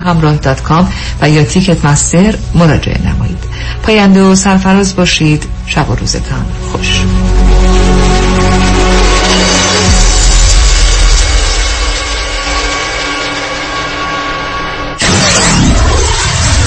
همراه کام و یا تیکت مستر مراجعه نمایید. پاینده و سرفراز باشید. شب و روزتان خوش.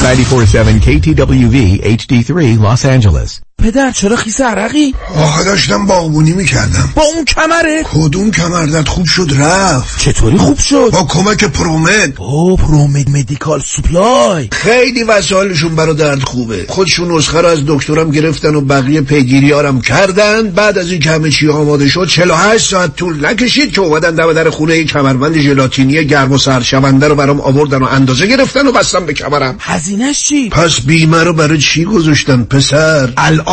94.7 KTWV HD3 Los Angeles. پدر چرا خیس عرقی؟ آخه داشتم باغبونی می‌کردم با اون کمره؟ کدوم کمردت خوب شد رفت چطوری خوب شد؟ با کمک پرومد او پرومد مدیکال سوپلای خیلی وسایلشون برا درد خوبه خودشون نسخه رو از دکترم گرفتن و بقیه پیگیریارم کردن بعد از این همه چی آماده شد 48 ساعت طول نکشید که اومدن دم در خونه کمربند ژلاتینی گرم و سرشونده رو برام آوردن و اندازه گرفتن و بستم به کمرم هزینهش چی؟ پس بیمه رو برای چی گذاشتن پسر الان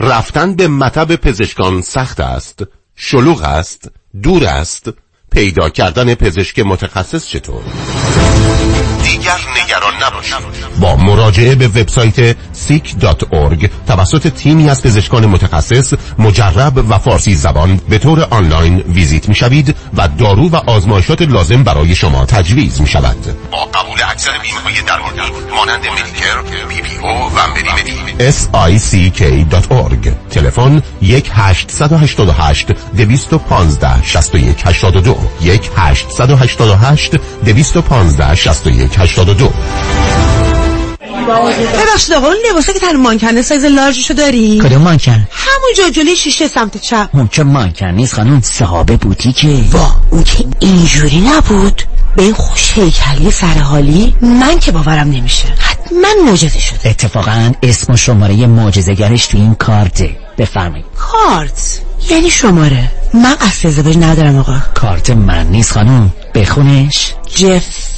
رفتن به مطب پزشکان سخت است شلوغ است دور است پیدا کردن پزشک متخصص چطور؟ دیگر نگران نباشید. با مراجعه به وبسایت seek.org توسط تیمی از پزشکان متخصص مجرب و فارسی زبان به طور آنلاین ویزیت می شوید و دارو و آزمایشات لازم برای شما تجویز می شود با قبول اکثر بیمه های درمانی مانند Medicare، PPO و Medi-Medi sick.org تلفن 1 888 215 61 82 1 888 215 61 82 ببخشید آقا اون لباسه که تن مانکنه سایز large شو داری؟ کدوم مانکن؟ همونجا جلوی شیشه سمت چپ. اون که مانکن نیست خانم صاحب بوتیکه با اون که اینجوری نبود. به این خوش هیکلی سرحالی من که باورم نمیشه. حتما معجزه شده. اتفاقا اسم و شماره معجزه‌گرش تو این کارته. بفرمایید. کارت؟ یعنی شماره. من قصد ازدواج ندارم آقا. کارت من نیست خانم. بخونش. جف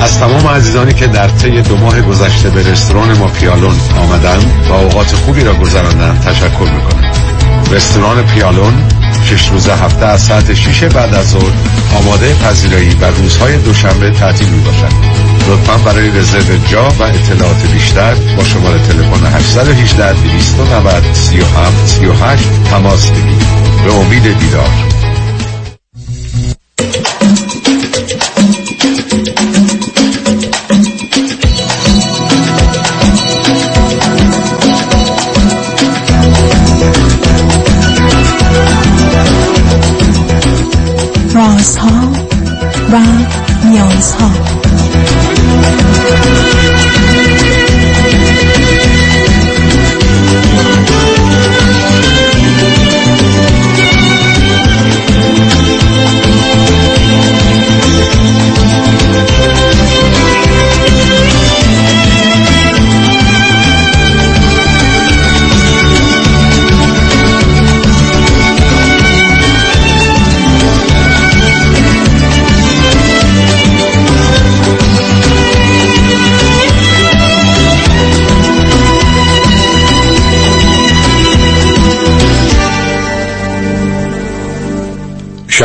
از تمام عزیزانی که در طی دو ماه گذشته به رستوران ما پیالون آمدن و اوقات خوبی را گذراندن تشکر می‌کنم. رستوران پیالون شش روز هفته از ساعت 6 بعد از ظهر آماده پذیرایی و روزهای دوشنبه تعطیل می باشد لطفا برای رزرو جا و اطلاعات بیشتر با شماره تلفن 818 290 37 38 تماس بگیرید. به امید دیدار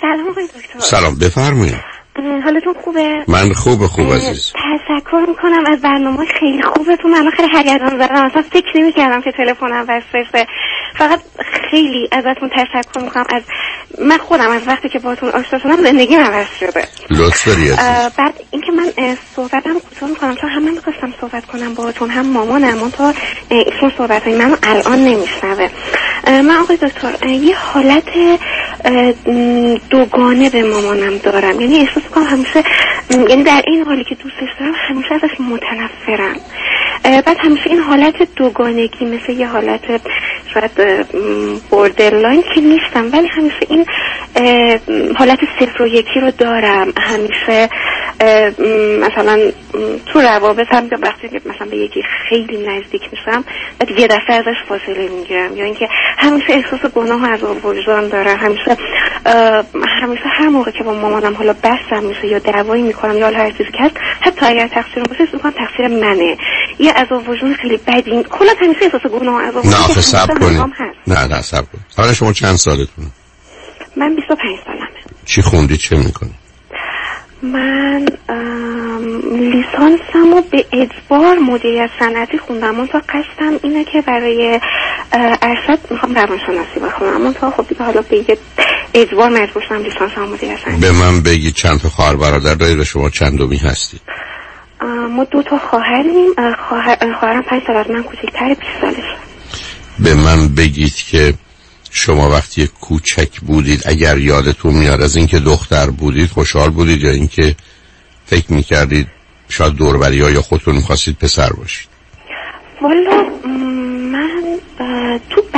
سلام دکتر. سلام بفرمایید. حالتون خوبه؟ من خوب خوب عزیز. تشکر می‌کنم. از برنامه خیلی خوبتون من خیلی هریدان زدم. اصلا فکر نمی کردم که تلفنم وسوسه فقط خیلی ازتون تشکر می‌کنم. از من خودم از وقتی که باتون آشنا شدم زندگی عوض شده لطف داری بعد اینکه من صحبتم کوتاه می‌کنم. چون هم من می‌خواستم صحبت کنم باهاتون هم مامانم. اون تا ایشون صحبت های منو الان نمیشنوه. من آقای دکتر یه حالت دوگانه به مامانم دارم. یعنی احساس همیشه یعنی در این حالی که دوستش دارم همیشه ازش متنفرم. بعد همیشه این حالت دوگانگی مثل یه حالت شاید بوردرلاین که نیستم ولی همیشه این حالت صفر و یکی رو دارم. همیشه مثلا تو روابط هم وقتی مثلا به یکی خیلی نزدیک میشم بعد یه دفعه ازش فاصله می‌گیرم. یا اینکه همیشه احساس گناه از وجدان دارم. همیشه همیشه هر موقع که با مامانم حالا بحثم میشه یا دعوایی می‌کنم یا هر چیزی که هست حتی اگر تقصیر باشه تقصیر منه. یه از وجدان خیلی بدی. کلا همیشه احساس گناه از نه آخه سب کنید. نه نه سب کنید. حالا شما چند سالتون من 25 سالمه. چی خوندی؟ چه می‌کنی؟ من لیسانسم رو به اجبار مدیریت صنعتی خوندم. من تا قصدم اینه که برای ارشد می‌خوام روانشناسی بخونم. من تا خب دیگه حالا به یه اجبار مجبور شدم لیسانس هم مدیریت صنعتی به من بگید چند تا خواهر برادر دارید و شما چند دومی هستید؟ ما دو تا خواهریم. خواهرم پنج سال از من کوچکتر 20 سالشه. به من بگید که شما وقتی کوچک بودید اگر یادتون میاد از اینکه دختر بودید خوشحال بودید یا اینکه فکر می‌کردید شاید دوربری ها یا خودتون می‌خواستید پسر باشید؟ والا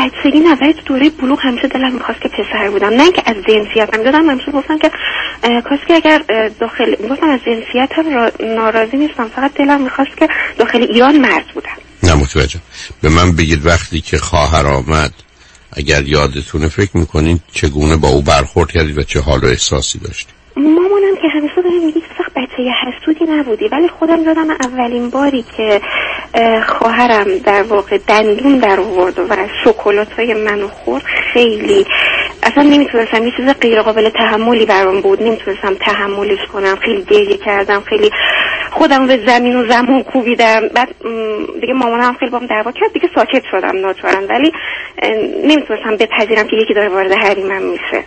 بچگی نه ولی تو دوره بلوغ همیشه دلم می‌خواست که پسر بودم. نه اینکه از جنسیت هم دادم همیشه گفتم که کاش که اگر داخل گفتم از جنسیت هم ناراضی نیستم. فقط دلم می‌خواست که داخل ایران مرد بودم. نه متوجه. به من بگید وقتی که خواهر آمد اگر یادتونه فکر می‌کنین چگونه با او برخورد کردید و چه حال و احساسی داشتید؟ مامانم که همیشه داره میگه بچه حسودی نبودی. ولی خودم یادم اولین باری که خواهرم در واقع دندون در آورد و شکلات های منو خورد خیلی. اصلا نمی‌تونستم یه چیز غیر قابل تحملی برام بود. نمی‌تونستم تحملش کنم. خیلی گریه کردم. خیلی خودم به زمین و زمان کوبیدم. بعد دیگه مامانم خیلی بام دعوا کرد. دیگه ساکت شدم ناچارم. ولی نمی‌تونستم بپذیرم که یکی داره وارد حریمم میشه.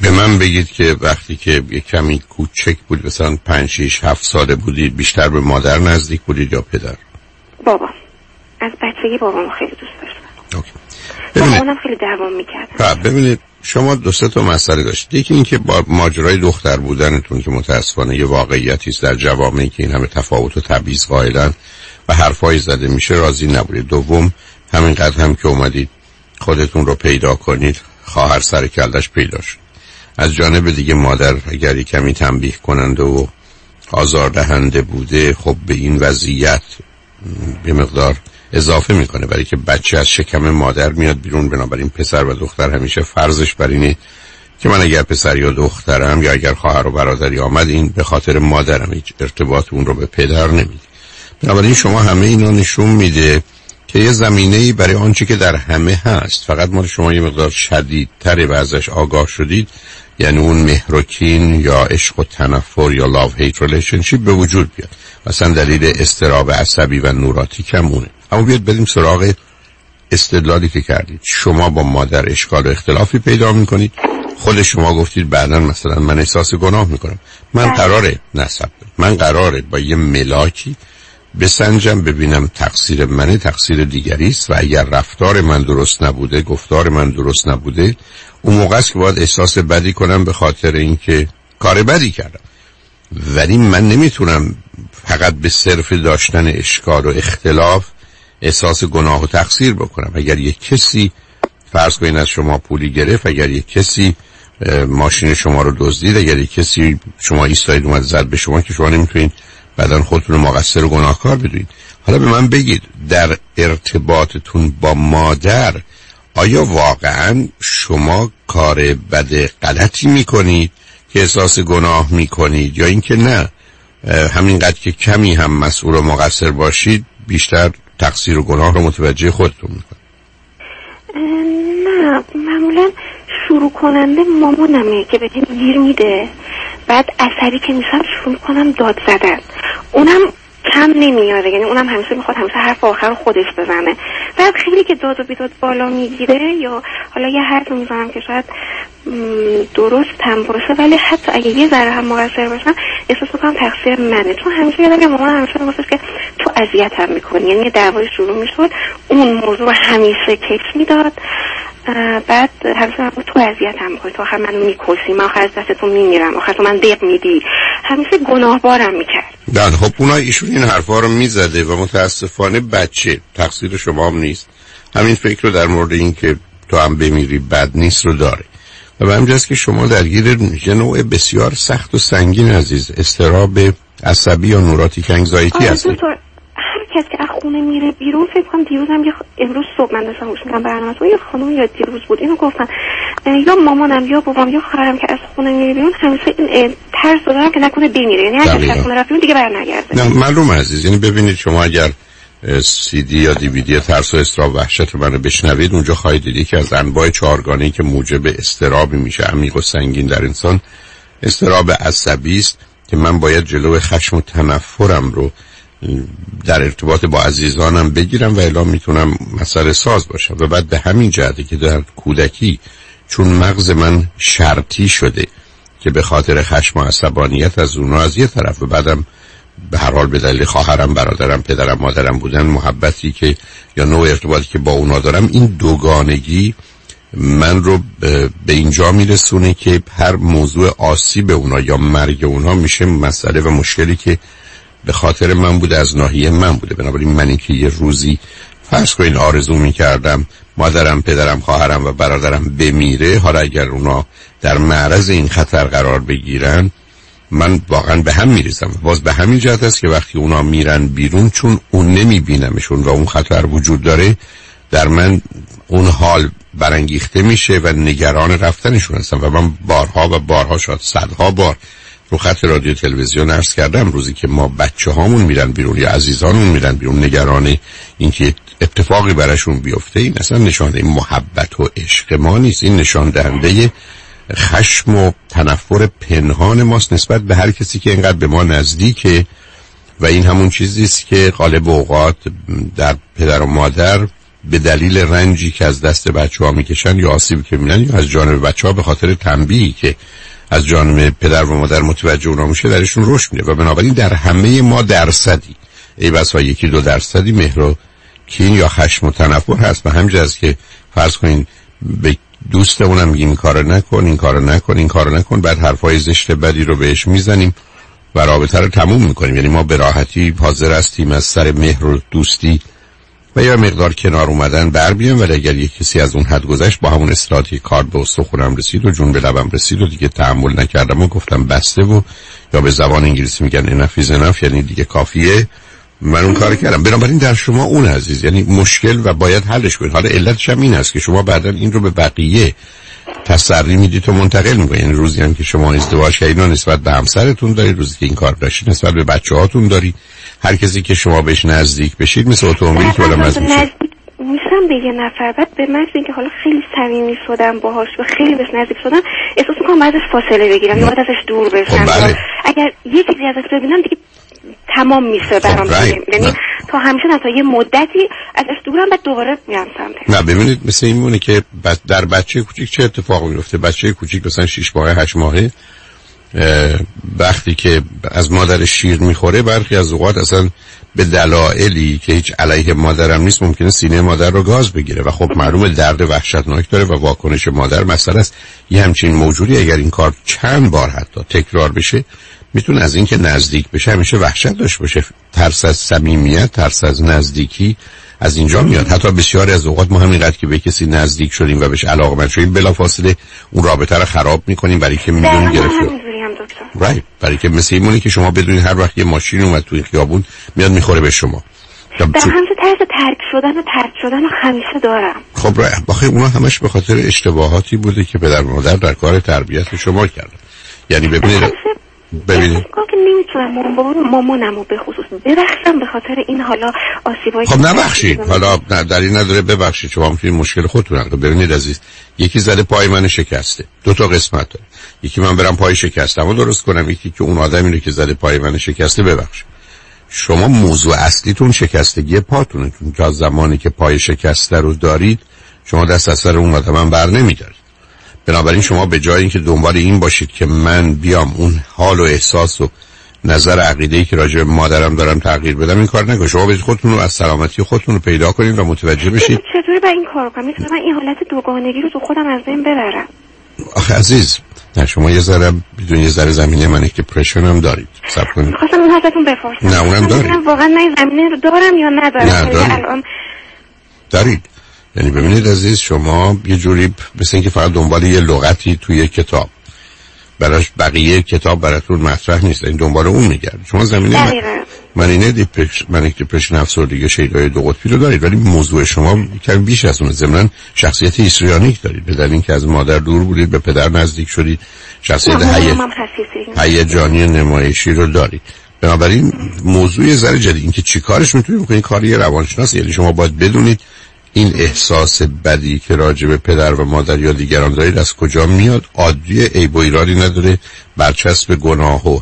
به من بگید که وقتی که یه کمی کوچک بود مثلا پنج شیش هفت ساله بودید بیشتر به مادر نزدیک بودید یا پدر؟ بابا از بچگی بابام خیلی دوست داشتم. مامانم خیلی دوام می‌کردم ببینید شما دو سه تا مسئله داشتید. یکی اینکه با ماجرای دختر بودنتون که متاسفانه یه واقعیتی است در جوامعی که این همه تفاوت و تبعیض قائلن و حرفایی زده میشه راضی نبودید. دوم همینقدر هم که اومدید خودتون رو پیدا کنید خواهر سر کلش پیدا شد. از جانب دیگه مادر اگر کمی تنبیه کننده و آزاردهنده بوده خب به این وضعیت به مقدار اضافه می‌کنه. برای که بچه از شکم مادر میاد بیرون بنابراین پسر و دختر همیشه فرضش بر اینه که من اگر پسر یا دخترم یا اگر خواهر و برادری آمد این به خاطر مادرم هیچ ارتباط اون رو به پدر نمیده. بنابراین شما همه اینا نشون میده که یه زمینه برای آنچه که در همه هست. فقط ما شما یه مقدار شدیدتر و ازش آگاه شدید. یعنی اون مهر و کین یا عشق و تنفر یا love hate relationship به وجود بیاد. مثلا دلیل اضطراب عصبی و neurotic مونه اما بیاید بریم سراغ استدلالی که کردید. شما با مادر اشکال و اختلافی پیدا می‌کنید. خود شما گفتید بعدا مثلا من احساس گناه می‌کنم. من قراره نصب من قراره با یه ملاکی بسنجم ببینم تقصیر منه تقصیر دیگری است. و اگر رفتار من درست نبوده گفتار من درست نبوده اون موقع است که باید احساس بدی کنم به خاطر اینکه کار بدی کردم. ولی من نمی‌تونم فقط به صرف داشتن اشکال و اختلاف احساس گناه و تقصیر بکنم. اگر یک کسی فرض کنید از شما پولی گرفت اگر یک کسی ماشین شما رو دزدید اگر یک کسی شما ایستایید اومد زد به شما که شما نمی‌تونید بعدا خودتون رو مقصر و گناهکار بدونید. حالا به من بگید در ارتباطتون با مادر آیا واقعا شما کار بد غلطی می‌کنید که احساس گناه می‌کنید یا اینکه نه؟ همینقدر که کمی هم مسئول و مقصر باشید بیشتر تقصیر و گناه رو متوجه خودتون می‌کنید. نه معمولا شروع کننده مامانمه که به گیر میده. بعد عصبی که میشم شروع کنم داد زدن. اونم کم نمیاره یعنی اونم همیشه می‌خواد همیشه حرف آخر خودش بزنه. بعد خیلی که داد و بیداد بالا می‌گیره یا حالا یه حرف می‌زنم که شاید درست هم باشه ولی حتی اگه یه ذره هم مقصر باشم احساس می‌کنم تقصیر منه. چون همیشه یادم که مامان همیشه میگفتش که تو اذیت هم می‌کنی. یعنی دعوای شروع می‌شد اون موضوع همیشه کش می‌داد. بعد همیشه تو اذیت هم می‌کنی. تو آخر منو می‌کشی. من آخر از دستتون میمیرم. آخر تو من دق میدی. همیشه گناهبارم می‌کرد. بله خب اونا ایشون این حرفا رو می‌زده و متاسفانه بچه. تقصیر شما هم نیست. همین فکر رو در مورد این که تو هم بمیری بد نیست رو داره. و به همجاست که شما درگیر یه نوع بسیار سخت و سنگین عزیز استراب عصبی یا نوراتیک انگزایتی هستید. کسی که از خونه میره بیرون فکر کنم دیروزم یه امروز صبح من داشتم گوش میدم برنامه تو یه خانم یا دیروز بود. اینو گفتن یا مامانم یا بابام یا خواهرم که از خونه میره بیرون همیشه این ترس دارم که نکنه بمیره. یعنی اگه از خونه رفت دیگه برنگرده. نه معلوم عزیز یعنی ببینید شما اگر سی دی یا دی وی دی ترس و استراب وحشت رو منو بشنوید اونجا خواهید دید که از انواع چهارگانه که موجب استرابی میشه عمیق و سنگین در انسان. استراب عصبی است که من باید جلو خشم و تنفرم رو در ارتباط با عزیزانم بگیرم و اعلام می‌تونم مسئله ساز باشم و بعد به همین جهته که در کودکی چون مغز من شرطی شده که به خاطر خشم و عصبانیت از اونا از یه طرف و بعدم به هر حال به دلیل خواهرم برادرم پدرم مادرم بودن محبتی که یا نوع ارتباطی که با اونا دارم این دوگانگی من رو به اینجا میرسونه که هر موضوع آسیب اونا یا مرگ اونا میشه مسئله و مشکلی که به خاطر من بوده از ناحیه من بوده. بنابراین من که یه روزی فرض کنین آرزو می‌کردم مادرم پدرم خواهرم و برادرم بمیره حالا اگر اونا در معرض این خطر قرار بگیرن من واقعا به هم میریزم. باز به همین جهت است که وقتی اونا میرن بیرون چون اون نمیبینمشون و اون خطر وجود داره در من اون حال برانگیخته میشه و نگران رفتنشون هستم. و من بارها و بارها شاید صدها بار رو خط رادیو تلویزیون عرض کردم روزی که ما بچه هامون میرن بیرون یا عزیزانمون میرن بیرون نگران اینکه اتفاقی براشون بیفته این اصلا نشانه محبت و عشق ما نیست این نشان دهنده خشم و تنفر پنهان ماست نسبت به هر کسی که اینقدر به ما نزدیکه. و این همون چیزی است که غالب اوقات در پدر و مادر به دلیل رنجی که از دست بچه ها می‌کشن یا آسیبی که می‌بینن یا از جانب بچه ها به خاطر تنبیهی که از جانب پدر و مادر متوجه اونا میشه درشون رشد میده. و بنابراین در همه ما درصدی. ای بسا یکی دو درصدی مهر و کین یا خشم و تنفر هست. و همجاز که فرض کنین به دوستمونم میگیم این کارو نکن این کارو نکن این کارو نکن. بعد حرفای زشت بدی رو بهش می‌زنیم و رابطه رو تموم می‌کنیم. یعنی ما به راحتی حاضر هستیم از سر مهر و دوستی و یا مقدار کنار اومدن بر بیان ولی اگر یک کسی از اون حد گذشت با همون اصلاحاتی کار به استخونم رسید و جون به لبم رسید و دیگه تحمل نکردم و گفتم بسته و یا به زبان انگلیسی میگن انفیز انف یعنی دیگه کافیه. من اون کار کردم. بنابراین در شما اون عزیز یعنی مشکل و باید حلش کنید. حالا علتش هم این است که شما بعدا این رو به بقیه تسری می‌دید و منتقل می‌کنید. یعنی روزی هم که شما ازدواج کردید نسبت به همسرتون دارید. روزی که این کار داشتید نسبت به بچه هاتون دارید. هر کسی که شما بهش نزدیک بشید مثل اتومبیلی که بالا مزد میشه میشم به یه نفر بعد به محض اینکه حالا خیلی صمیمی شدم باهاش و خیلی بهش نزدیک شدم. احساس می‌کنم ازش فاصله بگیرم یا باید ازش دور بشم. خب بله. اگر یه چیزی ازش ببینم دیگه تمام میشه برام right. یعنی تا همیشه نه تا یه مدتی ازش دورم بعد دوباره میرم سمتش. نه ببینید مثل این مونه که در بچه کوچیک چه اتفاقی میفته بچه کوچیک مثلا 6 ماهه 8 ماهه. وقتی که از مادر شیر می‌خوره برخی از اوقات اصلا به دلایلی که هیچ علیه مادرم نیست ممکنه سینه مادر رو گاز بگیره. و خب معلوم درد وحشتناک داره و واکنش مادر مثلا است. یه همچین موجودی اگر این کار چند بار حتی تکرار بشه می‌تونه از اینکه نزدیک بشه همیشه وحشت داشته باشه. ترس از صمیمیت ترس از نزدیکی از اینجا میاد. حتی بسیاری از اوقات ما همینقدر که به کسی نزدیک شدیم و بهش علاقه شدیم بلافاصله اون رابطه رو خراب می‌کنیم برای که می‌دونیم گرفته. رایت برای که مثل ایمونی که شما بدونید هر وقت یه ماشین اومد توی خیابون میاد می‌خوره به شما. در همچه طرز ترک شدن و ترک شدن رو همیشه دارم. خب رای بخی اونا همش به خاطر اشتباهاتی بوده که پدر مادر در کار تربیت شما کردن. یعنی ببینید ببینید. که نمی‌تونم مامانم رو به خصوص ببخشم به خاطر این حالا آسیبایی خب نبخشید حالا در این نداره ببخشید. شما می‌تونید مشکل خودتون رو ببینید عزیز یکی زده پای من شکسته. دو تا قسمت داره. یکی من برم پای شکستم. و درست کنم. یکی که اون آدمی رو که زده پای من شکسته ببخشید. شما موضوع اصلیتون شکستگی پاتونتون از زمانی که پای شکسته رو دارید شما دست از سر اون آدم بر نمیدارید. بنابراین شما به جای اینکه دنبال این باشید که من بیام اون حال و احساس و نظر عقیده ای که راجع به مادرم دارم تغییر بدم این کار نکنید. شما باید خودتون رو از سلامتی خودتون رو پیدا کنید و متوجه بشید. چطوری با این کار کنم؟ می‌تونم این حالت دوگانگی رو تو خودم از بین ببرم. آخه عزیز نه شما یه ذره بدون یه ذره زمینه من پرشن هم دارید. سب کنید. خواستم اون ازتون بپرسم نه اونم دارید. واقعا من زمینه رو دارم یا ندارم. نه دارید. دارید. یعنی ببینید عزیز شما یه جوری مثل اینکه فقط دنبال یه لغتی توی کتاب. براش بقیه کتاب براتون مطرح نیست. این دنبال اون میگرد شما زمینه من, من اینه دیپرش من دیپرشن افسردگی شیدای دو قطبی رو دارید ولی موضوع شما کمی بیش از اون ضمن شخصیت هیستریانیک دارید. به دلیل اینکه از مادر دور بودید به پدر نزدیک شدید شخصیت هیجانی نمایشی رو دارید. بنابراین موضوع ذره جدید. اینکه چیکارش می‌تونید؟ بکنید کاری روانشناس یعنی شما باید بدونید این احساس بدی که راجع به پدر و مادر یا دیگران دارید از کجا میاد؟ عادی عیب و ایرادی نداره. برچسب گناه و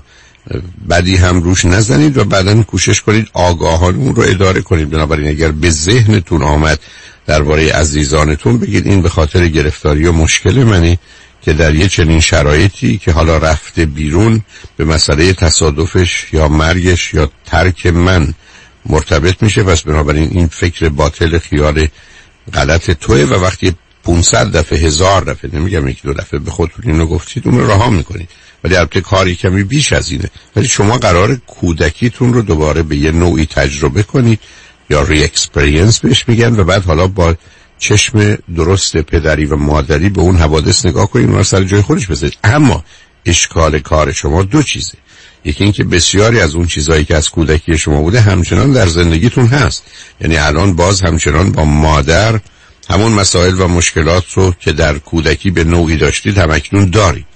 بدی هم روش نزنید و بعدا کوشش کنید آگاهان اون رو اداره کنید. بنابراین اگر به ذهنتون آمد درباره عزیزانتون بگید این به خاطر گرفتاری و مشکل منی که در یه چنین شرایطی که حالا رفته بیرون به مسئله تصادفش یا مرگش یا ترک من مرتبط میشه. پس بنابراین این فکر باطل خیال غلط توئه و وقتی 500 دفعه هزار دفعه نمیگم یک دو دفعه به خودتون اینو گفتید اون رو رها می‌کنید. ولی البته کاری کمی بیش از اینه. ولی شما قرار کودکیتون رو دوباره به یه نوعی تجربه کنید یا re-experience بهش میگن و بعد حالا با چشم درست پدری و مادری به اون حوادث نگاه کنید و سر جای خودش بذارید. اما اشکال کار شما دو چیزه. یکی اینکه بسیاری از اون چیزهایی که از کودکی شما بوده همچنان در زندگیتون هست. یعنی الان باز همچنان با مادر همون مسائل و مشکلات رو که در کودکی به نوعی داشتید همکنون دارید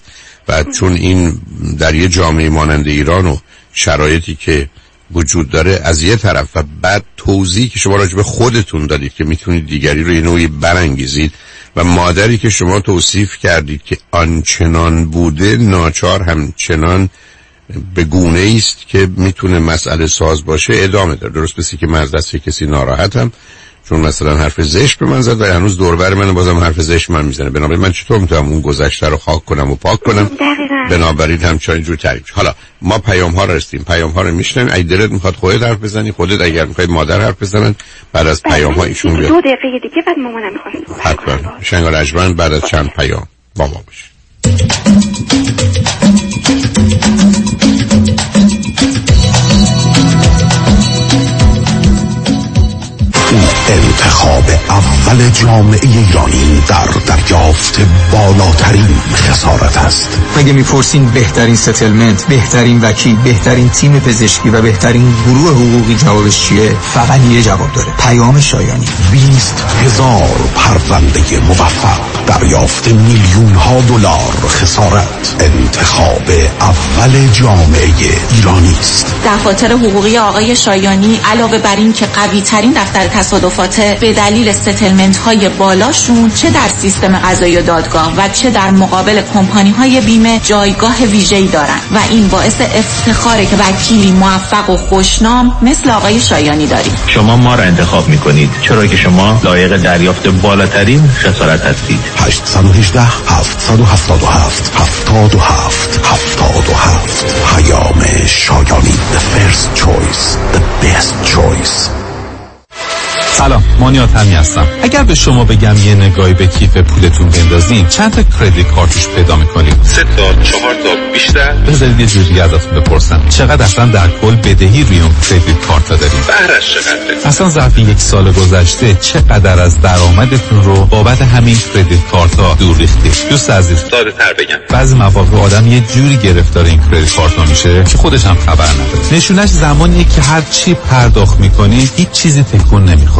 و چون این در یه جامعه مانند ایران و شرایطی که وجود داره از یه طرف و بعد توضیحی که شما راجع به خودتون دادید که می‌تونید دیگری رو یه نوعی برانگیزید و مادری که شما توصیف کردید که آنچنان بوده ناچار همچنان به گونه است که می‌تونه مسئله ساز باشه ادامه داره. درست بسی که من از دست کسی ناراحتم چون مثلا حرف زشت به من زد و هنوز دوربر من بازم حرف زشت من می‌زنه. بنابراین من چطور می‌تونم اون گذشته رو خاک کنم و پاک کنم؟ بنابراین هم چای جور تعریف. حالا ما پیام ها رستیم پیام ها رو میشنیم ای دلت می‌خواد خودت حرف بزنی خودت اگر می‌خوای مادر حرف بزنن بعد از پیام ها ایشون بیاد. دو دقیقه دیگه بعد مامانم می‌خواد. حتما. شنگار بعد از چند پیام با ما بشه انتخاب اول جامعه ایرانی در دریافت بالاترین خسارت است. اگه می‌پرسین بهترین ستلمنت بهترین وکیل بهترین تیم پزشکی و بهترین گروه حقوقی جوابش چیه؟ فقط یه جواب داره. پیام شایانی. 20 هزار پرونده موفق. دریافت میلیون ها دلار خسارت. انتخاب اول جامعه ایرانی است. دفاتر حقوقی آقای شایانی علاوه بر این که قوی ترین دفتر تصادفات به دلیل ستلمنت های بالاشون چه در سیستم قضایی و دادگاه و چه در مقابل کمپانی های بیمه جایگاه ویژه‌ای دارند و این باعث افتخاره که وکیلی موفق و خوشنام مثل آقای شایانی دارید شما ما را انتخاب می‌کنید چرا که شما لایق دریافت بالاترین خسارت هستید. 818 777 77 77 پیام شایانی The first choice The best choice. سلام مانیات همی هستم. اگر به شما بگم یه نگاهی به کیف پولتون بندازین چند تا کردیت کارتوش پیدا می‌کنید سه تا چهار تا بیشتر؟ بذارید یه جوری ازتون بپرسم. چقدر اصلا در کل بدهی روی اون کردیت کارت دارید؟ بهرش چقدره اصلا ظرف یک سال گذشته چقدر از درآمدتون رو بابت همین کردیت کارت ها دور ریختید دوست عزیز. ساده تر بگم. بعضی مواقع آدم یه جوری گرفتار این کردیت کارت ها میشه که خودش هم خبر نداره. نشونش زمانیه که هر چی پرداخت می‌کنی هیچ چیزی تکون نمی‌خوره.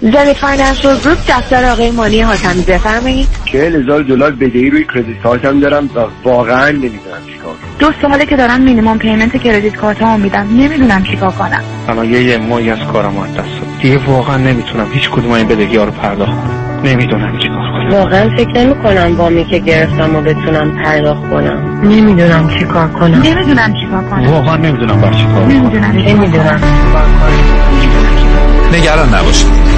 زنی Financial Group دفتر آقای مانی حاتمی بفرمایید. چهل هزار دلار بدهی روی credit card م دارم و واقعا نمی‌دونم چیکار کنم. دو ساله که دارم minimum payment credit card ها میدم. نمی‌دونم چیکار کنم. الان یه یه ماهی از کارم از دست. دیگه واقعا نمی‌تونم هیچ کدوم این بدهی ها رو پرداخت کنم. نمی‌دونم چیکار کنم. واقعا فکر نمی کنم وامی که گرفتم و بتونم پرداخت کنم. نمی‌دونم چیکار کنم. نمی‌دونم چیکار کنم. واقعا نمی‌دونم باید چی کار کنم. نمی‌دونم نمی‌دونم. نگران نباشید.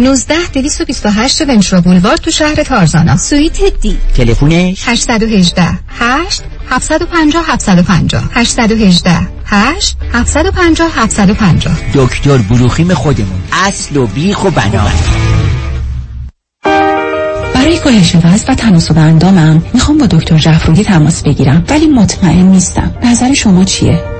19 228 ونچرو بولوار تو شهر تارزانا سویت دی. تلفونش 818 8 750 750 818 8 750 750 دکتر بروخیم خودمون. اصل و بیخ و بنا. برای کاهش وزن و تناسب اندامم می‌خوام با دکتر جعفرودی تماس بگیرم ولی مطمئن نیستم. نظر شما چیه؟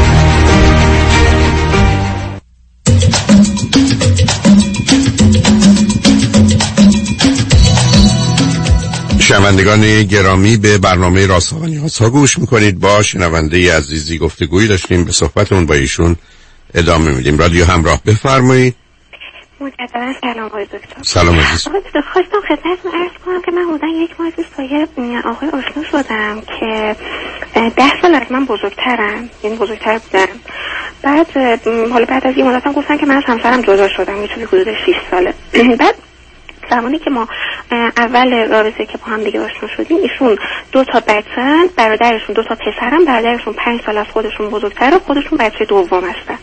شنوندگان گرامی به برنامه راسخانی ها گوش می‌کنید. با شنونده عزیزی گفتگویی داشتیم. به صحبتمون با ایشون ادامه میدیم. رادیو همراه بفرمایید. مجددا سلام آقای دکتر. سلام عزیز. خواستم خدمتتون عرض کنم که من حدودا یک ماه پیش با یه آقای آشنا شدم که ده سال از من بزرگترم یعنی بزرگتر بودم. بعد حالا بعد از یه مدتم گفتن که من از همسرم جدا شدم یه چیزی حدود 6 ساله. بعد زمانی که ما اول رابطه که با هم دیگه آشنا شدیم ایشون دو تا بچن برادرشون دو تا پسرم برادرشون پنج سال از خودشون بزرگتر خودشون بچه دوم هستن.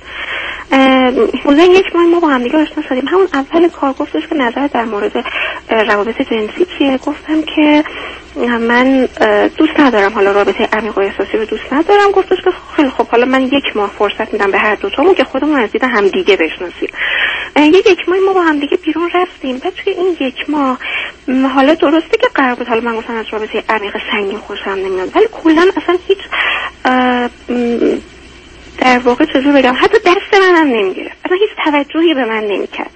حدودا یک ماه ما با هم دیگه آشنا شدیم. همون اول کار گفتش که نظر در مورد روابط جنسی چیه؟ گفتم که من دوست ندارم حالا رابطه عمیق و احساسی رو دوست ندارم. گفتش که خیلی خب حالا من یک ماه فرصت میدم به هر دوتامون که خودمون از دید هم دیگه بشناسیم یک ماه ما با هم دیگه بیرون رفتیم. بعد توی این یک ماه حالا درسته که قرار بود حالا من گفتم از رابطه عمیق سنگین خوشم نمیاد ولی کلا اصلا هیچ در واقع چجور بگم حتی دست منم نمی‌گرفت. اصلا هیچ توجهی به من نمی‌کرد.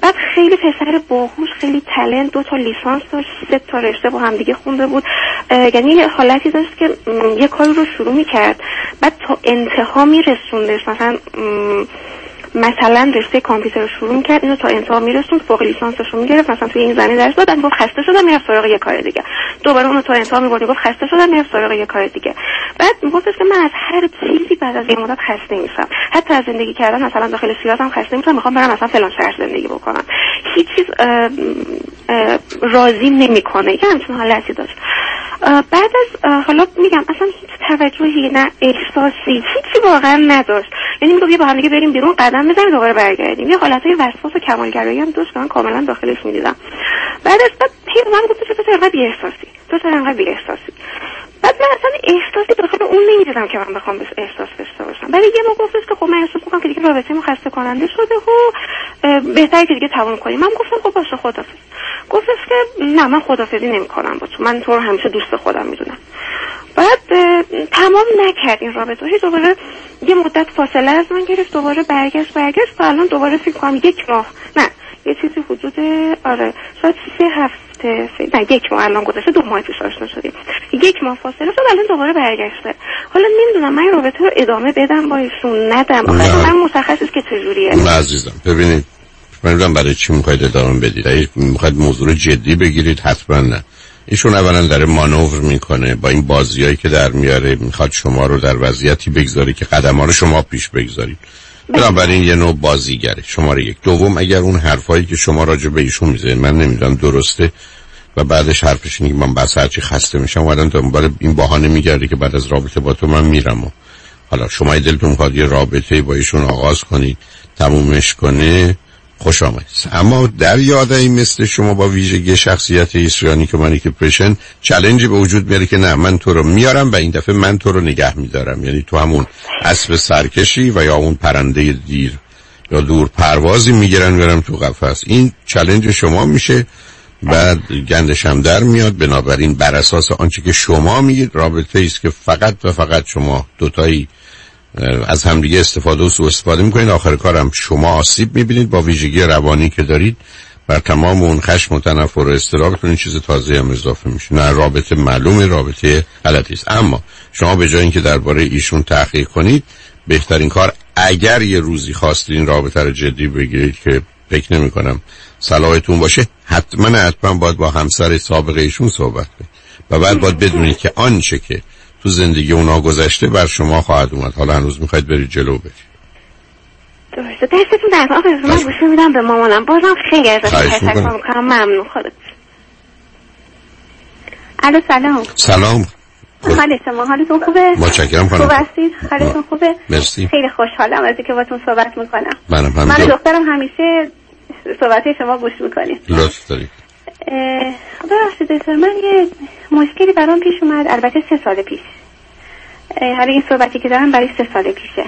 بعد خیلی پسر باهوش خیلی تلنت دو تا لیسانس داشت سه تا رشته با هم دیگه خونده بود. یعنی یه حالتی داشت که یه کاری رو شروع می‌کرد. بعد تا انتها میرسوندش مثلا مثلا رشته کامپیوتر رو شروع کرد اینو تا انتها میرسوند فوق لیسانسش رو می‌گرفت مثلا توی این زمینه درس داد گفت خسته شدم می‌رفت سراغ یه کار دیگه. دوباره اونو تا انتها می‌برد گفت خسته شدم می‌رفت سراغ یه کار دیگه. بعد میگفتش که من از هر چیزی بعد از یه مدت خسته میشم حتی از زندگی کردن مثلا داخل سیاست هم خسته میشم می‌خوام برم مثلا فلان شهر زندگی بکنم. هیچ چیز راضی نمی‌کنه. یه همچین حالتی داشت. بعد از حالا میگم اصلا هیچ توجهی نه احساسی هیچی واقعا نداشت. یعنی میگم با هم دیگه بریم بیرون قدم بزنیم دوباره برگردیم. یه حالتهای وسواس و کمالگرایی هم داشت من کاملا داخلش می‌دیدم. بعد از بعد هی من گفت تو تو انقدر بی‌احساسی؟ تو تو انقدر بی‌احساسی. بعد من اصلا احساسی داخل اون نمی‌دیدم که من بخوام بهش احساس داشته باشم. ولی یه ما گفتش که خب من احساس می‌کنم که دیگه رابطه ما خسته کننده شده و بهتره که دیگه تموم کنیم. من گفتم خب باشه خدافظ. گفتش که نه من خدافظی نمی‌کنم با تو. من تو رو همیشه دوست خودم می‌دونم. بعد تمام نکرد این رابطه هی دوباره یه مدت فاصله از من گرفت دوباره برگشت برگشت و الان دوباره فکر کنم یک ماه. نه یه چیزی حدود آره شاید سه هفته نه یک ماه الان گذشته دو ماه پیش آشنا شدیم. یک ماه فاصله شد الان دوباره برگشته. حالا نمی‌دونم من رابطه رو ادامه بدم با ایشون ندم. آخه من مشخص که چجوریه. عزیزم ببینید من برای چی می‌خواید ادامه بدید. اگه می‌خواید موضوع رو جدی بگیرید حتما نه. ایشون اولا داره مانور می‌کنه با این بازیایی که در میاره می‌خواد شما رو در وضعیتی بگذاری که قدم رو شما پیش بگذارید. بنابراین یه نوع بازیگره شماره یک. دوم اگر اون حرفایی که شما راجع به ایشون میزه من نمی‌دونم درسته و بعدش حرفش اینه من بس هرچی خسته میشم الان دنبال این بهانه میگرده که بعد از رابطه با تو من میرم و حالا شما دلتون می‌خواد یه رابطه با ایشون آغاز کنید تمومش کنه. خوش آمد اما در یاده مثل شما با ویژگی شخصیت ایسریانی که مانی که پرشن چلنجی به وجود میاره که نه من تو رو میارم و این دفعه من تو رو نگه میدارم. یعنی تو همون اسب سرکشی و یا اون پرنده دیر یا دور پروازی می‌گیرن میارم تو قفس. این چلنج شما میشه. بعد گندش هم در میاد. بنابراین بر اساس آنچه که شما میگید رابطه است که فقط و فقط شما دوتایی از همدیگه استفاده و سوء استفاده می‌کنید. آخر کارم شما آسیب می‌بینید با ویژگی روانی که دارید. بر تمام اون خشم و تنفر و استرابتون چیز تازه هم اضافه میشه. نه رابطه معلوم رابطه غلطی است. اما شما به جای اینکه درباره ایشون تحقیق کنید بهترین کار اگر یه روزی خواستید این رابطه رو جدی بگیرید که فکر نمی کنم صلاحتون باشه حتما حتما باید با همسر سابقه ایشون صحبت کنید. و بعد باید بدونید که آنچه که تو زندگی اونا گذشته بر شما خواهد اومد. حالا هنوز می‌خواید برید جلو برید. درسته. دستتون در آقا من گوشه میدم به مامانم. بازم خیلی ازش تشکر می‌کنم. ممنون. خودت. الو سلام. سلام. حال شما؟ حالتون خوبه؟ متشکرم خانم. خوب هستید؟ حالتون خوبه؟ مرسی. خیلی خوشحالم از اینکه باتون صحبت می‌کنم. منم هم من دخترم همیشه صحبت شما گوش می‌کنیم. لطف دارید. ببخشید دکتر من یه مشکلی برام پیش اومد البته سه سال پیش. حالا این صحبتی که دارم برای سه سال پیشه.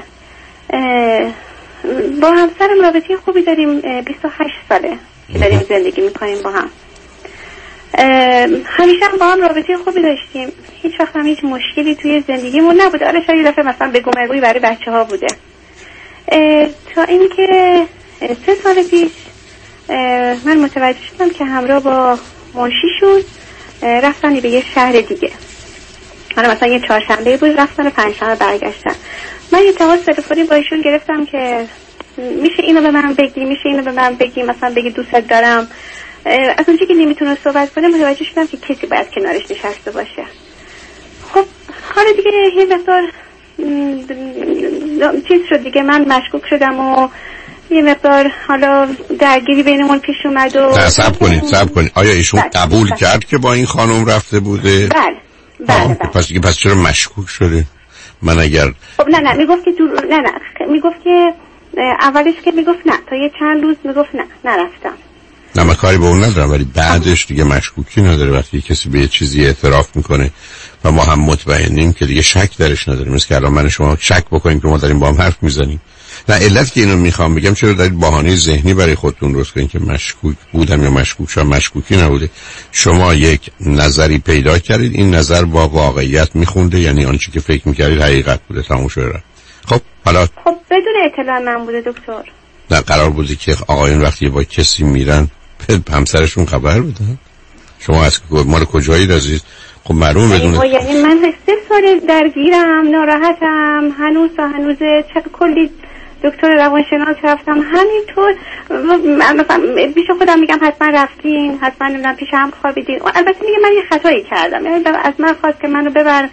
با همسرم رابطه خوبی داریم 28 ساله که داریم زندگی می‌کنیم با هم. همیشه هم با هم رابطه خوبی داشتیم. هیچ وقت هم هیچ مشکلی توی زندگیمون نبوده حالا شاید یه دفعه مثلا بگو مگوی برای بچه ها بوده تا اینکه سه سال پیش من متوجه شدم که همراه با منشیشون رفتن به یه شهر دیگه. حالا مثلا یه چهارشنبه بود رفتن و پنجشنبه برگشتن. من یه تماس تلفنی با ایشون گرفتم که میشه اینو به من بگی میشه اینو به من بگی مثلا بگی دوستت دارم. از اونجا که نمی‌تونه صحبت کنه متوجه شدم که کسی باید کنارش نشسته باشه. خب حالا دیگه یه مقدار چیز شد دیگه من مشکوک شدم و یه مقدار حالا درگیری بینمون پیش اومد و نه سب کنید سب کنید آیا ایشون بله. قبول بله. کرد که با این خانم رفته بوده بله بله, بله. پس دیگه پس چرا مشکوک شده من اگر خب نه نه می‌گفت که دور... نه نه می‌گفت که اولش که می‌گفت نه تا یه چند روز می‌گفت نه نرفتم نه من کاری به اون ندارم ولی بعدش دیگه مشکوکی نداره وقتی کسی به یه چیزی اعتراف می‌کنه و ما هم مطمئنیم که دیگه شک درش نداریم مثل که الان من شما شک بکنیم که ما داریم با هم حرف می‌زنیم نه علت که اینو می‌خوام بگم چرا دارید بهانه ذهنی برای خودتون درست کنید که مشکوک بودم یا مشکوک شدم مشکوکی نبوده. شما یک نظری پیدا کردید این نظر با واقعیت میخونده یعنی آنچه که فکر می‌کردید حقیقت بوده. تموم شده خب حالا خب بدون اطلاع من بوده دکتر. نه قرار بودی که آقایون وقتی با کسی میرن به همسرشون خبر بدن شما از مال کجایی عزیز؟ خب معلوم بدونه یعنی من سه سال درگیرم ناراحتم هنوز هنوز چه کلی دکتر روانشناس رفتم. همینطور مثلا پیش خودم میگم حتما رفتین حتما نمی‌دونم پیش هم خوابیدین. البته میگه من یه خطایی کردم. یعنی از من خواست که منو ببر.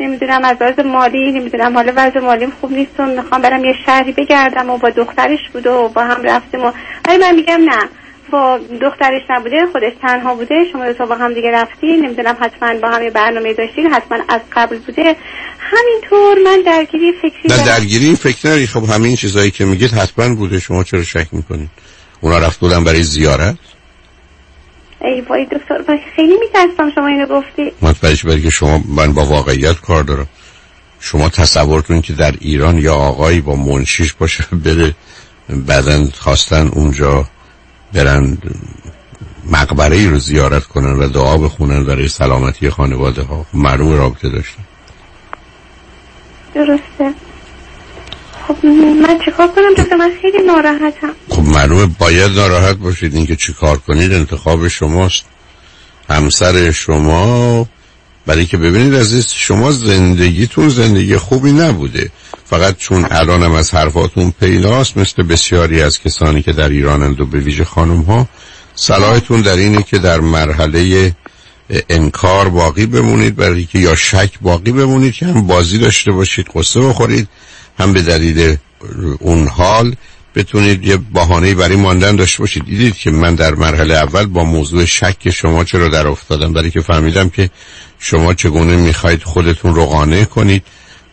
نمی‌دونم از لحاظ مالی نمی‌دونم حالا وضع مالیم خوب نیست و می‌خوام برم یه شهری بگردم و با دخترش بود و با هم رفتیم و ولی من میگم نه. با دخترش نبوده خودش تنها بوده شما دو با هم دیگه رفتین نمی‌دونم حتما با هم برنامه داشتین حتما از قبل بوده. همینطور من درگیری فکری نه درگیری فکر نری خب همین چیزایی که میگید حتما بوده. شما چرا شک می‌کنید؟ اونا رفت بودن برای زیارت؟ ای وای دکتر خیلی میترسم شما اینو گفتی. مطمئنش برای که شما من با واقعیت کار دارم. شما تصورتون که در ایران یا آقایی با منشیش باشه بره بعدا خواستن اونجا برن مقبره ای رو زیارت کنن و دعا بخونن برای سلامتی خانواده ها. معلوم رابطه داشتن. درسته. خب من چیکار کنم؟ دکتر من خیلی ناراحتم. خب معلومه باید ناراحت باشید. اینکه چیکار کنید انتخاب شماست. همسر شما برای که ببینید عزیز شما زندگیتون زندگی خوبی نبوده. فقط چون الانم از حرفاتون پیداست مثل بسیاری از کسانی که در ایرانند و به ویژه خانم ها صلاحتون در اینه که در مرحله انکار باقی بمونید برای که یا شک باقی بمونید که هم بازی داشته باشید قصه بخورید هم به دلیل اون حال بتونید یه بهانه برای ماندن داشته باشید. دیدید که من در مرحله اول با موضوع شک شما چرا در افتادم؟ برای که فهمیدم که شما چگونه می‌خواید خودتون رو قانع کنید.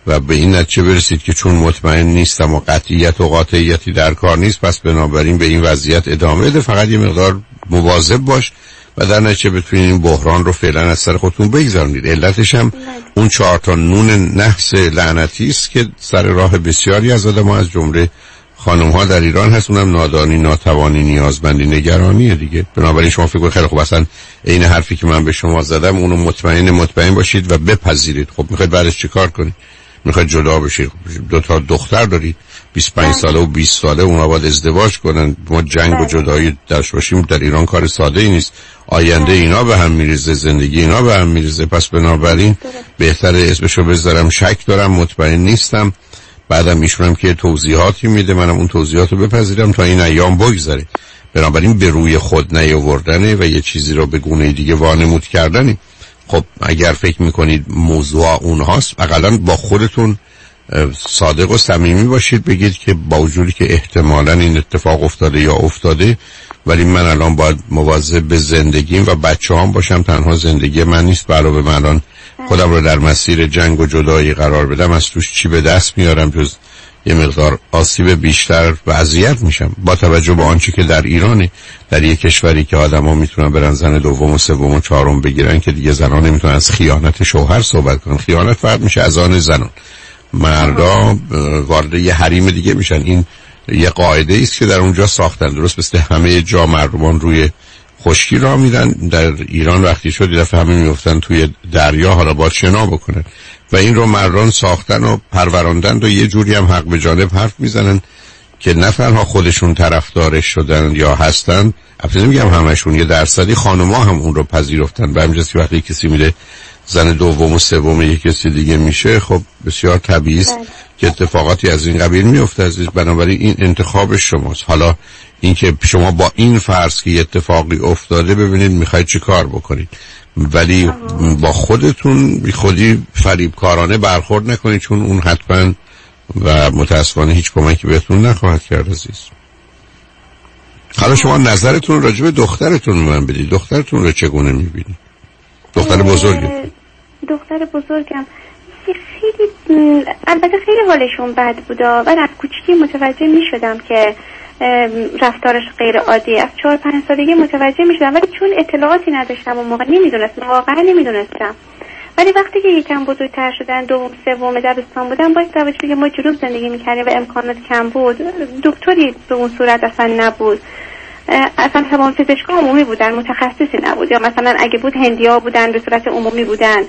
و به این نتیجه برسید که چون مطمئن نیستم و قطعیت و قاطعیتی در کار نیست پس بنابراین به این وضعیت ادامه بده. فقط یه مقدار مواظب باش و در نتیجه بتونید این بحران رو فعلا از سر خودتون بگذارنید علتش هم اون چهار تا نون نحس لعنتی است که سر راه بسیاری از آدم از جمله خانم ها در ایران هست. اونم نادانی ناتوانی نیازمندی نگرانیه دیگه. بنابراین شما فکر خیلی خوب. اصلا عین حرفی که من به شما زدم اونو مطمئن مطمئن باشید و بپذیرید. خب می‌خواید بعدش چیکار کنید؟ می‌خواید جدا بشید دو تا دختر دارید 25 ساله و 20 ساله اونا باید ازدواج کنن. ما جنگ و جدایی داشت باشیم در ایران کار ساده ای نیست. آینده اینا به هم میریزه زندگی اینا به هم میریزه. پس بنابراین بهتر اسمشو بذارم. شک دارم مطمئن نیستم. بعدم میشونم که توضیحاتی میده. منم اون توضیحات رو بپذیرم تا این ایام بگذره. بنابراین به روی خود نیاوردنه و یه چیزی رو به گونه دیگه وانمود کردنی. خب اگر فکر می‌کنید موضوع اونهاست اقلا با خودتون صادق و صمیمی باشید. بگید که با وجودی که احتمالا این اتفاق افتاده یا افتاده ولی من الان باید مواظب به زندگیم و بچه هم باشم. تنها زندگی من نیست. علاوه من الان خودم رو در مسیر جنگ و جدایی قرار بدم. از توش چی به دست میارم جز یه مقدار آسیب بیشتر و اذیت میشم. با توجه به آنچه که در ایرانه در یک کشوری که آدما می‌تونن برن زن دوم و سوم و چهارم بگیرن که دیگه زنان نمی‌تونن از خیانت شوهر صحبت کنن. خیانت فرد میشه از آن زنان. مردا وارد یه حریم دیگه میشن. این یه قاعده است که در اونجا ساختن. درست مثل همه جا مردمان روی خشکی را میرن در ایران وقتی شد دفعه همه میفتن توی دریا حالا باید شنا بکنن. و این رو مردان ساختن و پروراندن و یه جوری هم حق به جانب حرف می‌زنن که نه تنها خودشون طرفدارش شدن یا هستن البته نمیگم همشون یه درصدی خانما هم اون رو پذیرفتن. به همجاست که وقتی کسی میره زن دوم و سوم یک کسی دیگه میشه خب بسیار طبیعی است که اتفاقاتی از این قبیل میفته عزیز. بنابراین این انتخاب شماست. حالا اینکه شما با این فرض که اتفاقی افتاده ببینید می‌خواید چی کار بکنید. ولی با خودتون بی خودی فریبکارانه برخورد نکنید چون اون حتما و متاسفانه هیچ کمکی بهتون نخواهد کرد عزیز. حالا شما نظرتون راجع به دخترتون من بدید. دخترتون رو چگونه می‌بینید؟ دختر بزرگی. دختر بزرگم. خیلی البته خیلی حالشون بد بودا و از کوچکی متوجه می شدم که رفتارش غیر عادی از چهار پنج سالگی متوجه می شدم ولی چون اطلاعاتی نداشتم و موقع نمی‌دونستم واقعا نمی‌دونستم. ولی وقتی که یکم بزرگتر شدن دوم سوم دبستان بودن باید توجه که ما جنوب زندگی می‌کردیم و امکانات کم بود. دکتری به اون صورت اصلا نبود. اصلا تمام پزشکا عمومی بودن متخصصی نبود. یا مثلا اگه بود هندی ها بودن به صورت عمومی بودن.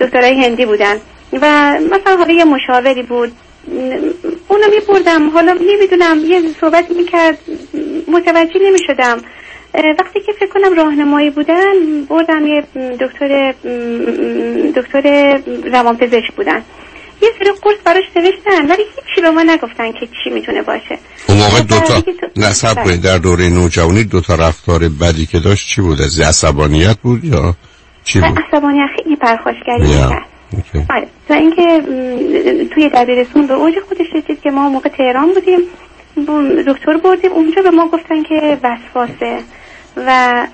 دکترای هندی بودن. و مثلا حالا یه مشاوری بود. اونو میبردم. حالا نمی‌دونم یه صحبت می‌کرد. متوجه نمی‌شدم. وقتی که فکر کنم راهنمایی بودن بردم یه دکتر دکتر روانپزشک بودن. یه سری قرص براش نوشتن ولی هیچی به ما نگفتن که چی می‌تونه باشه. اون موقع دوتا نصب کنید در دوره نوجوانی دوتا رفتار بدی که داشت چی بود؟ از عصبانیت بود یا چی بود؟ عصبانیت خیلی پرخاشگری کرد آره تا اینکه توی دبیرستون به اوج خودش رسید که ما موقع تهران بودیم. دکتر بردیم. اونجا به ما گفتن که وسواسه. و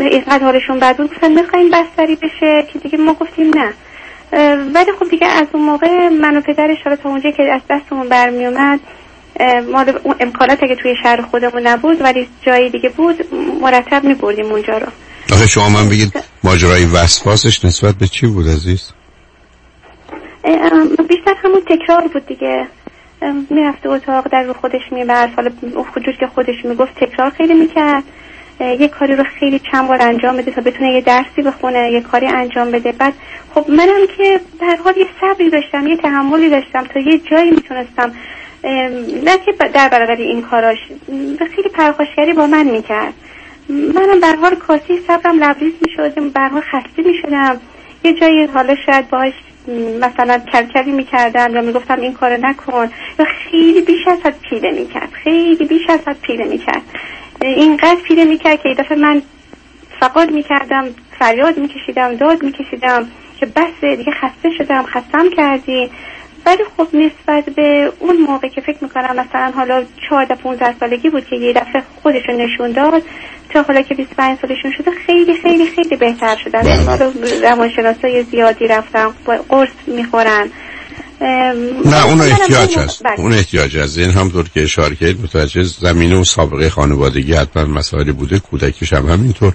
اینقدر حالشون بد بود. گفتن می‌خوایم بستری بشه که دیگه ما گفتیم نه. ولی خب دیگه از اون موقع من و پدرش حالا تا اونجا که از دستمون برمی اومد ما امکانات اگه توی شهر خودمون نبود ولی جایی دیگه بود مرتب می بردیم اونجا رو. آخه شما من بگید ماجرای وسواسش نسبت به چی بود عزیز؟ بیشتر همون تکرار بود دیگه. می‌رفته اتاق در رو خودش می‌برد حالا خجور که خودش می‌گفت تکرار خیلی می‌کرد. یه کاری رو خیلی چند بار انجام بده تا بتونه یه درسی بخونه یه کاری انجام بده. بعد خب منم که در حال یه صبری داشتم یه تحملی داشتم تا یه جایی می‌تونستم. نه که در برابر این کاراش خیلی پرخاشگری با من می‌کرد. منم به حال کاسی صبرم لبریز می‌شدم به خسته می‌شدم. یه جایی حالا شاید باش مثلا کلکلی می‌کردم یا می‌گفتم این کار نکن یا خیلی بیش از حد پیله می‌کرد خیلی بیش از حد پیله می‌کرد. اینقدر پیله می‌کرد که دفعه من فقط می‌کردم فریاد میکشیدم داد میکشیدم که بس دیگه خسته شدم خستم کردی. ولی خب نسبت به اون موقع که فکر می‌کنم مثلا حالا 14 15 سالگی بود که یه دفعه خودشون نشون داد تا حالا که 25 سالشون شده خیلی خیلی خیلی بهتر شدن روانشناسای زیادی رفتم قرص می‌خورن. نه اون احتیاج هست. بله. اون احتیاج هست. این همطور که اشاره کرد متوجه زمینه و سابقه خانوادگی حتما مسائلی بوده. کودکیش هم همینطور.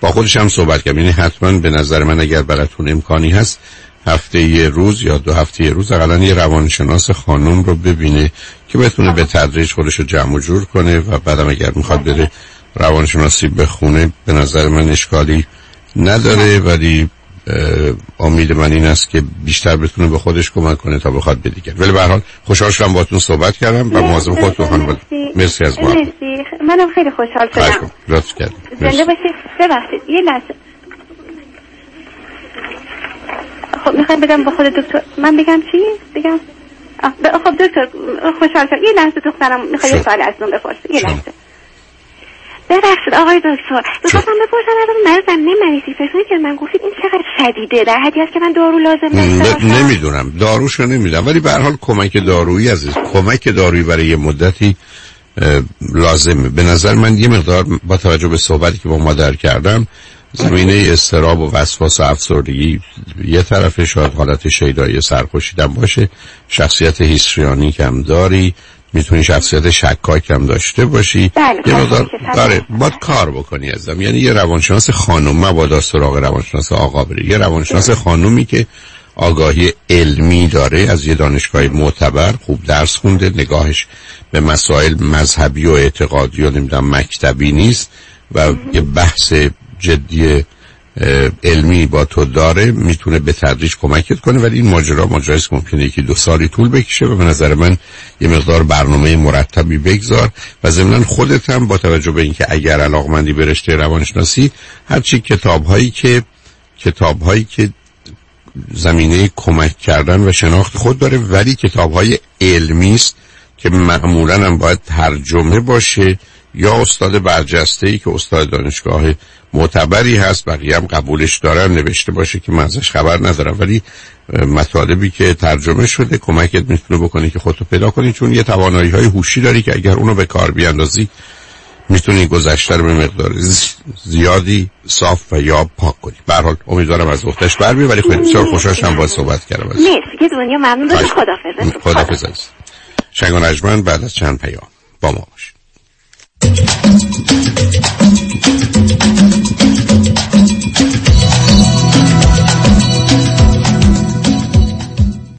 با خودش هم صحبت کرد یعنی حتما به نظر من اگر براتون امکانی هست هفته یه روز یا دو هفته یه روز اقلا یه روانشناس خانم رو ببینه که بتونه به تدریج خودش رو جمع و جور کنه و بعدم اگر می‌خواد بره روانشناسی بخونه به نظر من اشکالی نداره ولی امید من این است که بیشتر بتونه به خودش کمک کنه تا بخواد به دیگر. ولی به حال خوشحال شدم باهاتون صحبت کردم. و مواظب خودتون خانم مرسی. از ما. مرسی. منم خیلی خوشحال شدم. لطف کردم زنده باشید. ببخشید. یه لحظه. خب می‌خوام بدم با خود دکتر. من بگم چی؟ بگم. خب دکتر خوشحال شدم. یه لحظه دخترم می‌خواد سوال از من بپرسه. یه لحظه. ببخشید آقای دکتر. می‌خواستم بپرسم از مرض زمینه مریضی. فکر که من گفتید این چقدر شدیده. در حدی است که من دارو لازم داشته نمی‌دونم. داروشو نمی‌دونم. ولی به هر حال کمک دارویی عزیز. کمک دارویی برای یه مدتی لازمه. به نظر من یه مقدار با توجه به صحبتی که با مادر کردم زمینه استراب و وسواس و افسردگی یه طرف شاید حالت شیدایی سرخوشیدن باشه. شخصیت هیستریانی کم داری. می‌تونی شخصیت شکاک هم داشته باشی. بله یه مقدار داره باید کار بکنی ازم. یعنی یه روانشناس خانم مبادا سراغ روانشناس آقا بره یه روانشناس خانومی که آگاهی علمی داره از یه دانشگاه معتبر خوب درس خونده نگاهش به مسائل مذهبی و اعتقادی و نمی‌دونم مکتبی نیست و یه بحث جدی علمی با تو داره می‌تونه به تدریج کمکت کنه ولی این ماجرا ماجرایی که ممکنه یکی دو سالی طول بکشه و به نظر من یه مقدار برنامه مرتبی بگذار و ضمنا خودت هم با توجه به اینکه اگر علاقمندی به رشته روانشناسی هرچی کتاب هایی که کتاب هایی که زمینه کمک کردن و شناخت خود داره ولی کتاب های علمی است که معمولا هم باید ترجمه باشه. یا استاد برجسته ای که استاد دانشگاه معتبری هست بقیه هم قبولش دارن نوشته باشه که من ازش خبر ندارم. ولی مطالبی که ترجمه شده کمکت می‌تونه بکنی که خودتو پیدا کنی چون یه توانایی های هوشی داری که اگر اونو به کار بیاندازی می‌تونی گذشته رو به مقدار زیادی صاف و یا پاک کنی. به حال امیدوارم از وقتش بر ولی خیلی بسیار خوشحال شدم باهات صحبت کردم مرسی که دنیا ممنون. خدافظ خدافظ شنگ و بعد از چند پیام با ما باش って。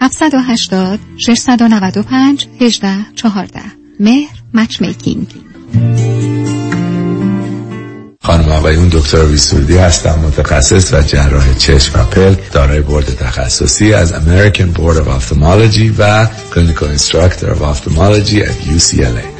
780 695 18 14 مهر Matchmaking خانم آقایون دکتر ویسوردی هستم متخصص و جراح چشم و پلک دارای بورد تخصصی از American Board of Ophthalmology و Clinical Instructor of Ophthalmology at UCLA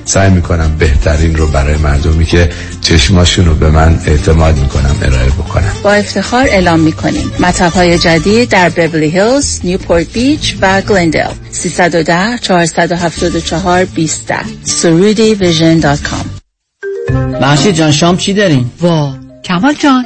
سعی می‌کنم بهترین رو برای مردمی که چشماشون رو به من اعتماد می‌کنم ارائه بکنم. با افتخار اعلام می‌کنیم. مطب های جدید در بورلی هیلز، نیوپورت بیچ و گلندل 310 474 20 سرودی vision dot com. محشید جان شام چی دارین؟ وا. کمال جان.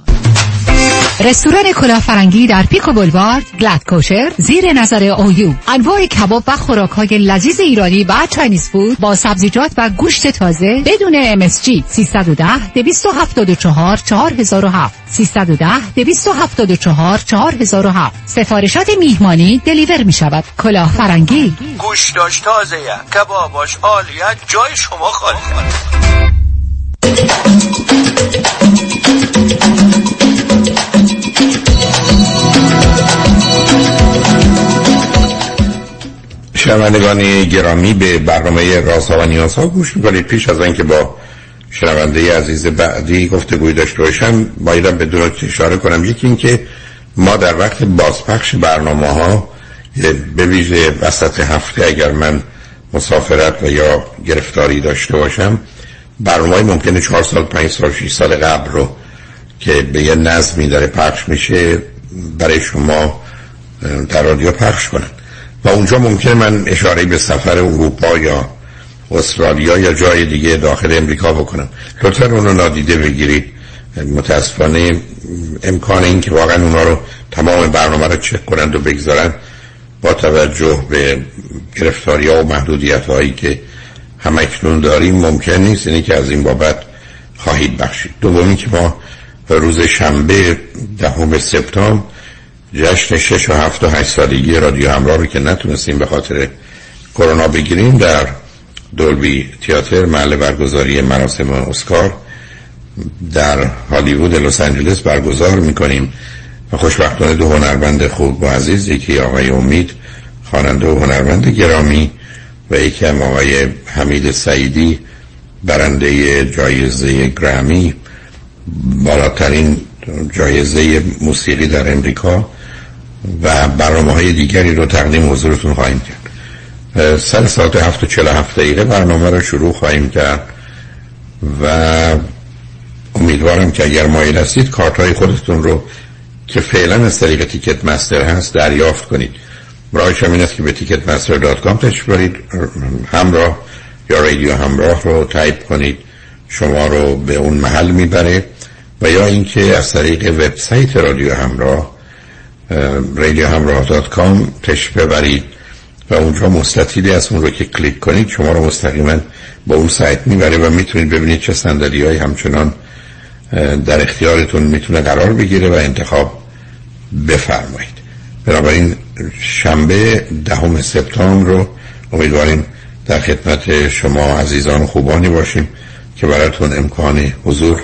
رستوران کلافرنگی در Pico Boulevard glatt kosher زیر نظر اویو انواع کباب و خوراک های لذیذ ایرانی و Chinese food با سبزیجات و گوشت تازه بدون MSG 310 274 4007 310 274 4007 سفارشات میهمانی deliver می شود کلافرنگی. گوش داشت تازه کباباش عالیت جای شما خالی. شنوندگان گرامی به برنامه رازها و نیازها گوش می‌کنید. پیش از اینکه با شنونده عزیز بعدی گفتگوی داشته باشم بایدم به دو اشاره کنم. یکی اینکه ما در وقت بازپخش برنامه ها به ویژه وسط هفته اگر من مسافرت و یا گرفتاری داشته باشم برنامه های ممکنه چهار سال پنج سال شیش سال قبل رو که به یه نظمی داره پخش میشه برای شما در رادیو پخش کنن. و اونجا ممکن من اشاره به سفر اروپا یا استرالیا یا جای دیگه داخل امریکا بکنم. لطفا اونو نادیده بگیرید. متاسفانه امکان این که واقعا اونا رو تمام برنامه رو چک کنند و بگذارن با توجه به گرفتاری ها و محدودیت هایی که همکنون داریم ممکن نیست. اینه که از این بابت خواهید بخشید. دومی که ما روز شنبه دهم سپتامبر جشن شش و هفت و هشت سالگی رادیو همراه رو که نتونستیم به خاطر کرونا بگیریم در دولبی تیاتر محل برگزاری مراسم اسکار در هالیوود لس آنجلس برگزار می‌کنیم. و خوشبختانه دو هنرمند خوب و عزیز یکی آقای امید خواننده و هنرمند گرامی و یکی هم آقای حمید سعیدی برنده جایزه گرامی بالاترین جایزه موسیقی در امریکا و برنامه های دیگری رو تقدیم حضورتون خواهیم کرد. سر ساعت هفت و چل هفت دقیقه برنامه رو شروع خواهیم کرد و امیدوارم که اگر مایل هستید کارت های خودتون رو که فعلا از طریق Ticketmaster هست دریافت کنید. راهش هم این است که به Ticketmaster dot com تشریف برید همراه یا رادیو همراه رو تایپ کنید. شما رو به اون محل می‌بره و یا اینکه از طریق وبسایت رادیو همراه رادیو همراه dot com تشریف ببرید و اونجا مستطیلی از اون رو که کلیک کنید شما رو مستقیما با اون سایت می‌بره و می‌تونید ببینید چه صندلی های همچنان در اختیارتون می‌تونه قرار بگیره و انتخاب بفرمایید. بنابراین شنبه دهم سپتامبر رو امیدواریم در خدمت شما عزیزان خوبانی باشیم. که براتون امکان حضور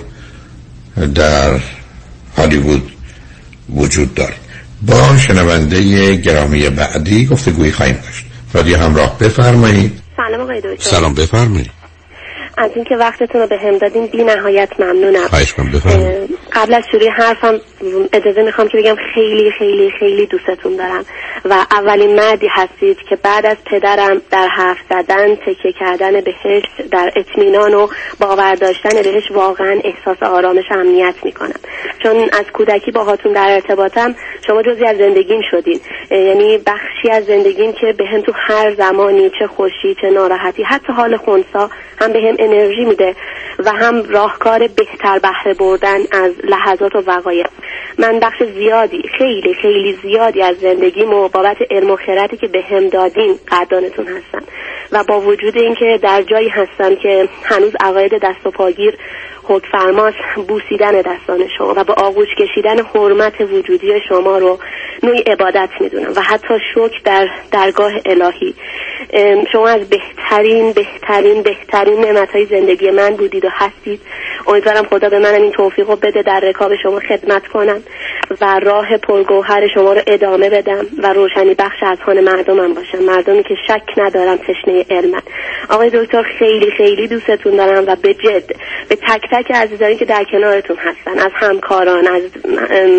در هالیوود وجود داره. با شنونده گرامی بعدی گفتگویی خواهیم داشت. رادیو همراه بفرمایید. سلام آقای دکتر. سلام بفرمایید. از اینکه وقتتون رو به هم دادین بی نهایت ممنونم. خواهش کنم بفرمایید. قبل از شروع حرفم اجازه می‌خوام که بگم خیلی خیلی خیلی دوستتون دارم. و اولین مردی هستید که بعد از پدرم در حرف زدن تکیه کردن بهش در اطمینان و باور داشتن بهش واقعا احساس آرامش امنیت می‌کنم. چون از کودکی باهاتون در ارتباطم شما جزی از زندگیم شدین. یعنی بخشی از زندگیم که به هم تو هر زمانی چه خوشی چه ناراحتی حتی حال خونسا هم به هم انرژی میده و هم راهکار بهتر بهره بردن از لحظات و وقایع. من بخش زیادی خیلی خیلی زیادی از زندگیمو بابت علم و خیراتی که به هم دادین قدردانتون هستم. و با وجود اینکه در جایی هستم که هنوز عقاید دست و پاگیر حکم فرماس بوسیدن دستان شما و به آغوش کشیدن حرمت وجودی شما رو نوعی عبادت می‌دونم و حتی شکر در درگاه الهی. شما از بهترین بهترین بهترین نعمت های زندگی من بودید و هستید. امیدوارم خدا به منم این توفیق رو بده در رکاب شما خدمت کنم و راه پرگوهر شما رو ادامه بدم و روشنی بخش از خانه مردمم باشم. مردمی که شک ندارم تشنه علمن. آقای دکتر خیلی خیلی دوستتون دارم و به جد به تک تک عزیزانی که در کنارتون هستن از همکاران از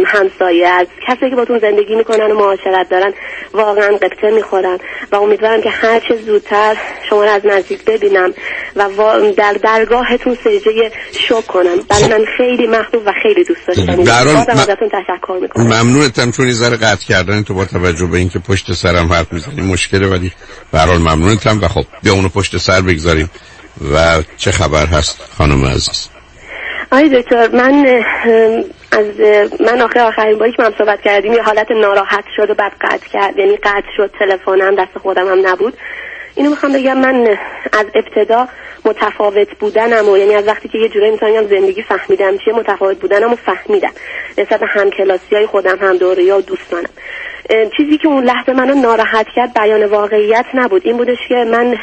همسایه از کسی که باتون زندگی می‌کنن و معاشرت دارن واقعا قبطه می‌خورن. و امیدوارم که هر چه زودتر شما رو از نزدیک ببینم و در درگاهتون سجده شکر کنم. برای من خیلی محبوب و خیلی دوست داشتنی ازتون تشکر می‌کنم. ممنونتم چون ذره قطع کردن تو با توجه به اینکه پشت سرم حرف می‌زنی مشکله ولی به هر حال ممنونتم. و خب بیا اونو پشت سر بگذاریم. و چه خبر هست خانم عزیز؟ آی دکتر من از من آخر آخرین باری که من صحبت کردیم یه حالت ناراحت شد و بعد قطع کرد یعنی قطع شد تلفنم دست خودم هم نبود. اینو می‌خوام بگم من از ابتدا متفاوت بودنم و یعنی از وقتی که یه جورایی می‌تونم زندگی فهمیدم چیه متفاوت بودنم و فهمیدم. نسبت همکلاسی های خودم هم دوره و دوستانم. چیزی که اون لحظه منو ناراحت کرد بیان واقعیت نبود. این بودش که من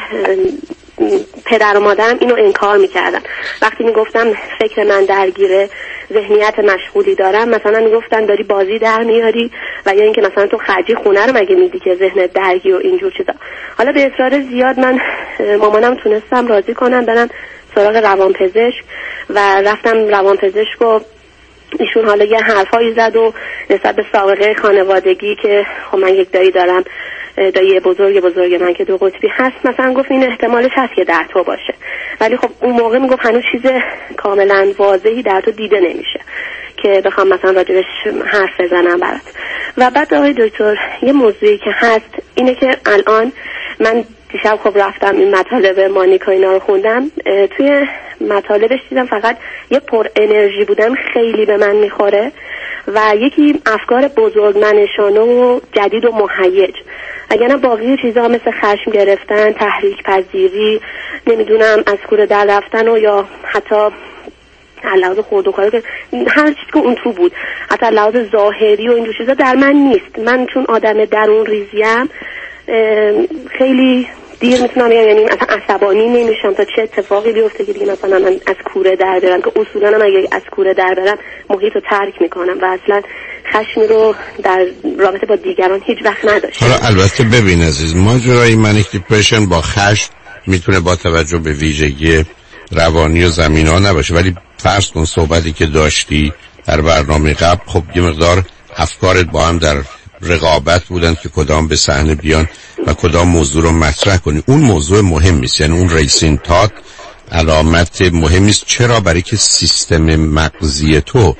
پدر و مادرم اینو انکار می‌کردم وقتی می‌گفتم فکر من درگیره ذهنیت مشغولی دارم مثلا می‌گفتن داری بازی در میاری و یا اینکه مثلا تو خرجی خونه رو مگه میدی که ذهن درگی و اینجور چیزا. حالا به اصرار زیاد من مامانم تونستم راضی کنم برم سراغ روانپزشک و رفتم روانپزشک و ایشون حالا یه حرفایی زد و نسبت به سابقه خانوادگی که خب من یک دایی دارم. دایی بزرگ بزرگ من که دو قطبی هست مثلا گفت این احتمالش هست که در تو باشه. ولی خب اون موقع می‌گفت هنوز چیز کاملا واضحی در تو دیده نمیشه که بخوام مثلا راجبش حرف بزنم برات. و بعد آقای دکتر یه موضوعی که هست اینه که الان من دیشب خب رفتم این مطالب مانیکا اینا رو خوندم توی مطالبش دیدم فقط یه پر انرژی بودن خیلی به من می‌خوره و یکی افکار بزرگ منشانه و جدید و مهیج. اگر باقی چیزها مثل خشم گرفتن تحریک پذیری نمی‌دونم از کوره در رفتن و یا حتی لحاظ خورد و که هر چیز که اون تو بود. حتی لحاظ ظاهری و این چیزا در من نیست. من چون آدم درون ریزیم خیلی دیر می‌تونم بگم. یعنی اصلا عصبانی نمیشم تا چه اتفاقی بیفته که دیگه مثلا من از کوره در برم. که اصولا هم اگه از کوره در برم محیط رو ترک می‌کنم و اصلا خشمی رو در رابطه با دیگران هیچ وقت نداشتم حالا البته ببین عزیز ماجرای منیک دیپرشن با خشم می‌تونه با توجه به ویژگی روانی و زمین ها نباشه. ولی فرض کن صحبتی که داشتی در برنامه قبل خب یه مقدار افکارت با هم در رقابت بودن که کدام به صحنه بیان و کدام موضوع رو مطرح کنی. اون موضوع مهم است یعنی اون ریسین تات علامت مهمی است چرا؟ برای که سیستم مغزی تو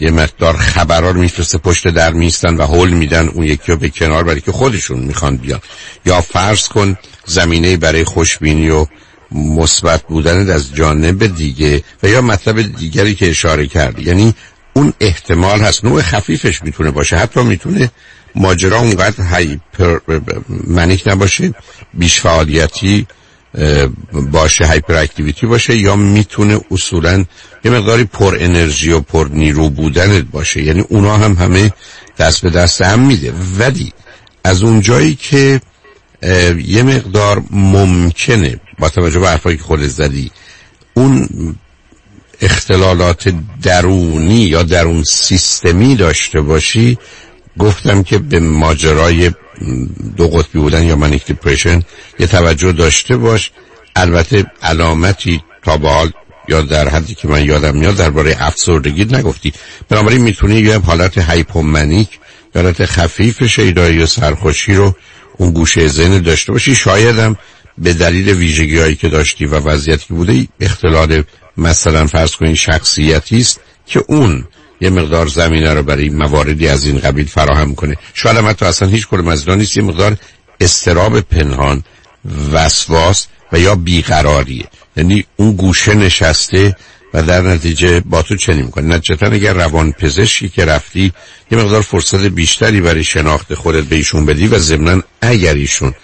یه مقدار خبرار میفرسته پشت در میستن و حل میدن اون یکی رو به کنار برای که خودشون می‌خوان بیان. یا فرض کن زمینه برای خوشبینی و مثبت بودن از جانب دیگه و یا مطلب دیگری که اشاره کرد یعنی اون احتمال هست نوع خفیفش می‌تونه باشه. حتی می‌تونه ماجرا اونقدر هایپر منیک نباشه بیش فعالیتی باشه هایپر اکتیویتی باشه یا می‌تونه اصولا یه مقداری پر انرژی و پر نیرو بودنت باشه. یعنی اونا هم همه دست به دست هم میده. ولی از اون جایی که یه مقدار ممکنه با توجه به حرفایی که خود زدی اون اختلالات درونی یا درون سیستمی داشته باشی گفتم که به ماجرای دو قطبی بودن یا manic depression یه توجه داشته باش. البته علامتی تا به حال یا در حدی که من یادم میاد درباره افسردگی نگفتی. بنابراین می‌تونی یه حالت hypomanic حالت خفیف شیدایی یا سرخوشی رو اون گوشه ذهن داشته باشی. شایدم به دلیل ویژگی هایی که داشتی و وضعیتی که بوده اختلال مثلا فرض کنید شخصیتی است که اون یه مقدار زمینه رو برای مواردی از این قبیل فراهم کنه. شاید هم تو اصلا هیچ کدوم از نیست. یه مقدار استراب پنهان وسواس و یا بیقراریه. یعنی اون گوشه نشسته و در نتیجه با تو چنین می‌کنه. نتیجتا اگر روان پزشکی که رفتی یه مقدار فرصت بیشتری برای شناخت خودت به ایشون بدی و ضمنا اگر ایشون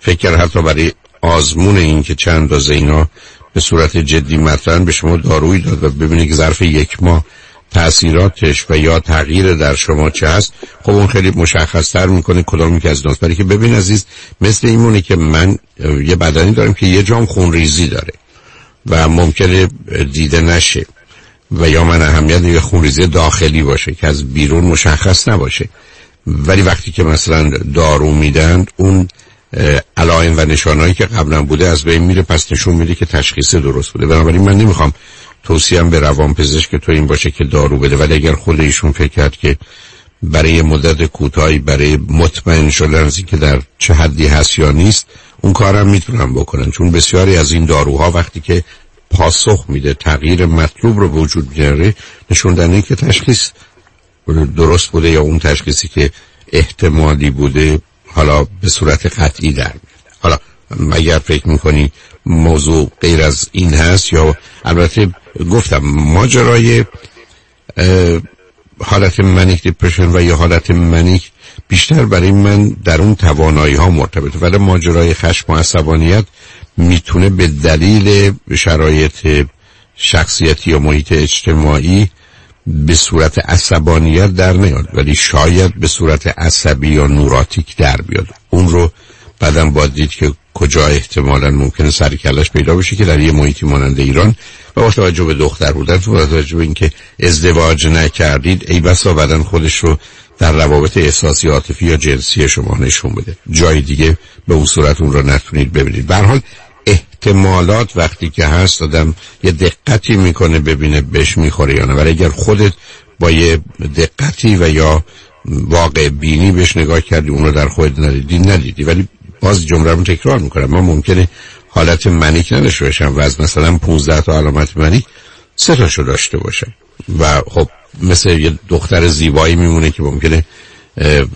فکر حتی برای آزمون این که چند اندازه اینا به صورت جدی مطرح به شما دارویی داد و ببینید که ظرف یک ماه تاثیراتش و یا تغییر در شما چه هست خب اون خیلی مشخص تر می‌کنه کدام که از ناست برای که ببین عزیز مثل ایمونه که من یه بدنی دارم که یه جام خون ریزی داره و ممکنه دیده نشه و یا من اهمیت یه خونریزی داخلی باشه که از بیرون مشخص نباشه. ولی وقتی که مثلا دارو میدن اون علائم و نشانهایی که قبلا بوده از بین میره پس نشون میده که تشخیص درست بوده. بنابراین من نمی‌خوام توصیم به روان پزشک تو این باشه که دارو بده. ولی اگر خود ایشون فکر کرد که برای مدت کوتاهی برای مطمئن شدن از که در چه حدی هست یا نیست اون کارم می‌تونن بکنن. چون بسیاری از این داروها وقتی که پاسخ میده تغییر مطلوب رو وجود میاره نشون دهنده که تشخیص درست بوده یا اون تشخیصی که احتمالی بوده حالا به صورت قطعی در حالا اگر فکر می‌کنی موضوع غیر از این هست یا البته گفتم ماجرای حالت منیک دیپرشن و یا حالت منیک بیشتر برای من در اون توانایی ها مرتبطه. ولی ماجرای خشم و عصبانیت می‌تونه به دلیل شرایط شخصیتی یا محیط اجتماعی به صورت عصبانیت در نیاد. ولی شاید به صورت عصبی یا نوراتیک در بیاد. اون رو بعدم باید دید که کجا احتمالا ممکنه سر کلش پیدا بشه که در یه محیطی مانند ایران و با توجه به دختر بودن با توجه به اینکه ازدواج نکردید ای بسا بدن خودش رو در روابط احساسی عاطفی یا جنسی شما نشون بده. جای دیگه به اون صورت اون رو نتونید ببینید. به حال احتمالات وقتی که هست آدم یه دقتی می‌کنه ببینه بهش می‌خوره یا نه. ولی اگر خودت با یه دقتی و یا واقع بینی بهش نگاه کردی اونو در خودت ندیدی ندیدی. ولی باز جمله رو تکرار می‌کنم. ما ممکنه حالت منیک نداشته باشم و از مثلا 15 تا علامت منیک سه تاشو داشته باشم. و خب مثل یه دختر زیبایی میمونه که ممکنه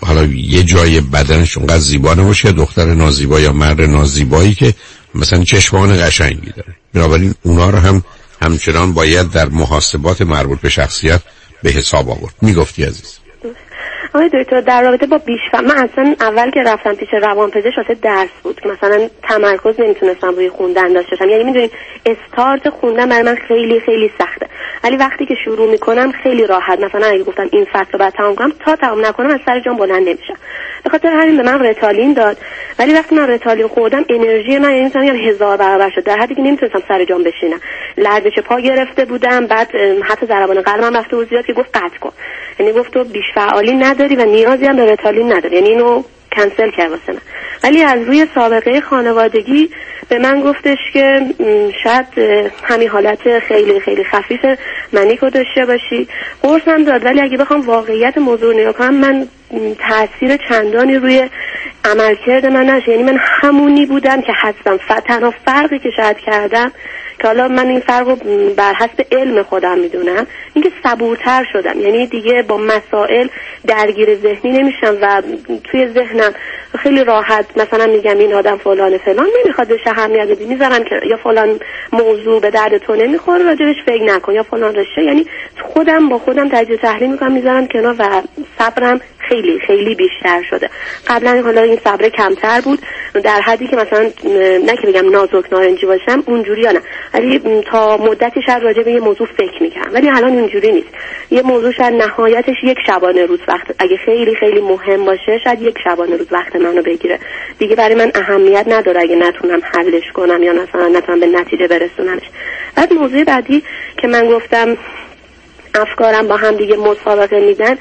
حالا یه جای بدنش اونقدر زیبا نباشه یا دختر نازیبا یا مرد نازیبایی که مثلا چشمان قشنگی داره. بنابراین اونا رو هم همچنان باید در محاسبات مربوط به شخصیت به حساب آورد. می‌گفتی عزیز. آقای دکتر در رابطه با بیشفع من اصلا اول که رفتم پیش روانپزشک واسه درس بود. مثلا تمرکز نمی‌تونستم روی خوندن داشته باشم. یعنی می‌دونید استارت خوندن برای من خیلی خیلی سخته. ولی وقتی که شروع می‌کنم خیلی راحت. مثلا اگه گفتم این فصل رو بعد تمام کنم تا تمام نکنم از سر جام بلند نمیشم. به خاطر همین به من رتالین داد. ولی وقتی من رتالین خوردم انرژی من یعنی مثلا هزار برابر شد. در حدی که نمی‌تونستم سر جام بشینم. لرزش پا گرفته بودم. بعد حتی ضربان قلبم رفته بود زیاد که گفت قطع کن. یعنی گفت تو بیش فعالی نداری و نیازی هم به رتالین نداری. یعنی اینو کنسل کرد واسه من. ولی از روی سابقه خانوادگی به من گفتش که شاید همین حالت خیلی خیلی خفیف منیکو داشته باشی. قرص هم داد ولی اگه بخوام واقعیت موضوع نگاه کنم من تاثیر چندانی روی عملکرد من نشه یعنی من همونی بودم که هستم. تنها فرقی که شاید کردم که حالا من این فرق رو بر حسب علم خودم می‌دونم اینکه صبورتر شدم. یعنی دیگه با مسائل درگیر ذهنی نمیشم و توی ذهنم خیلی راحت مثلا میگم این آدم فلان فلان نمی‌خواد بهش اهمیت بدی. می‌ذارم که یا فلان موضوع به درد تو نمی‌خوره راجبش فکر نکن. یا فلان رشته یعنی خودم با خودم تجزیه تحلیل می‌کنم می‌ذارم کنار و صبرم خیلی خیلی بیشتر شده. قبلا حالا این صبر کمتر بود. در حدی که مثلا نه که بگم نازک نارنجی باشم اونجوری نه. ولی تا مدتی شاید راجع یه موضوع فکر می‌کنم ولی الان اینجوری نیست. یه موضوع شاید نهایتش یک شبانه روز وقت اگه خیلی خیلی مهم باشه شاید یک شبانه روز وقت منو بگیره. دیگه برای من اهمیت نداره اگه نتونم حلش کنم یا مثلا نتونم به نتیجه برسونمش. بعد موضوع بعدی که من گفتم افکارم با هم دیگه مسابقه میدن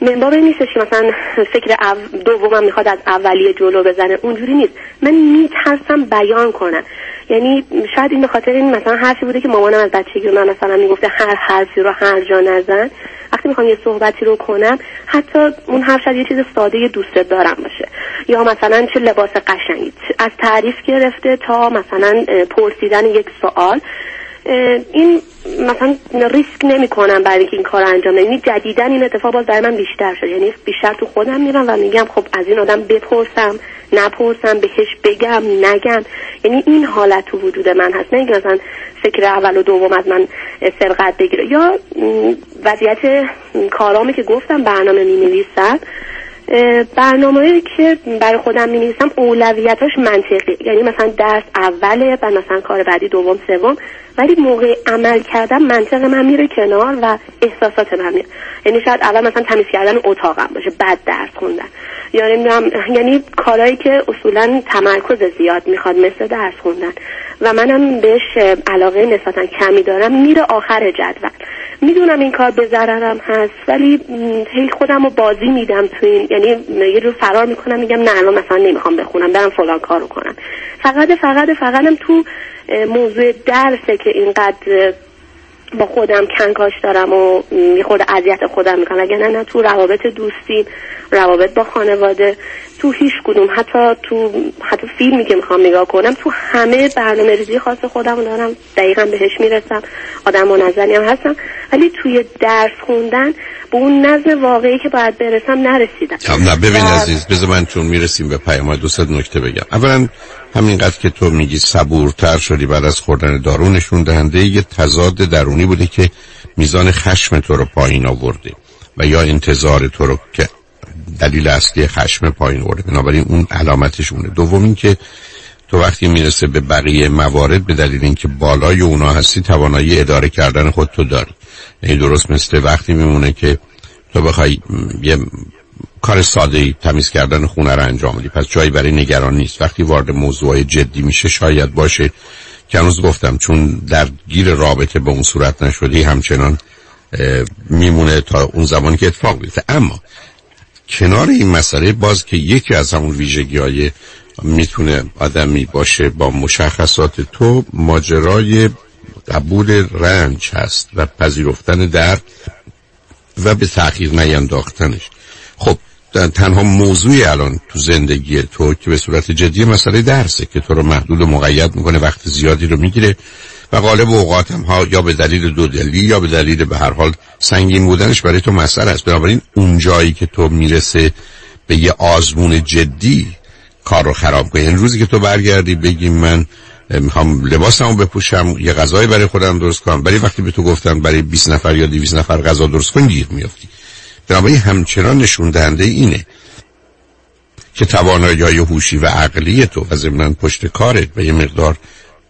منباب نیستش که مثلا فکر. دومم می‌خواد از اولیه جلو بزنه. اونجوری نیست. من میترسم بیان کنم. یعنی شاید این به خاطر این مثلا حرفی بوده که مامانم از بچگی من مثلا می‌گفته هر حرفی رو هر جا نزن. وقتی می‌خوام یه صحبتی رو کنم حتی اون حرف شاید یه چیز ساده دوست دارم باشه. یا مثلا چه لباس قشنگی. از تعریف گرفته تا مثلا پرسیدن یک سوال. این مثلا ریسک نمی کنم برای اینکه این کار انجام بدم. یعنی این اتفاق باز برای من بیشتر شد. یعنی بیشتر تو خودم میرم و میگم خب از این آدم بپرسم نپرسم بهش بگم نگم. یعنی این حالت تو وجود من هست. نه مثلا فکر اول و دوم از من سرقت بگیره. یا وضعیت کارامی که گفتم برنامه می نویسم برنامه که برای خودم می نویسم اولویتاش منطقی. یعنی مثلا درس اوله و مثلا کار بعدی دوم سوم. ولی موقع عمل کردن منطق من میره کنار و احساسات من میره یعنی شاید اول مثلا تمیز کردن اتاقم باشه بعد درس خوندن. یا نمی‌دونم یعنی کارهایی که اصولا تمرکز زیاد می‌خواد مثل درس خوندن. و منم بهش علاقه نسبتا کمی دارم. میره آخر جدول. می‌دونم این کار به ضررم هست ولی هی خودم رو بازی میدم تو این یعنی یه رو فرار می‌کنم میگم نه الان مثلا نمی‌خوام بخونم برم فلان کارو کنم. فقط فقط فقطم تو موضوع درسه که اینقدر با خودم کنکاش دارم و یه خود اذیت خودم می‌کنم. اگه نه نه تو روابط دوستی روابط با خانواده تو هیچ کدوم. حتی تو حتی فیلمی که می‌خوام نگاه کنم تو همه برنامه ریزی خاص خودم دارم. دقیقا بهش می‌رسم. آدم منظمی هم هستم. ولی توی درس خوندن به اون نظم واقعی که باید برسم نرسیدم. نه ببین عزیز بذار من چون می‌رسیم به پیام دو نکته بگم. اولا همینقدر که تو میگی صبورتر شدی بعد از خوردن دارو نشون دهنده یه تضاد درونی بوده که میزان خشم تو رو پایین آورده و یا انتظار تو رو که دلیل اصلی خشم پایین آورده. بنابراین اون علامتش اونه دوم این که تو وقتی می‌رسه به بقیه موارد به دلیل اینکه بالای اونا هستی توانایی اداره کردن خود تو داری. درست مثل وقتی میمونه که تو بخوای یه کار ساده ای تمیز کردن خونه رو انجام بدی. پس جایی برای نگران نیست. وقتی وارد موضوع جدی میشه شاید باشه که هنوز گفتم چون در گیر رابطه به اون صورت نشدی همچنان میمونه تا اون زمانی که اتفاق بیفته. اما کنار این مسئله باز که یکی از همون ویژگی های می‌تونه آدمی باشه با مشخصات تو ماجرای قبول رنج هست و پذیرفتن درد و به تأخیر نینداختنش. خب تنها موضوعی الان تو زندگی تو که به صورت جدی مسئله درسه که تو رو محدود و مقید می‌کنه وقت زیادی رو می‌گیره و غالب اوقات ها یا به دلیل دو دلی یا به دلیل به هر حال سنگین بودنش برای تو مسئله است. بنابراین اون جایی که تو می‌رسه به یه آزمون جدی کار رو خراب کنی. یعنی روزی که تو برگردی بگی من می‌خوام لباسمو بپوشم یه غذای برای خودم درست کنم. ولی وقتی به تو گفتن برای 20 نفر یا 200 نفر غذا درست کن گیر میافتی. بنابراین همچنان نشون دهنده اینه که توانایی هوشی و عقلی تو و ضمن پشت کارت و یه مقدار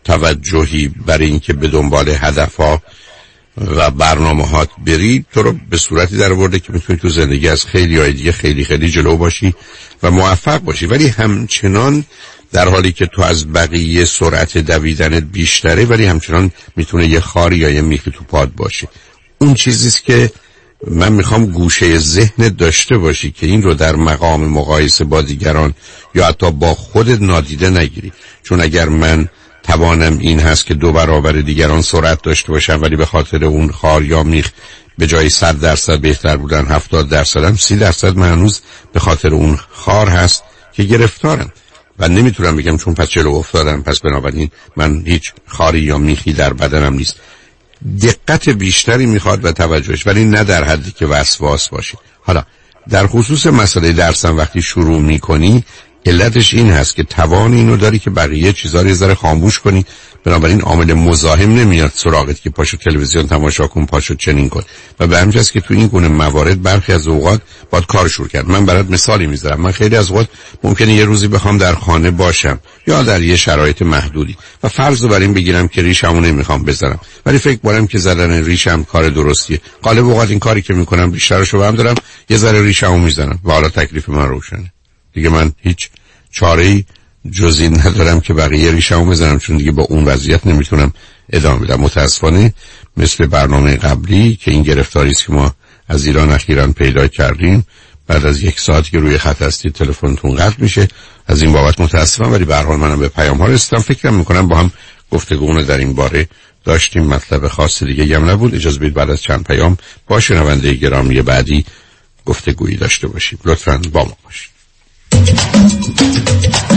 توجهی برای اینکه به دنبال هدفها و برنامه هات بری تو رو به صورتی در ورده که می‌تونی تو زندگی از خیلی های دیگه خیلی خیلی جلو باشی و موفق باشی. ولی همچنان در حالی که تو از بقیه سرعت دویدنت بیشتره ولی همچنان می‌تونه یه خاری یا یه میخی تو پاد باشه. اون چیزیست که من می‌خوام گوشه ذهن داشته باشی که این رو در مقام مقایسه با دیگران یا حتی با خودت نادیده نگیری. چون اگر من توانم این هست که دو برابر دیگران سرعت داشته باشم ولی به خاطر اون خار یا میخ به جای 100 درصد بهتر بودن 70 درصدم 30 درصد من هنوز به خاطر اون خار هست که گرفتارم. و نمی‌تونم بگم چون پس چلو افتادم. پس بنابراین من هیچ خاری یا میخی در بدنم نیست. دقت بیشتری می‌خواد و توجهش ولی نه در حدی که وسواس باشی حالا در خصوص مسئله درسم وقتی شروع می‌کنی علتش این هست که توان اینو داری که بقیه چیزا رو ذره خاموش کنی. بنابراین عامل مزاحم نمیاد سراغت که پاشو تلویزیون تماشا کن پاشو چنین کن. و به همین که تو این گونه موارد برخی از اوقات باید کار شروع کرد. من برات مثالی می‌ذارم. من خیلی از اوقات ممکنه یه روزی بخوام در خانه باشم یا در یه شرایط محدودی. و فرض رو بر این بگیرم که ریشمو نمی‌خوام بزنم ولی فکر کنم که زدن ریشم کار درستیه. غالب اوقات این کاری که می‌کنم بیشترشو هم دارم یه ذره ریشمو می‌زنم. و حالا تکلیف من روشنه. دیگه من هیچ چاره جز این ندارم که بقیه ریشمو بزنم چون دیگه با اون وضعیت نمی‌تونم ادامه بدم. متاسفانه مثل برنامه قبلی که این گرفتاری است که ما از ایران اخیرا پیدا کردیم بعد از یک ساعت که روی خط هستی تلفنتون قطع میشه. از این بابت متاسفم ولی به حال منم به پیام ها رسیدم. فکرم می‌کنم با هم گفتگو در این باره داشتیم. مطلب خاص دیگه هم نبود. اجازه بدید بعد از چند پیام با شنونده گرامی بعدی گفتگویی داشته باشیم. لطفا با ما باشید. フフフフ。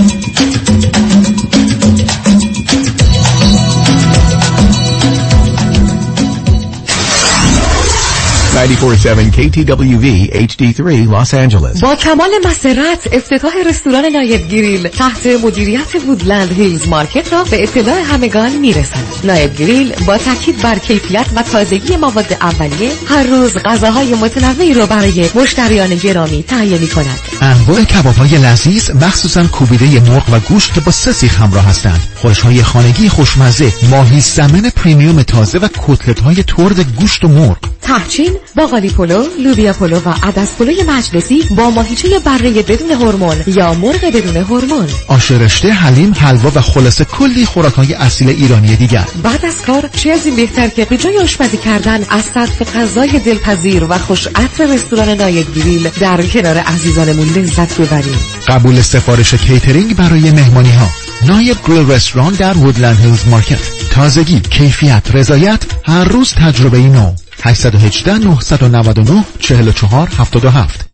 947 KTWV HD3 Los Angeles. با کمال مسرت افتتاح رستوران نایب گریل. تحت مدیریت وودلند هیلز مارکت را به اطلاع همگان می‌رسند نایب گریل با تاکید بر کیفیت و تازگی مواد اولیه هر روز غذاهای متنوعی را برای مشتریان گرامی تهیه می کند انواع کباب های لذیذ مخصوصا کوبیده مرغ و گوشت که با سه سیخ همراه هستند. خورش های خانگی خوشمزه ماهی salmon premium تازه و کتلت های ترد گوشت و مرغ. تحچین باقالی پلو، لوبیا پلو و عدس پلوی مجلسی با ماهیچه بره بدون هورمون یا مرغ بدون هورمون. آش رشته، حلیم، حلوا و خلاصه کلی خوراک‌های اصیل ایرانی دیگر. بعد از کار چه از این بهتر که به جای آشپزی کردن از طرف غذای دلپذیر و خوش عطر رستوران نایب Grill در کنار عزیزانمون لذت ببریم. قبول سفارش کیترینگ برای مهمانی ها. نایب Grill رستوران در Woodland Hills Market. تازگی، کیفیت، رضایت، هر روز تجربه نو. 818 999 44 77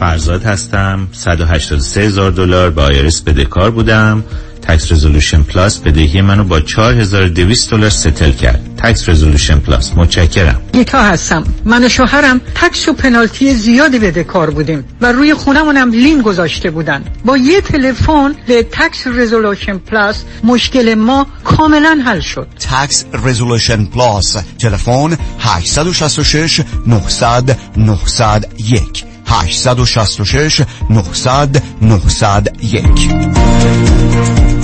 فرزاد هستم 183 هزار دلار با IRS بدهکار بودم Tax Resolution Plus بدهی منو با 4200 دلار settle کرد Tax Resolution Plus متشکرم. یکا هستم. من و شوهرم tax و پنالتی زیادی بده کار بودیم و روی خونمونم lien گذاشته بودن. با یه تلفن به Tax Resolution Plus مشکل ما کاملا حل شد. تکس رزولوشن پلاس تلفن 866 900 901 866 900 901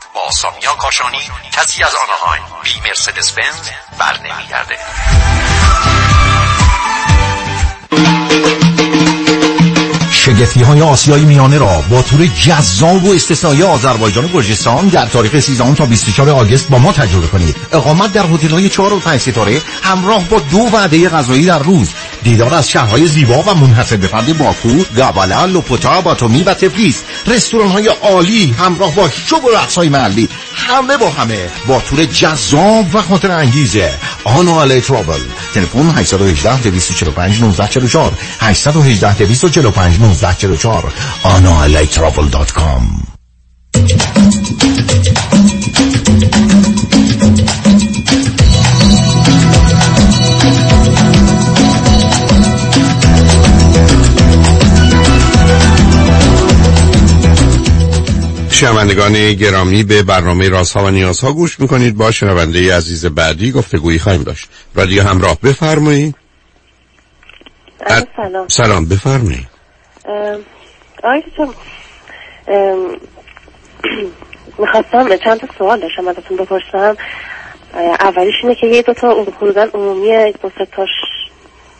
با سامیا کاشانی کسی از آنهایم بی مرسدس بنز بر نمیگرده شگفتی های آسیای میانه را با تور جذاب و استثنایی آذربایجان و گرجستان در تاریخ 13 تا 24 آگوست با ما تجربه کنید. اقامت در هتل های 4 و 5 ستاره همراه با دو وعده غذایی در روز. دیدار از شهرهای زیبا و منحصر به فرد باکو، گابالا، لوپوتا، باتومی و تفلیس رستوران های عالی همراه با شب و رقص های محلی. همه با همه با تور جذاب و خاطر انگیزه. آنو علی ترابل. تلفن 818 245 1944 818 245 1944 آنوعلیترابل.com شنوندگان گرامی به برنامه رازها و نیازها گوش می‌کنید. با شنونده عزیز بعدی گفتگویی خواهیم داشت. رادیو همراه بفرمایید. سلام. سلام. بفرمایید. آقای می‌خواستم چند تا سوال داشتم ازتون بپرسم. اولیش اینه که یه دوتا حدودا عمومی دو سه تاش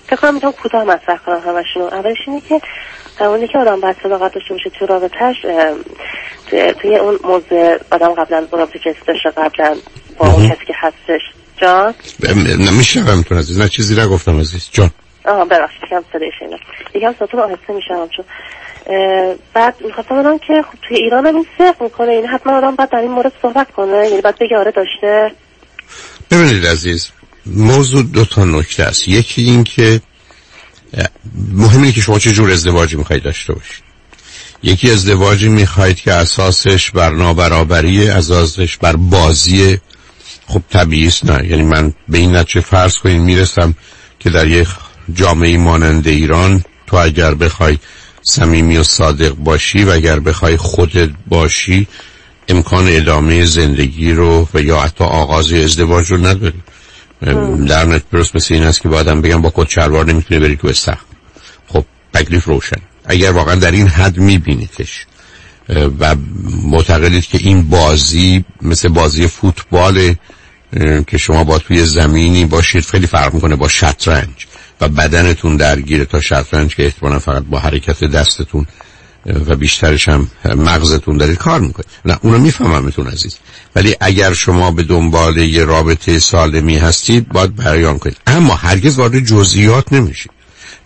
فکر کنم می‌تونم کوتاه مطرح کنم همشون اولیش اینه که اونی که آدم باید صداقت داشته باشه تو رابطهش توی اون موضوع آدم قبلا رابطه جنسی داشته قبلا با اون کسی که هستش جان؟ نمیشنوم تون عزیز نه چیزی نگفتم عزیز. جان. آها ببخشید یکم صدای شنیدم. یکم صداتون آهسته میشنم چون بعد می‌خواستم بدونم که خب توی ایران هم این صرف می‌کنه این حتما آدم باید در این مورد صحبت کنه یعنی باید بگه آره داشته. ببینید عزیز موضوع دو تا نکته است. یکی این که مهم اینه که شما چه جور ازدواجی می‌خواید داشته باشید. یکی ازدواجی می‌خواید که اساسش بر نابرابری اساسش بر بازی خب طبیعی نه. یعنی من به این نتیجه فرض کنید می‌رسم که در یک جامعه مانند ایران تو اگر بخوای صمیمی و صادق باشی و اگر بخوای خودت باشی امکان ادامه زندگی رو و یا حتی آغاز ازدواج رو نداری. در نت درست مثل این است که بعدم بگم با کت شلوار نمی‌تونه بری تو استخ خب تکلیف روشن. اگر واقعا در این حد میبینیدش. و معتقدید که این بازی مثل بازی فوتبال که شما با توی زمینی باشید خیلی فرق می‌کنه با شطرنج. و بدنتون درگیره تا شطرنج که احتمالا فقط با حرکت دستتون و بیشترش هم مغزتون دارید کار می‌کنید. نه اونو میفهممتون عزیز. ولی اگر شما به دنبال یه رابطه سالمی هستید باید بیان کنید. اما هرگز وارد جزئیات نمیشید.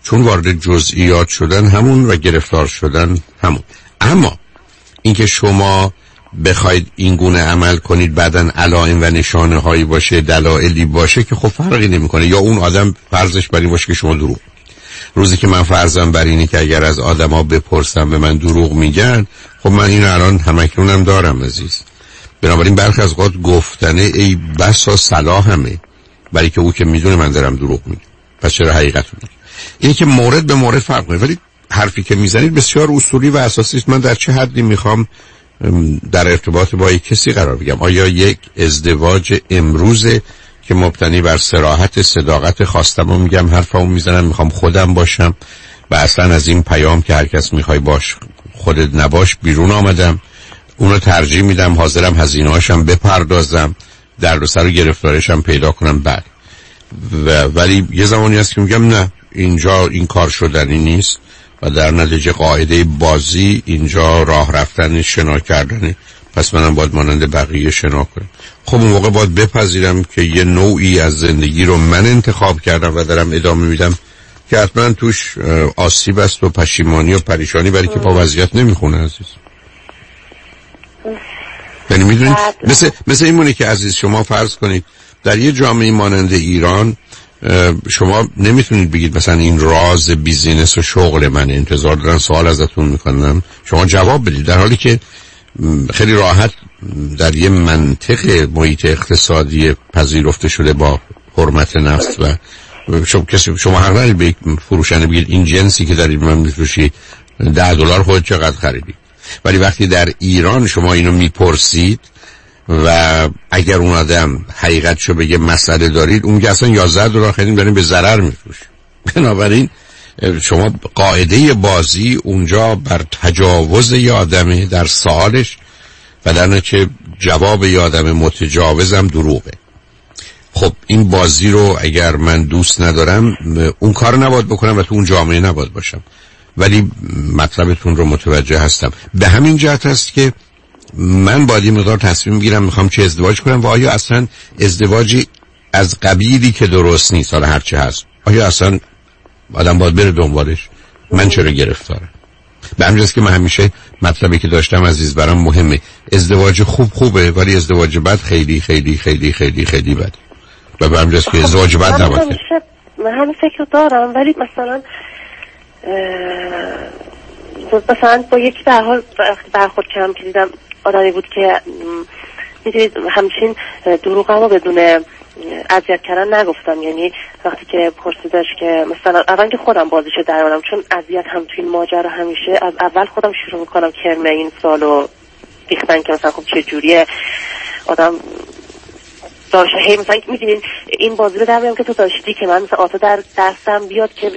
چون وارد جزئیات شدن همون و گرفتار شدن همون. اما اینکه شما بخواید این گونه عمل کنید بعدا علائم و نشانه هایی باشه دلایلی باشه که خب فرقی نمی‌کنه. یا اون آدم فرضش بر این باشه که شما دروغ روزی که من فرضم بر اینه که اگر از آدما بپرسم به من دروغ میگن خب من این الان همکنونم دارم عزیز. بنابراین برخی از اوقات گفتنه ای بسا صلاحمه برای که او که می‌دونه من دارم دروغ میگم. پس چرا حقیقت میگم؟ اینه که مورد به مورد فرق ولی حرفی که می‌زنید بسیار اصولی و اساسی است. من در چه حدی می‌خوام در ارتباط با یک کسی قرار بگم. آیا یک ازدواج امروزه که مبتنی بر سراحت صداقت خواستم و میگم حرفمو می‌زنم می‌خوام خودم باشم و اصلا از این پیام که هر کس می‌خوای باش خودت نباش بیرون آمدم. اونو ترجیح میدم حاضرم هزینهاشم بپردازم در سر و گرفتارشم پیدا کنم. بعد و ولی یه زمانی هست که میگم نه اینجا این کار شدنی نیست. و در نتیجه قاعده بازی اینجا راه رفتن شنا کردنه. پس منم باید مانند بقیه شنا کنم. خب اون موقع باید بپذیرم که یه نوعی از زندگی رو من انتخاب کردم و دارم ادامه میدم که حتما توش آسیب است و پشیمانی و پریشانی برای که با وضعیت نمی‌خونه عزیز. یعنی می‌دونید مثل, مثل این مونه که عزیز شما فرض کنید در یه جامعه مانند ایران شما نمی‌تونید بگید مثلا این راز بیزینس و شغل من انتظار دارن سوال ازتون می‌کنم شما جواب بدید در حالی که خیلی راحت در یه منطق محیط اقتصادی پذیرفته شده با حرمت نفس و شما کسی شما ندارید به فروشنده بگید این جنسی که به من میفروشی ده دلار خود چقدر خریدی؟ ولی وقتی در ایران شما اینو می‌پرسید و اگر اون آدم حقیقتشو بگه مسئله دارید اون میگه اصلا 11 دلار خریدیم داریم به ضرر میفروشیم. بنابراین شما قاعده بازی اونجا بر تجاوز یه آدمه در سوالش و در نتیجه جواب یه آدم متجاوزم دروغه. خب این بازی رو اگر من دوست ندارم اون کار نباید بکنم و تو اون جامعه نباید باشم. ولی مطلبتون رو متوجه هستم. به همین جهت هست که من باید یه مقدار تصمیم بگیرم می‌خوام چه ازدواج کنم و آیا اصلا ازدواجی از قبیلی که درست نیست حالا هرچه هست آیا اصلا آدم باید بره دنبالش؟ من چرا گرفتارم؟ به همین جاست که من همیشه مطلبی که داشتم عزیز برام مهمه. ازدواج خوب خوبه ولی ازدواج بد خیلی خیلی خیلی خیلی خیلی بد. و به همین جاست که ازدواج بد نباید همیشه من همین فکر دارم ولی مثلا مثلا با یکی حال وقتی برخورد کردم که دیدم آدمی بود که می‌دونید همچین دروغم رو بدون اذیت کردن نگفتم. یعنی وقتی که پرسیدش که مثلا اول که خودم بازیشو درارم چون اذیت هم توی ماجرا همیشه از اول خودم شروع می‌کنم کرم این سالو ریختن که مثلا خب چه جوریه. آدم داشته. هی مثلا می‌دونین این بازی رو در میارم که تو داشتی که من مثلا آتا در دستم بیاد که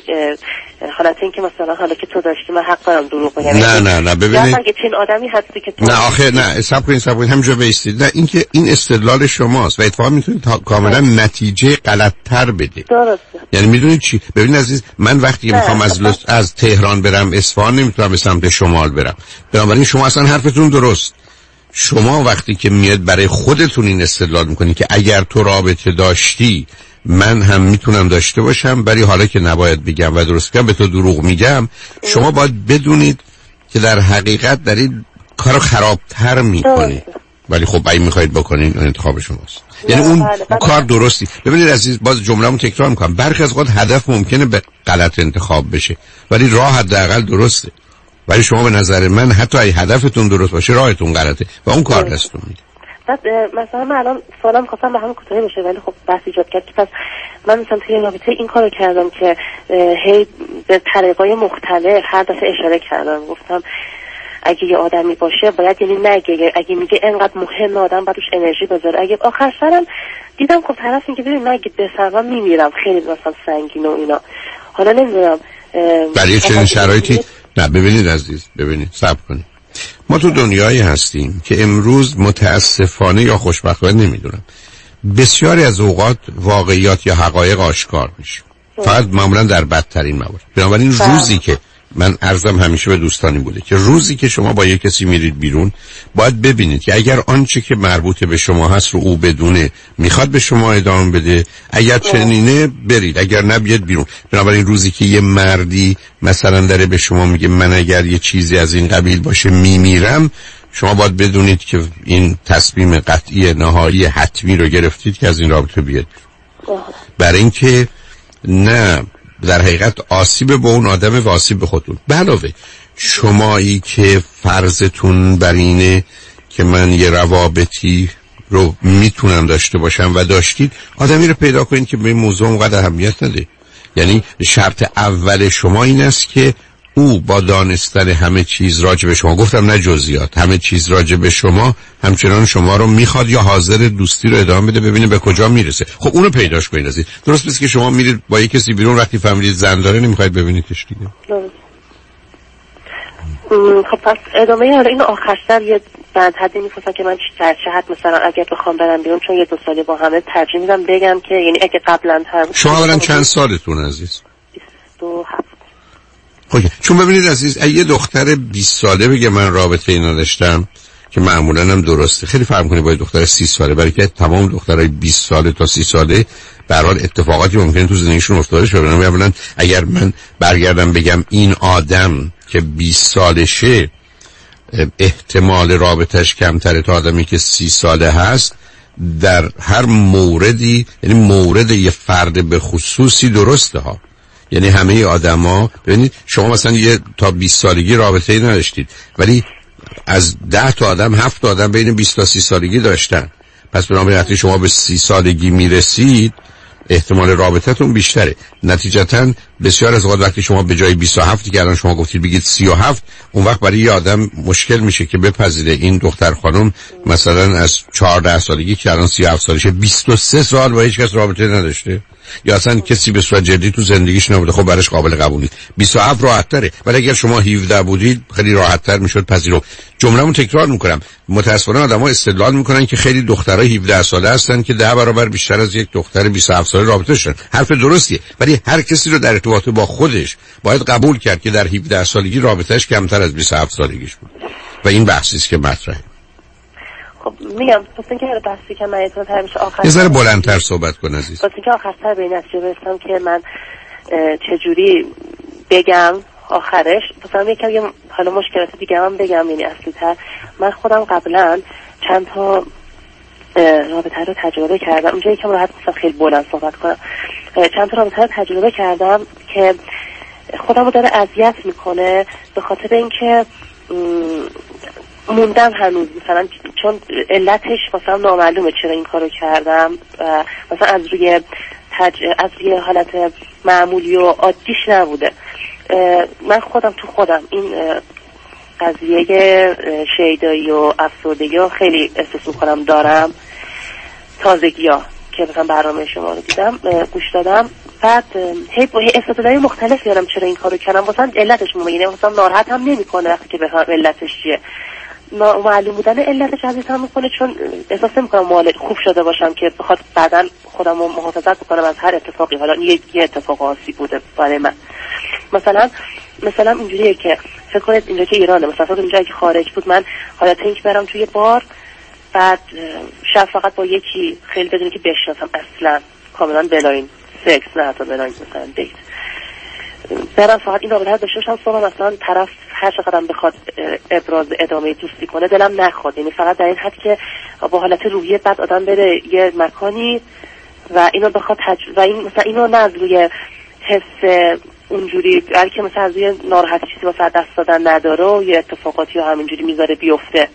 حالت این که مثلا حالا که تو داشتی من حق دارم دروغ بگم. نه نه نه ببینید. یا اگه چنین آدمی هستی که تو نه آخه نه سب کنید سب کنید همینجا بیستید نه این که این استدلال شماست و اتفاقا می‌تونید کاملا نتیجه غلطتر بده درسته. یعنی می‌دونید چی؟ ببین عزیز من وقتی. می‌خوام از لس... از تهران برم اصفهان نمی‌تونم به سمت شمال برم. بنابراین شما اصلا حرفتون درست. شما وقتی که میاد برای خودتون این استدلال می‌کنید که اگر تو رابطه داشتی من هم می‌تونم داشته باشم ولی حالا که نباید بگم و درست کنم به تو دروغ میگم شما باید بدونید که در حقیقت در این کارو خرابتر می‌کنید ولی خب اگه می‌خواید بکنین اون انتخاب شماست. یعنی اون بله، بله. کار درستی. ببینید عزیز باز جمله‌مو تکرار می‌کنم. برخی از اوقات هدف ممکنه به غلط انتخاب بشه ولی راه حداقل درسته. ولی شما به نظر من حتی اگه هدفتون درست باشه راهتون غلطه و اون کار دستتون میده بعد مثلا من الان سوالم خواستم به همین کوتاهی بشه ولی خب بحث ایجاد کرد که پس من مثلا توی رابطه این کارو کردم که هی به طریقای مختلف هر دفعه اشاره کردم. گفتم اگه یه آدمی باشه باید یعنی نگه اگه میگه انقدر مهم آدم باید روش انرژی بذاره. اگه آخر سرم دیدم خب طرف میگه ببین من اگه بسرم میمیرم. خیلی مثلا سنگین و اینا. حالا نمی‌دونم برای چنین شرایطی نه ببینید عزیز ببینید صبر کنید. ما تو دنیایی هستیم که امروز متاسفانه یا خوشبختانه نمی‌دونم بسیاری از اوقات واقعیات یا حقایق آشکار میشه فقط معمولا در بدترین موارد. بنابراین روزی که من ارزم همیشه به دوستانی بوده که روزی که شما با یک کسی میرید بیرون باید ببینید که اگر آنچه که مربوط به شما هست رو او بدونه می‌خواد به شما ادامه بده. اگر چنینه برید. اگر نه بیاد بیرون. بنابراین روزی که یه مردی مثلا داره به شما میگه من اگر یه چیزی از این قبیل باشه میمیرم شما باید بدونید که این تصمیم قطعی نهایی حتمی رو گرفتید که از این رابطه بیاد برای اینکه نه در حقیقت آسیب به اون آدم و آسیب به خودتون. به علاوه شمایی که فرضتون بر اینه که من یه روابطی رو می‌تونم داشته باشم و داشتید آدمی رو پیدا کنید که به این موضوع اونقدر اهمیت نده. یعنی شرط اول شما این است که او با دانستن همه چیز راجع به شما گفتم نه جزئیات همه چیز راجع به شما همچنان شما رو می‌خواد یا حاضر دوستی رو ادامه بده ببینه به کجا می‌رسه. خب اونو پیداش کنید عزیز درست نیست که شما میرید با یه کسی بیرون وقتی فهمیدید زن داره نمی‌خواید ببینیدش دیگه. خب پس ادامه حالا اینو آخر سر یه بند حدی میفرستن که من در چه حد مثلا اگر بخوام برم بیرون چون یه دو سالی با همه ترجیح میدم بگم که یعنی اگه قبلا هم شما اولا چند سالتون عزیز؟ دو هفت. خب چون ببینید عزیز اگه یه دختر 20 ساله بگه من رابطه اینا داشتم. که معمولا هم درسته. خیلی فرق کنه با دختر 30 ساله. برای که تمام دخترای 20 ساله تا 30 ساله به حال اتفاقاتی ممکنه تو زندگیشون افتاده شه اولا اگر من برگردم بگم این آدم که 20 سالشه احتمال رابطش کمتره تا آدمی که سی ساله هست در هر موردی یعنی مورد یه فرد به خصوصی درسته ها. یعنی همه آدما ببینید شما مثلا یه تا 20 سالگی رابطه ای نداشتید ولی از 10 تا آدم 7 تا آدم بین 20 تا 30 سالگی داشتن. پس بنابراین وقتی شما به 30 سالگی می‌رسید احتمال رابطتون بیشتره. نتیجتا بسیار از اوقات وقتی شما به جای 27 که الان شما گفتید بگید 37 اون وقت برای یه آدم مشکل میشه که بپذیره این دختر خانم مثلا از 14 سالگی که الان 37 سالشه 23 سال با هیچ کس رابطه نداشته. یا اصلا کسی به صورت جدی تو زندگیش نبوده. خب براش قابل قبولی 27 راحت تره ولی اگر شما 17 بودید خیلی راحت تر می‌شد پذیرو جمله‌مو تکرار می‌کنم. متاسفانه آدم‌ها استدلال می‌کنن که خیلی دخترای 17 ساله هستن که ده برابر بیشتر از یک دختر 27 ساله رابطه شدن حرف درستیه. ولی هر کسی رو در ارتباط با خودش باید قبول کرد که در 17 سالگی رابطهش کمتر از 27 سالگیش بود. و این بحثی است که مطرحه. خب میگم پس اینکه بحثی که من اتون همیشه آخر یه ذره بلندتر صحبت کن عزیز. پس اینکه آخرتر به این نتیجه برسم که من چجوری بگم آخرش. مثلا یکم یه حالا مشکلات دیگه هم بگم یعنی اصلی تر من خودم قبلا چند تا رابطه رو تجربه کردم. اونجا یکم راحت نیستم خیلی بلند صحبت کنم. چند تا رابطه رو تجربه کردم که خودم رو داره اذیت می‌کنه به خاطر اینکه موندم هنوز. مثلا چون علتش مثلا نامعلومه چرا این کارو کردم و مثلا از روی تج... از روی حالت معمولی و عادیش نبوده. من خودم تو خودم این قضیه شیدایی و افسردگی خیلی احساس می‌کنم دارم. تازگی ها که مثلا برنامه شما رو دیدم گوش دادم. بعد هی استدلالای مختلف میارم چرا این کارو کردم. مثلا علتش میگه مثلا ناراحت هم نمی‌کنه وقتی که بخوام علتش چیه. معلوم بودن علتش اذیتم می‌کنه. چون احساس نمی‌کنم مال خوب شده باشم که بخواد بعدا خودم رو محافظت بکنم از هر اتفاقی. حالا یه, اتفاق آسی بوده برای من. مثلا مثلا اینجوریه که فکر کنید اینجا که ایرانه. مثلا فکر اینجا که خارج بود. من حالت اینکه برم توی بار. بعد شب فقط با یکی خیلی بدونی که بشناسم اصلا کاملا blind sex نه حتی blind مثلا date. برم فقط این رابطه داشته باشم صبح مثلا طرف هر چقدر بخواد ابراز ادامه دوستی کنه دلم نخواد. یعنی فقط در این حد که با حالت روحیه بعد آدم بره یه مکانی و اینو بخواد تج... و این مثلا اینو نه از روی حس اونجوری بلکه مثلا از روی ناراحتی چیزی واسه دست دادن نداره و یه اتفاقاتی رو همینجوری می‌ذاره بیفته.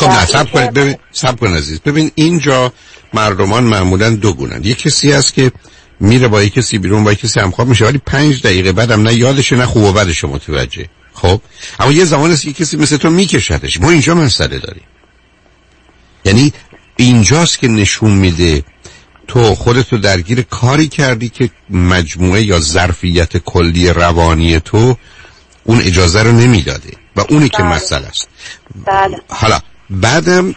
خب نه سب کنید ببین سب کن عزیز. ببین اینجا مردمان معمولا دو گونن. یه کسی هست که میره با یه کسی بیرون با یه کسی همخواب میشه ولی پنج دقیقه بعدم نه یادشه نه خوب و بدش متوجه. خب؟ اما یه زمان هست یه کسی مثل تو میکشدش. ما اینجا مسئله داریم. یعنی اینجاست که نشون میده تو خودتو درگیر کاری کردی که مجموعه یا ظرفیت کلی روانی تو اون اجازه رو نمی‌داده. و اونی که مسئله است. بله. حالا بعدم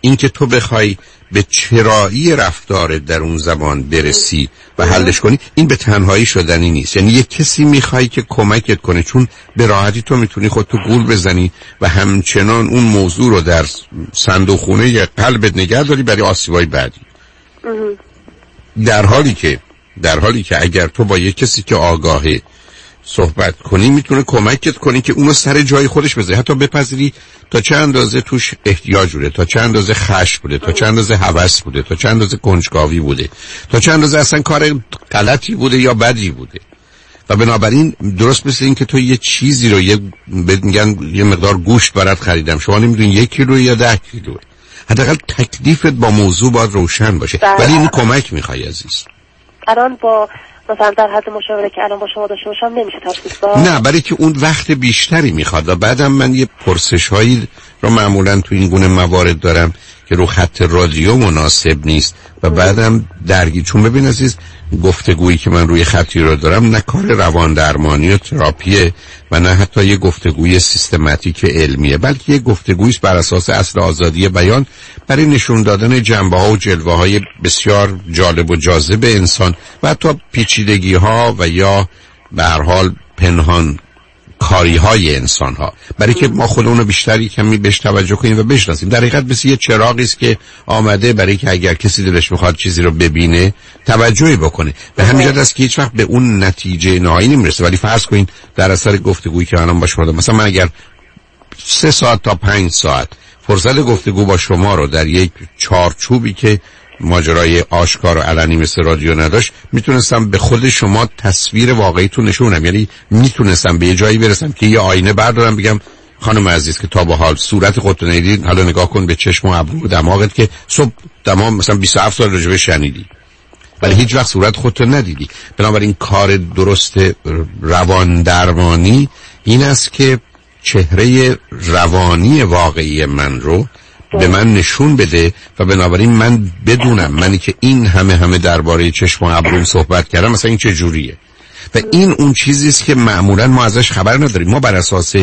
اینکه تو بخوای به چرایی رفتار در اون زمان برسی و حلش کنی این به تنهایی شدنی نیست. یعنی یه کسی می‌خوای که کمکت کنه چون به راحتی تو می‌تونی خودتو گول بزنی و همچنان اون موضوع رو در صندوق خونه قلبت نگه داری برای آسیبای بعدی. در حالی که در حالی که اگر تو با یه کسی که آگاهه صحبت کنی می‌تونه کمکت کنی که اونو سر جای خودش بذاری. حتی بپذیری تا چه اندازه توش احتیاج بوده تا چه اندازه خش بوده تا چه اندازه هوس بوده تا چه اندازه کنجکاوی بوده تا چه اندازه اصلا کار غلطی بوده یا بدی بوده. و بنابراین درست مثل این که تو یه چیزی رو یه میگن یه مقدار گوشت برات خریدم. شما نمی‌دونی یک کیلو یا ده کیلو حداقل تکلیفت با موضوع باید روشن باشه. بله. ولی این کمک می‌خوای عزیز. الان با مثلا در حد مشاوره که الان با شما داشته باشم نمیشه تشخیص داد. نه برای که اون وقت بیشتری می‌خواد و بعدم من یه پرسش هایی رو معمولا تو این گونه موارد دارم که رو خط رادیو مناسب نیست. و بعدم درگیر چون ببین عزیز گفتگویی که من روی خطی رو دارم نه کار روان درمانی و تراپیه و نه حتی یه گفتگوی سیستماتیک علمیه بلکه یه گفتگویی بر اساس اصل آزادی بیان برای نشون دادن جنبه ها و جلوه های بسیار جالب و جاذب انسان و حتی پیچیدگی ها و یا به هر حال پنهان کاری های انسان ها برای که ما خودمون رو بیشتری کمی بهش توجه کنیم و بشناسیم. در حقیقت مثل یه چراغی است که آمده برای که اگر کسی دلش می‌خواد چیزی رو ببینه توجهی بکنه. به همین جهت است که هیچ وقت به اون نتیجه نهایی نمی‌رسه. ولی فرض کنین در اثر گفتگویی که الان باش مثلا من اگر سه ساعت تا پنج ساعت فرصت گفتگو با شما رو در یک چارچوبی که ماجرای آشکار و علنی مثل رادیو نداشت می‌تونستم به خود شما تصویر واقعیتون نشونم. یعنی می‌تونستم به یه جایی برسم که یه آینه بردارم بگم خانم عزیز که تا به حال صورت خودت ندید حالا نگاه کن به چشم و ابرو و دماغت که صبح دماغ مثلا 27 سال راجبه شنیدی. ولی هیچ وقت صورت خودت ندیدی. بنابراین کار درست روان درمانی این است که چهره روانی واقعی من رو به من نشون بده و بنابراین من بدونم منی که این همه همه درباره چشم و ابروم صحبت کردم مثلا این چه جوریه؟ و این اون چیزی است که معمولا ما ازش خبر نداریم. ما بر اساس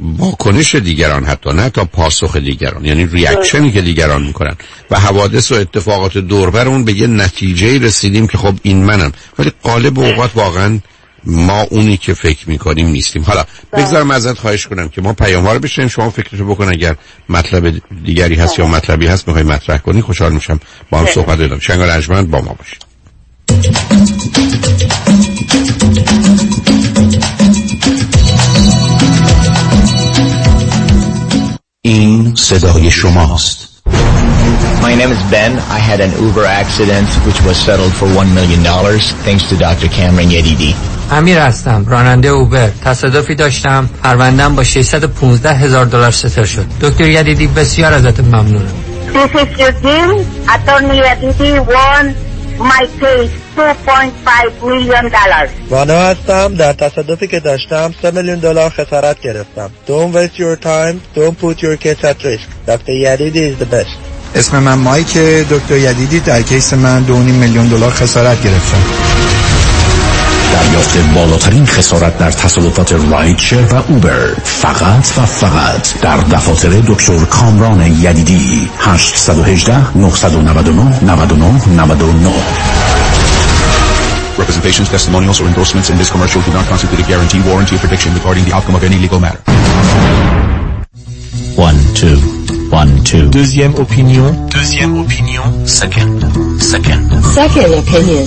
واکنش دیگران حتی نه تا پاسخ دیگران یعنی ریاکشنی که دیگران می‌کنن و حوادث و اتفاقات دوربر اون به یه نتیجه رسیدیم که خب این منم. ولی قالب اوقات واقعا ما اونی که فکر می‌کنیم نیستیم حالا بله. بگذارم ازت خواهش کنم که ما پیاموار بشیم شما فکرشو بکن اگر مطلب دیگری هست یا مطلبی هست می‌خوای مطرح کنی خوشحال میشم با هم صحبت بدم شنگار رجمند با ما باشید این صدای شماست My name is Ben. I had an Uber accident which was settled for $1 million thanks to Dr. Cameron Yedidi. امیر هستم راننده اوبر تصادفی داشتم پروندم با 615 هزار دلار ستر شد دکتر یدیدی بسیار ازت ممنونم This is Eugene. Attorney Yedidi won my case 2.5 million dollars. وانا هستم در تصادفی که داشتم 3 میلیون دلار خسارت گرفتم. Don't waste your time. Don't put your case at risk. Dr. Yedidi is the best. اسم من مایک دکتر یدیدی در کیس من 2.5 میلیون دلار خسارت گرفتم. دریافت بالاترین خسارت در تصادفات رایدشر و اوبر فقط و فقط در دفاتر دکتر کامران یدیدی 818 999 99 99 Representations, testimonials, or endorsements in this commercial do not constitute a guarantee, warranty, or prediction regarding the outcome of any legal matter. One, two, one, two. Deuxième opinion. Deuxième opinion. Second. Second. Second opinion.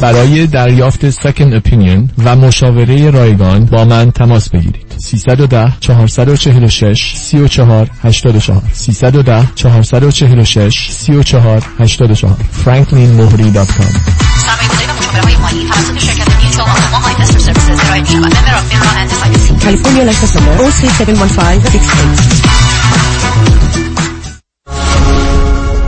برای دریافت سکن اپینین و مشاوره رایگان با من تماس بگیرید. 310 446 34 84 310 446 34 84 franklinmohri.com California License Number 0371568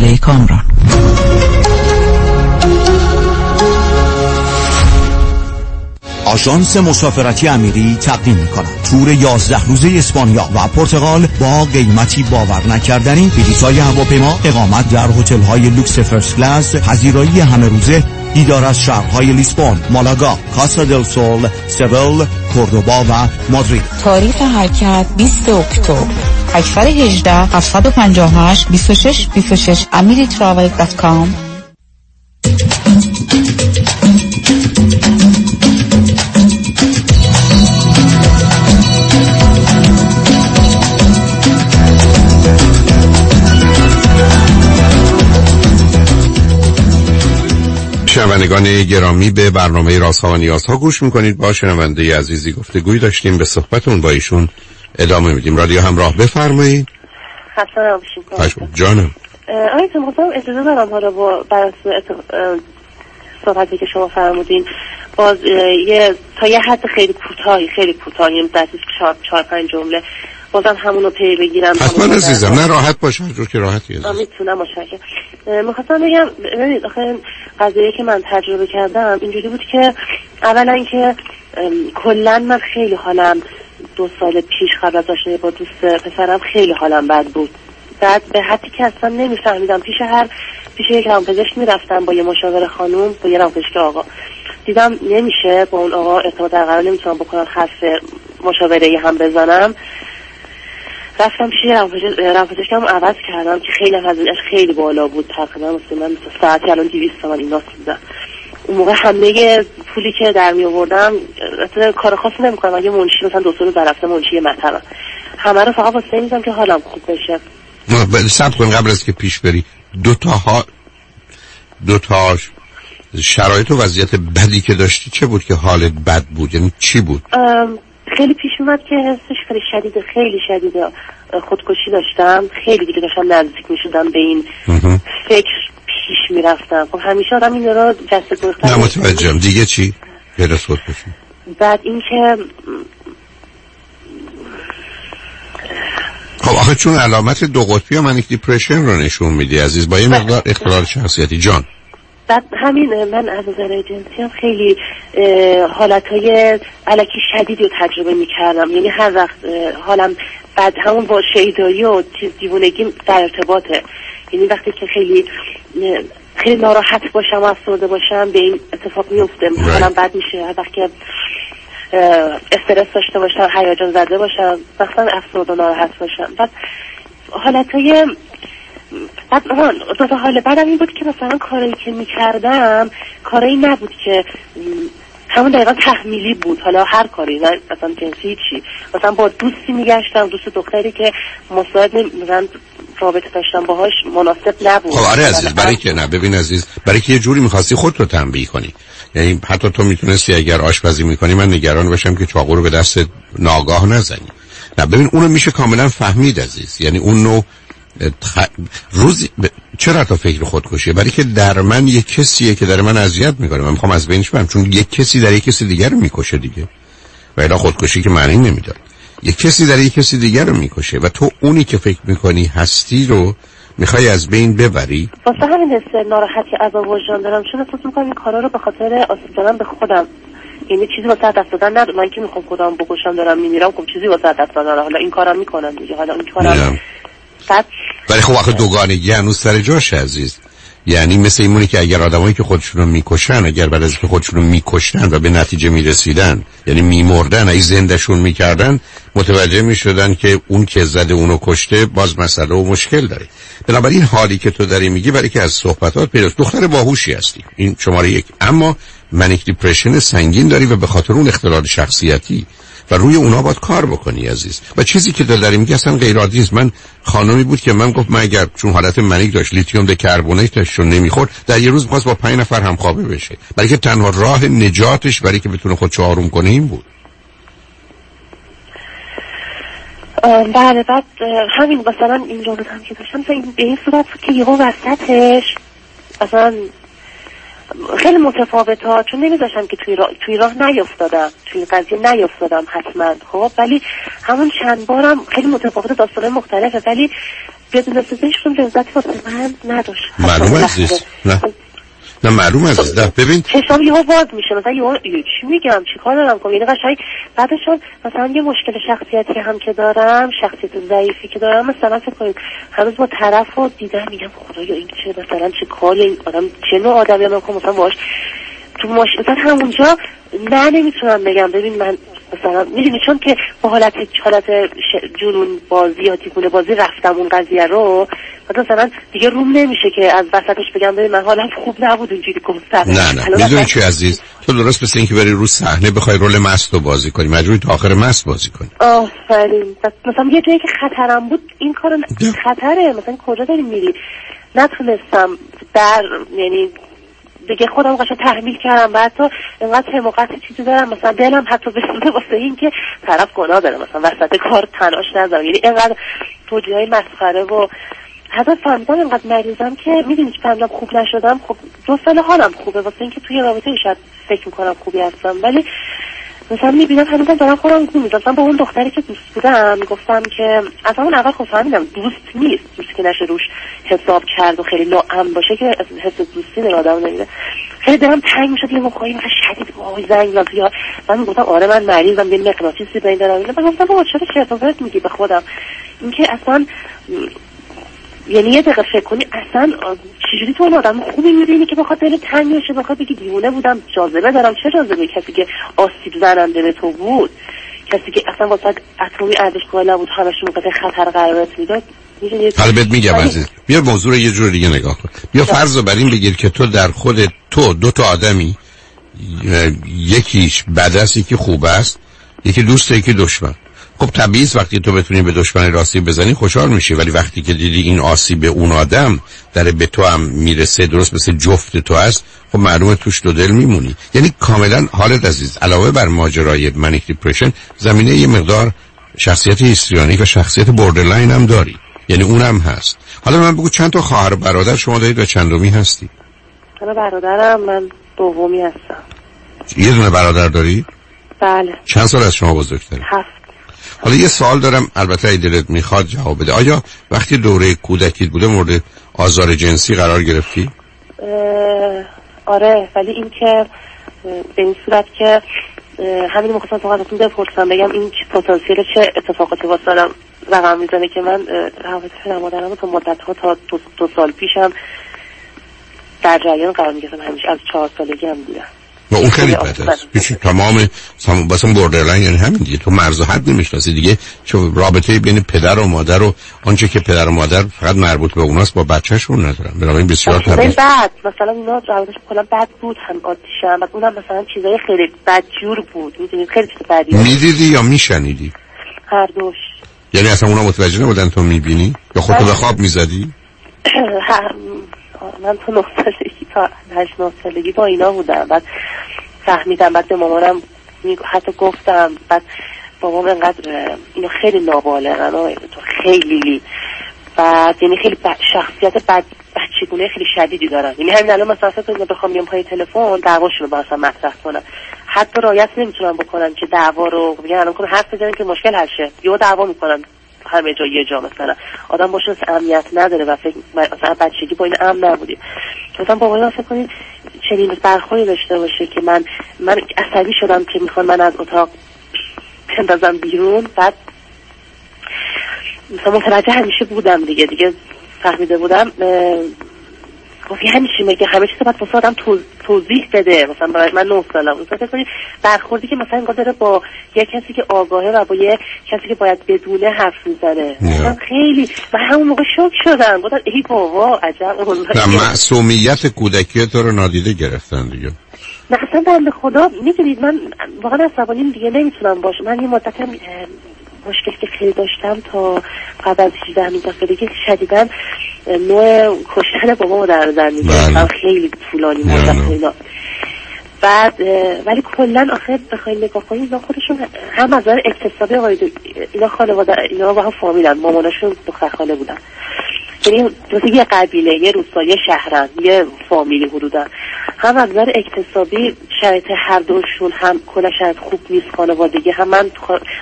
کامران آژانس مسافرتی امیری تقدیم می کند تور 11 روزه اسپانیا و پرتغال با قیمتی باور نکردنی. بلیط های هواپیما اقامت در هتل های لوکس first class پذیرایی همه روزه دیدار از شهرهای لیسبون، مالاگا، Costa del Sol، سویل، کوردوبا و مادرید. تاریخ حرکت 20 اکتبر. 818 758 26 26 amiritravel.com شنوندگان گرامی به برنامه رازها و نیازها گوش می‌کنید. با شنونده عزیزی گفته گوی داشتیم به صحبتون با ایشون ادامه میدیم. رادیو همراه بفرمایید. می‌کنم. جانم. آقای خواستم اجازه دارم حالا با بر اساس ات- اه، صحبتی که شما فرمودین. باز یه تا یه حد خیلی کوتاهی خیلی کوتاهی یعنی در چیز چهار, چهار پنج جمله. بازم همونو پی بگیرم. حتما عزیزم نه راحت باشه هر جور که راحتی عزیز. آه، می‌تونم مشکل می‌خواستم بگم ببینید آخه قضیه که من تجربه کردم اینجوری بود که اولا که کلا من خیلی حالم دو سال پیش قبل از آشنایی با دوست پسرم خیلی حالم بد بود. بعد به حدی که اصلا نمیفهمیدم. پیش هر پیش یک روانپزشک می‌رفتم با یه مشاور خانوم با یه روانپزشک آقا. دیدم نمیشه با اون آقا اعتماد در قرار نمی‌تونم بکنم حرف مشاوره هم بزنم. رفتم پیش روانپزشک- روانپزشکم عوض کردم که خیلی هزینهش خیلی بالا بود. تقریبا مثلا من مثل ساعتی الان 200 تومن اینا میدم اون موقع همه پولی که در می آوردم اصلا کار خاصی نمی‌کنم. اگه منشی مثلا دو سه روز رفته منشی مثلا همه رو فقط واسه میزم که حالم خوب بشه. نه، ب- صبر کن قبل از که پیش بری. دو تا ها دو تا شرایط و وضعیت بدی که داشتی چه بود که حالت بد بود؟ یعنی چی بود؟ خیلی پیش اومد که حسش خیلی شدیده خیلی شدیده اه، خودکشی داشتم. خیلی دیگه داشتم نزدیک می‌شدم به این فکر پیش می‌رفتم. خب همیشه آدم این رو جسته نه گفتم متوجهم. دیگه چی؟ غیر خودکشی. بعد اینکه خب آخه چون علامت دو قطبی و منیک دیپرشن رو نشون میدی عزیز با یه مقدار اختلال شخصیتی. جان. بعد همین من از نظر جنسی هم خیلی حالت های علکی شدیدی رو تجربه می‌کردم. یعنی هر وقت حالم بعد همون با شیدایی و چیز دیوونگی در ارتباطه. یعنی وقتی که خیلی خیلی ناراحت باشم و افسرده باشم به این اتفاق میفته حالم بد میشه. هر وقت که استرس داشته باشم هیجان زده باشم مثلا افسرده و ناراحت باشم. بعد حالت های بعد دو تا حال بعدم این بود که مثلا کارایی که می‌کردم کارایی نبود که همون دقیقا تحمیلی بود. حالا هر کاری نه مثلا جنسی چی. مثلا با دوستی میگشتم دوست دختری که مساعد مثلا رابطه داشتم باهاش مناسب نبود. خب آره عزیز برای که نه ببین عزیز برای که یه جوری می‌خواستی خودت رو تنبیه کنی. یعنی حتی تو می‌تونستی اگر آشپزی می‌کنی من نگران باشم که چاقو رو به دست ناگاه نزنی. نه ببین اونو میشه کاملا فهمید عزیز. یعنی اون نوع تخ... روز ب... چرا تا فکر خودکشیه؟ برای که در من یک کسیه که در من اذیت می‌کنه. من می‌خوام از بینش برم چون یک کسی در یک کسی دیگر رو می‌کشه دیگه. و الا خودکشی که معنی نمی‌داد. یک کسی در یک کسی دیگر رو می‌کشه. و تو اونی که فکر می‌کنی هستی رو می‌خوای از بین ببری. واسه همین حس ناراحتی عذاب وجدان دارم. چون احساس می‌کنم این کارا رو به خاطر آسیب زدن به خودم. یعنی چیزی واسه دست دادن ندارم. من که می‌خوام خودم بکشم دارم میمیرم خب چیزی واسه دست دادن. حالا این کارم می‌کنم دیگه. حالا این کارم بعد ولی خب آخه دوگانگی هنوز سر جاش عزیز. یعنی مثل ایمونی که اگر آدمایی که خودشون رو می‌کشن اگر بعد از که خودشون رو میکشتن و به نتیجه می‌رسیدن یعنی میمردن ای زندهشون می‌کردن متوجه می‌شدن که اون که زده اونو کشته باز مسئله و مشکل داره. بنابراین حالی که تو داری میگی برای که از صحبتات پیداست دختر باهوشی هستی. این شماره یک. اما منیک دیپرشن سنگین داری و به خاطر اون اختلال شخصیتی و روی اونا باید کار بکنی عزیز. و چیزی که داری میگه اصلا غیر عادی من خانمی بود که من گفت من اگر چون حالت منیک داشت لیتیوم کربونیتش رو نمی‌خورد در یه روز می‌خواست با پنج نفر همخوابه بشه. برای که تنها راه نجاتش برای که بتونه خودشو آروم کنه این بود. بله بعد همین مثلا این جمله هم که داشتم به این صورت که یهو وسطش مثلا خیلی متفاوت ها چون نمیذاشم که توی راه, توی راه نیفتادم. توی قضیه نیفتادم حتما خب؟ ولی همون چند بارم خیلی متفاوت داستانه مختلفه ولی بدون سزش رو لذتی واسه من نداشت. معلوم عزیز نه معلوم عزیز نه ببین. چشام یهو باز میشه. مثلا یهو یه چی میگم؟ چی کار دارم؟ کنم یعنی قشنگ بعدش هم مثلا یه مشکل شخصیتی هم که دارم شخصیت ضعیفی که دارم مثلا فکر کنید هنوز با طرف رو دیدم میگم خدایا این چه مثلا چه کاری این آدم چه نوع آدمی من کنم مثلا باش تو ماشین مثلا همونجا نه نمی‌تونم بگم. ببین من مثلا می‌دونی چون که با حالت حالت جنون بازی یا دیوونه بازی رفتم اون قضیه رو مثلا دیگه روم نمیشه که از وسطش بگم ببین من حالم خوب نبود اونجوری گفتم. نه نه. می‌دونی چی عزیز؟ تو درست مثل اینکه بری رو صحنه بخوای رول مست رو بازی کنی مجبوری تا آخر مست بازی کنی. آفرین. مثلا یه جایی که خطرم بود این کارو خطره. مثلا کجا داری میری؟ نتونستم در یعنی دیگه خودم قشنگ تحمیل کردم. بعد تو اینقدر حماقت چیزی دارم. مثلا دلم حتی بسوزه واسه این که طرف گناه داره. مثلا وسط کار تناش نذارم یعنی اینقدر توجیه های مسخره و حتی فهمیدم اینقدر مریضم که می‌دونی که فهمیدم خوب نشدم. خب دو سال حالم خوبه. واسه اینکه توی رابطه شاید فکر می‌کنم خوبی هستم. ولی مثلا می‌بینم هنوزم دارم خودم گول مثلا با اون دختری که دوست بودم می‌گفتم که اصلا اون اول خب فهمیدم دوست نیست. دوستی که نشه روش حساب کرد و خیلی ناام باشه که حس دوستی در آدم نمیده خیلی دارم تنگ می‌شد. یه موقعی مثلا شدید وای زنگ می‌زنم تو یا من می‌گفتم آره من مریضم. یه مغناطیسی بین دارم من گفتم بابا چرا چرت میگی به خودم. اینکه اصلا یعنی یه دقیقه فکر کنی اصلا چجوری تو اون آدم خوبی می‌بینی که بخواد دل تنگ بشه بخواد بگی دیوونه بودم جاذبه دارم. چه جاذبه کسی که آسیب زننده به تو بود. کسی که اصلا واسه اتمی ارزش قائل نبود همش موقع خطر قرارت می‌داد؟ حالا بهت میگم عزیز بیا موضوع رو یه جور دیگه نگاه کن. بیا فرض رو بر این بگیر که تو در خود تو دو تا آدمی یکیش بد است یکی خوب است یکی دوست یکی دشمن. خب طبیعی وقتی تو بتونی به دشمن آسیب بزنی خوشحال میشی. ولی وقتی که دیدی این آسیب به اون آدم در به تو هم می‌رسه درست مثل جفت تو هست خب معلومه توش دو دل میمونی. یعنی کاملا حالت عزیز. علاوه بر ماجرای منیک دیپرشن زمینه یه مقدار شخصیت histrionic و شخصیت borderline هم داری. یعنی اونم هست. حالا من بگو چند تا خواهر برادر شما دارید و چندمی هستی؟ حالا برادرم من دومی هستم. یه دونه برادر داری؟ بله. چند سال از شما بزرگتره؟ هفت حالا یه سوال دارم. البته اگه دلت می‌خواد جواب بده. آیا وقتی دوره کودکیت بوده مورد آزار جنسی قرار گرفتی؟ آره ولی این که به این صورت که همین می‌خواستم فقط ازتون بپرسم بگم این پتانسیل چه اتفاقاتی واسه آدم رقم می‌زنه که من اه، روابط پدر مادرم رو تا مدت ها تا دو, سال پیشم در جریان قرار می‌گرفتم. همیشه از چهار سالگی هم بودم. و اون خیلی بده. است هیچ تمام سم... مثلا borderline یعنی همین دیگه. تو مرز و حد نمی‌شناسی دیگه. چون رابطه بین پدر و مادر و آنچه که پدر و مادر فقط مربوط به اوناست با بچهشون ندارن. بنابراین بسیار این طبیعی بعد مثلا اونا روابطش کلا بد بود هم آتیشم بعد اونم مثلا چیزای خیلی بدجور بود. می‌دونید خیلی چیز بدی می‌دیدی یا میشنیدی؟ هر دوش. یعنی اصلا اونا متوجه نبودن تو می‌بینی؟ یا خودتو به خواب می‌زدی؟ من تو نه سالگی تا هشت نه سالگی با اینا بودم. بعد فهمیدم بعد به مامانم حتی گفتم بعد بابام انقدر اه، اینا خیلی نابالغن تو خیلی بعد یعنی خیلی بد- شخصیت بد بچگونه خیلی شدیدی دارن یعنی همین الان مثلا کنید بخوام بیام پای تلفن دعواشون رو اصلا مطرح کنم. حتی رایت نمی‌تونم بکنم که دعوا رو بگن الان کنم حرف بزنیم که مشکل حل شه. یهو دعوا می‌کنن. همه جا یه جا مثلا. آدم باشه امنیت نداره و فکر مثلا بچگی با این امن نبودیم. مثلا بابا من فکر کنید چنین برخوردی داشته باشه که من من عصبی شدم که می‌خوان من از اتاق بندازم بیرون. بعد مثلا متوجه همیشه بودم دیگه. دیگه فهمیده بودم گفت یعنی چی میگه همه چیز باید واسه آدم تو- توضیح بده. مثلا برای من نه سالم مثلا فکر کنید برخوردی که مثلا انگار داره با یه کسی که آگاهه و با یه کسی که باید بدونه حرف می‌زنه. مثلا خیلی من همون موقع شوک شدم. گفتم ای بابا عجب. و معصومیت کودکی تو رو نادیده گرفتن دیگه. نه اصلا بنده خدا. می‌دونید من واقعا عصبانیم دیگه. نمی‌تونم باشم من یه مدت هم اه، مشکل که خیلی داشتم تا قبل از 18 همین سالگی شدیدا نوع کشتن بابا در نظر می‌گرفتم خیلی طولانی مدت اینا. بعد ولی کلا آخر بخواین نگاه کنید اینا خودشون هم از نظر اقتصادی آقای اینا خانواده اینا با هم فامیلن. ماماناشون دختر خاله بودن. یعنی مثل یه قبیله یه روستا یه شهرن یه فامیلی حدودا. هم از نظر اقتصادی شرایط هر دوشون هم کلا شرایط خوب نیست خانوادگی هم من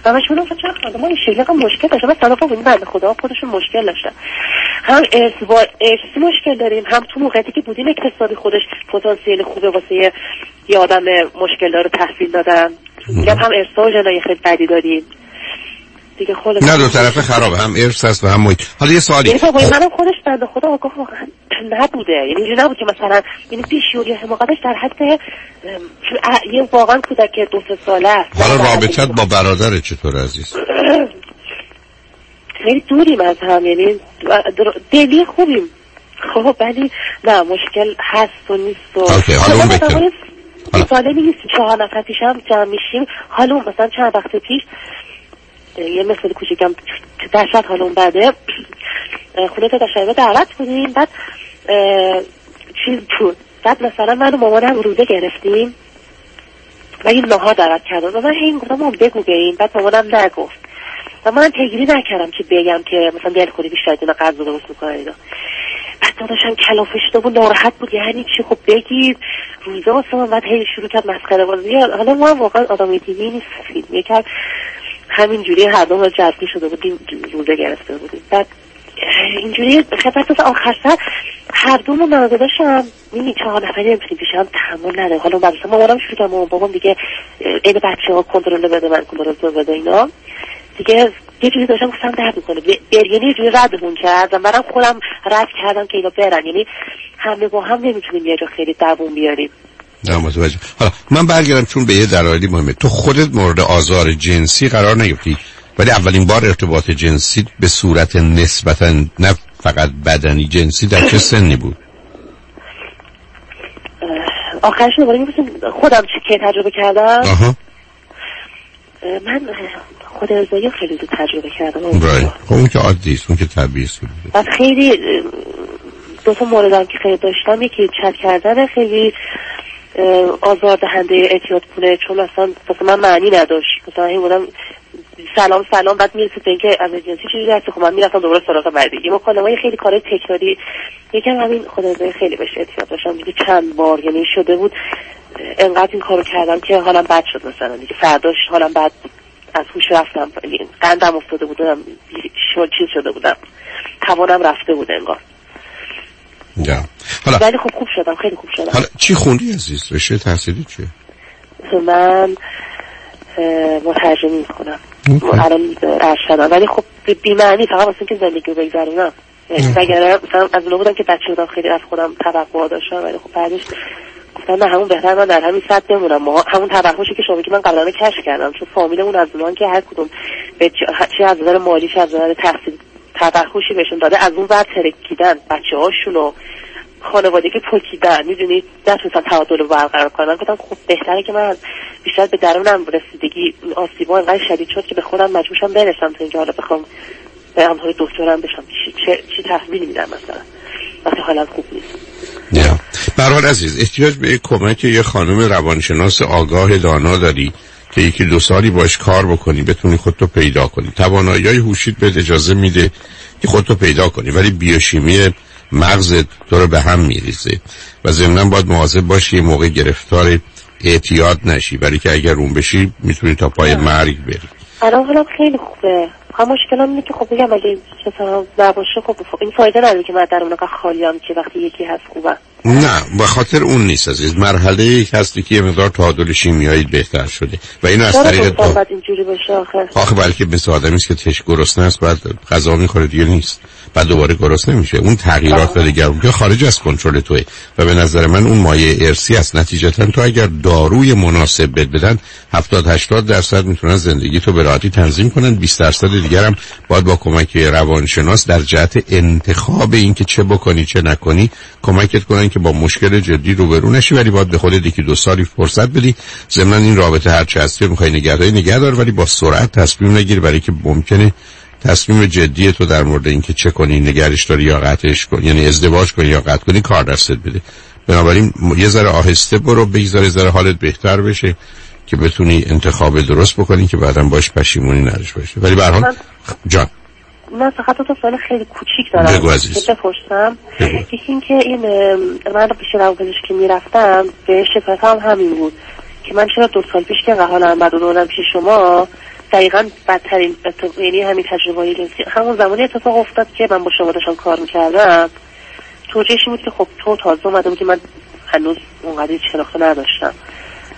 من شما چرا خانواده این شکلی هم مشکل داشتم من صدقه بودیم. بنده خدا خودشون مشکل داشتن. هم ارث با ارثی مشکل داریم. هم تو موقعیتی که بودیم اقتصادی خودش پتانسیل خوبه واسه یه- آدم مشکل داره تحصیل دادن. میگم هم ارثا و جنای خیلی بدی داریم. دیگه خود نه دو طرف خرابه هم ارث هست و هم محیط. حالا یه سوالی. یعنی بابای منم خودش بنده خدا آگاه واقعا نبوده. یعنی اینجوری نبود که مثلا یعنی بیشوری حماقتش در حد یه واقعا کودک دو سه ساله است. حالا رابطت با برادر چطور عزیز؟ خیلی دوریم از هم یعنی دلی خوبیم. خب ولی نه مشکل هست و نیست و اوکی، حالا اون ما بهتره. سالمی نیستیم چهار نفر پیش هم جمع میشیم. حالا اون مثلا چند وقت پیش یه مثل کوچیکم در شب حالا اون بعده خونه پدر شایبه دعوت بودیم بعد چیز بود. بعد مثلا من و مامانم روزه گرفتیم و این نهار دعوت کردم و من هی گفتم مام بگو این. بعد مامانم نگفت. و من پیگیری نکردم که بگم که مثلا دلخوری بیشتر از اینا غذا درست می‌کنن اینا. بعد داداشم کلافه شده بود ناراحت بود. یعنی چی؟ خب بگید. روزه واسه من. بعد هی شروع کرد مسخره بازی. حالا ما واقعا آدم دیگه نیستیم. یکم همینجوری هر دو ما جذبی شده بودیم روزه گرفته بودیم. بعد اینجوری خدمت تا آخر سر هر دو من داداشم می‌بینی چهار نفری نمی‌تونیم پیش هم تحمل نده حالا مثلا مامانم شروع کردم. بابام دیگه این بچه ها کنترل بده من کنترل بده اینا. دیگه یه جوری داشتم گفتم درد می‌کنه. یعنی یه جوری ردمون کردم برم خودم رد کردم که اینا برن. یعنی همه با هم نمی‌تونیم یه جا خیلی دوون بیاریم. نه متوجه. حالا من برگردم چون به یه دلایلی مهمه. تو خودت مورد آزار جنسی قرار نگرفتی ولی اولین بار ارتباط جنسی به صورت نسبتا نه فقط بدنی جنسی در چه سنی بود؟ آخرش دوباره خودم چه تجربه کردم؟ آها. من خود ارزایی خیلی زود تجربه کردم. رای خب اون که عادی است اون که طبیعی است. و خیلی دو تا موردم که خیلی داشتم یکی چت کردن خیلی آزار دهنده اعتیاد کنه چون اصلا مثلا من معنی نداشت. مثلا این بودم سلام سلام بعد می‌رسید به اینکه از جنسی چیزی هست. خب من می‌رفتم دوباره سراغ بعدی یه مکالمه خیلی کار تکراری یکم همین خدای خیلی بهش اعتیاد داشتم. دیگه چند بار یعنی شده بود انقدر این کارو کردم که حالم بد شد مثلا. دیگه فرداش حالم بد از هوش رفتم. قندم افتاده بودم چیز شده بودم. توانم رفته بود انگار. یا حالا ولی خب خوب شدم خیلی خوب شدم. حالا چی خوندی عزیز؟ رشته تحصیلی چیه؟ من مترجمی می‌کنم الان ارشدم. ولی خب بی معنی فقط واسه که زندگی رو بگذرونم. وگرنه مثلا از اونا بودم که بچه بودم خیلی از خودم توقع داشتم ولی خب بعدش گفتم نه همون بهتر من در همین سطح بمونم ما همون توقعشی که شما که من قبلا کشف کردم چون فامیلمون از اونان که هر کدوم به چه از نظر مالی چه از نظر تحصیل توقعشی بهشون داده از اون ور ترکیدن بچه هاشون و خانوادگی پکیدن می‌دونی؟ نتونستن تعادل رو برقرار کنن. گفتم خب بهتره که من بیشتر به درونم رسیدگی آسیبا انقدر شدید شد که به خودم مجبورشم برسم تا اینجا. حالا بخوام به های دکترم بشم. چی, چه چی تحویل میدم مثلا؟ وقتی حالا خوب نیست. نه. برحال عزیز احتیاج به کمک یه خانم روانشناس آگاه دانا داری. که یکی دو سالی باش کار بکنی بتونی خودتو پیدا کنی. توانایی های هوشیت به اجازه میده که خودتو پیدا کنی. ولی بیوشیمی مغزت تو رو به هم میریزه. و ضمنا باید مواظب باشی یه موقع گرفتار اعتیاد نشی. ولی که اگر اون بشی می‌تونی تا پای مرگ بری. الان حالا خیلی خوبه. هم مشکلم اینه که خب بگم اگه مثلا نباشه خب این فایده نداره که من در اون خالی هم که وقتی یکی هست خوبه. نه به خاطر اون نیست عزیز. مرحله یک هستی که یه مقدار تعادل شیمیایی بهتر شده. و اینو از طریق تا... اینجوری بشه آخه. آخه بلکه مثل آدمی است که تش گرسنه است بعد غذا می‌خوره دیگه نیست. بعد دوباره گرسنه نمیشه اون تغییرات دیگر که خارج از کنترل توه. و به نظر من اون مایه ارسی است. نتیجتا تو اگر داروی مناسب بد بدن 70 80 درصد می‌تونن زندگی تو به راحتی تنظیم کنن. 20 درصد دیگر هم باید با کمک روانشناس در جهت انتخاب اینکه چه بکنی چه نکنی کمکت کنن که با مشکل جدی روبرو نشی ولی باید به خودت یکی دو سالی فرصت بدی. ضمن این رابطه هر چه هستی می‌خوای نگهداری نگه دار ولی با سرعت تصمیم نگیر برای که ممکنه تصمیم جدی تو در مورد اینکه چه کنی نگرش داری یا قطعش کنی یعنی ازدواج کنی یا قطع کنی کار دستت بده. بنابراین یه ذره آهسته برو بگذار ذره حالت بهتر بشه که بتونی انتخاب درست بکنی که بعدا باش پشیمونی نداشته باشه ولی به جان. من فقط تو سوال خیلی کوچیک دارم. بگو عزیز. بپرسم. یکی این که این من پیش که می‌رفتم به شکایت هم همین بود که من چرا دو سال پیش که حالم بد و پیش شما دقیقا بدترین یعنی همین تجربه جنسی همون زمانی اتفاق افتاد که من با شما داشتم کار می‌کردم. توجهش بود که خب تو تازه اومده بود که من هنوز اونقدر شناخته نداشتم.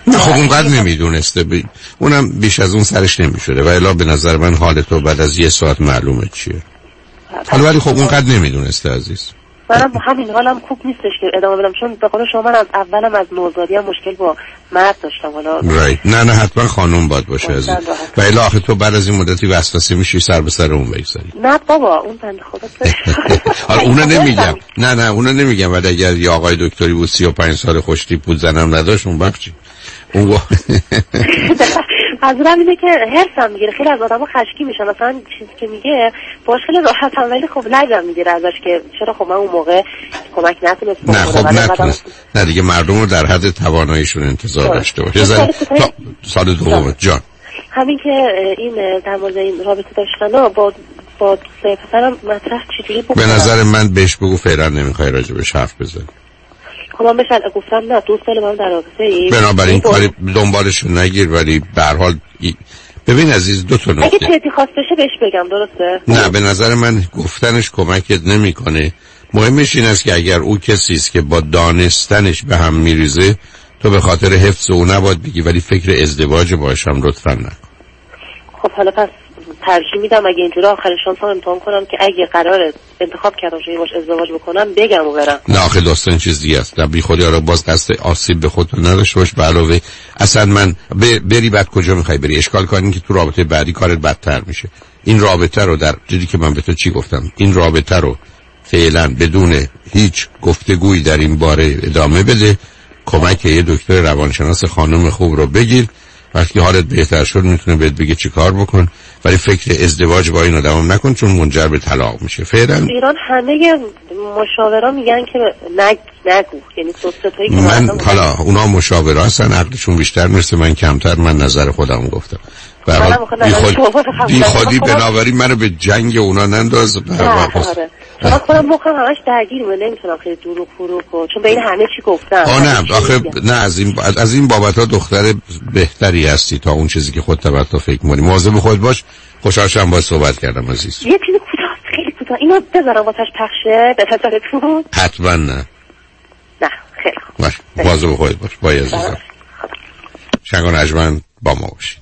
خب اونقدر نمی‌دونسته. بی... اونم بیش از اون سرش نمی‌شده. و الا به نظر من حال تو بعد از یه ساعت معلومه چیه. حالا ولی خب اونقدر نمی‌دونسته عزیز. منم همین حالم خوب نیستش که ادامه بدم. چون به قول شما من از اولم از نوزادی هم مشکل با مرد داشتم. حالا right. نه نه حتما خانوم باید باشه از و الا آخه تو بعد از این مدتی وسوسه میشی سر به سر اون بگذاری نه بابا اون بند خدا حالا اونو نمیگم. نه نه اونو نمیگم. ولی اگر یه آقای دکتری بود 35 سال خوشتیپ بود زنم نداشت اون وقت چی اون وا- منظورم اینه که هرسم می‌گیره. خیلی از آدم خشکی میشن. مثلا چیزی که میگه باش خیلی راحت هم ولی خب لجم می‌گیره ازش که چرا خب من اون موقع کمک نتونست نه خب نتونست نه دیگه مردم رو در حد تواناییشون انتظار درست. داشته باشه زن تا سال دوم جان. همین که این در مورد این رابطه داشتن با با پسرم مطرح چجوری به نظر من بهش بگو فعلا نمی‌خوای راجبش حرف بزن خب من گفتم نه دو سال من در رابطه ای بنابراین کاری نگیر ولی به هر حال ای- ببین عزیز دو تا اگه نکته. جدی خواست بشه بهش بگم درسته؟ نه به نظر من گفتنش کمکت نمی‌کنه. مهمش این است که اگر او کسی است که با دانستنش به هم میریزه تو به خاطر حفظ او نباید بگی ولی فکر ازدواج باش هم لطفا نکن. خب حالا پس ترجیح میدم اگه اینجوری آخر شانس هم امتحان کنم که اگه قرار انتخاب کردم که باش ازدواج بکنم بگم و برم. نه آخه داستان چیز دیگه است. نه بی خودی رو باز قصد آسیب به خودتون نداشته باش. علاوه اصلا من بری بعد کجا می‌خوای بری؟ اشکال کنی که تو رابطه بعدی کارت بدتر میشه. این رابطه رو در دیدی که من به تو چی گفتم؟ این رابطه رو فعلا بدون هیچ گفتگویی در این باره ادامه بده. کمک یه دکتر روانشناس خانم خوب رو بگیر. وقتی حالت بهتر شد می‌تونه بهت بگه چی کار بکن. ولی فکر ازدواج با این آدم نکن چون منجر به طلاق میشه. فعلا ایران همه مشاورا میگن که نگ نگو. یعنی که من حالا اونا مشاوره هستن عقلشون بیشتر می‌رسه من کمتر من نظر خودم گفتم. به حال بی. خودی بنابراین منو به جنگ اونا ننداز نه من خودم مخم همش درگیر من نمی‌تونم خیلی دروغ فروغ و چون بین همه چی گفتم. آه نه آخه. نه از این از این بابت ها دختر بهتری هستی تا اون چیزی که خودت تو فکر کنی مواظب خود باش خوشحال شدم باهات صحبت کردم عزیز. یه چیز کوتاه خیلی کوتاه. اینو بذارم واسش پخشه به نظرتون؟ حتما نه. نه خیلی خوب. باش مواظب خودت باش. بای عزیزم. شنگان اجمن با ما باشید.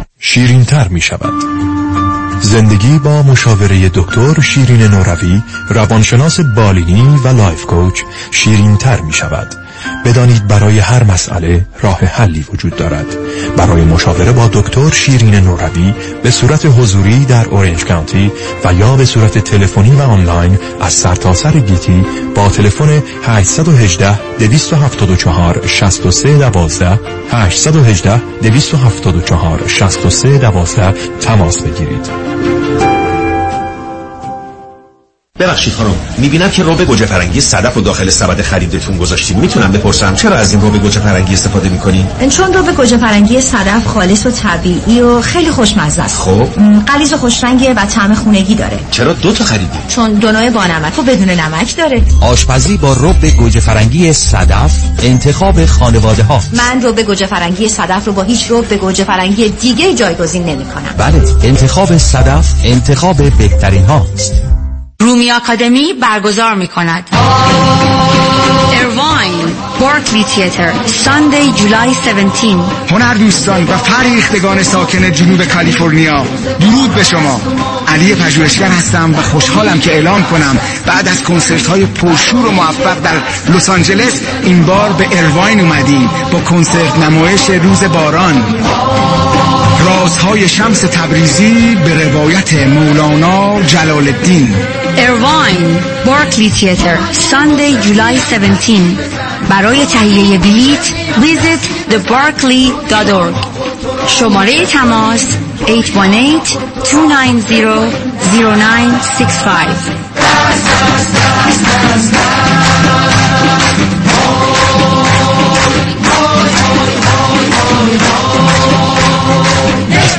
شیرین تر می شود زندگی با مشاوره دکتر شیرین نوروی روانشناس بالینی و life coach شیرین تر می شود بدانید برای هر مسئله راه حلی وجود دارد. برای مشاوره با دکتر شیرین نوروی به صورت حضوری در اورنج کانتی و یا به صورت تلفنی و آنلاین از سرتاسر گیتی با تلفن 818 274 63 12 818 274 63 12 تماس بگیرید. ببخشید خانم می‌بینم که رب گوجه فرنگی صدف و داخل سبد خریدتون گذاشتین می‌تونم بپرسم چرا از این رب گوجه فرنگی استفاده می‌کنین؟ چون رو به گوجه فرنگی صدف خالص و طبیعی و خیلی خوشمزه است. خب. غلیظ و خوشرنگه و طعم خونگی داره. چرا دو تا خریدی؟ چون دو نوع با نمک و بدون نمک داره. آشپزی با رب گوجه فرنگی صدف انتخاب خانواده ها من رو به گوجه فرنگی صدف رو با هیچ رو به گوجه فرنگی دیگه جایگزین نمی کنم بله انتخاب صدف انتخاب بهترین هاست رومی آکادمی برگزار می کند ارواین بارکلی تیتر ساندی جولای 17 هنر دوستان و فریختگان ساکن جنوب کالیفرنیا درود به شما. علی پژوهشگر هستم و خوشحالم که اعلام کنم بعد از کنسرت های پرشور و موفق در لس آنجلس این بار به ارواین اومدیم با کنسرت نمایش روز باران. رازهای شمس تبریزی به روایت مولانا جلال الدین ارواین بارکلی تیتر ساندی جولای 17 برای تهیه بلیت visit thebarclay.org شماره تماس 818-290-65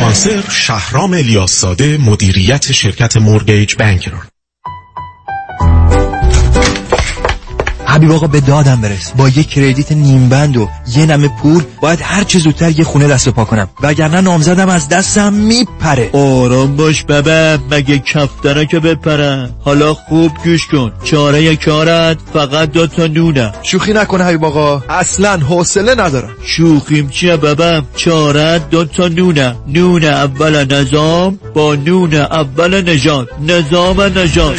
اسپانسر شهرام الیاساده مدیریت شرکت مورگیج بانکر حبیب آقا به دادم برس. با یه کردیت نیم بند و یه نمه پول باید هر چه زودتر یه خونه دست و پا کنم. وگرنه نامزدم از دستم میپره. آرام باش بابا مگه کفتره که بپره حالا خوب گوش کن. چاره کارت فقط دو تا نونه. شوخی نکنه حبیب آقا اصلا حوصله ندارم. شوخیم چیه بابا؟ چاره دو تا نونه. نون اول نظام با نون اول نژاد نظام نژاد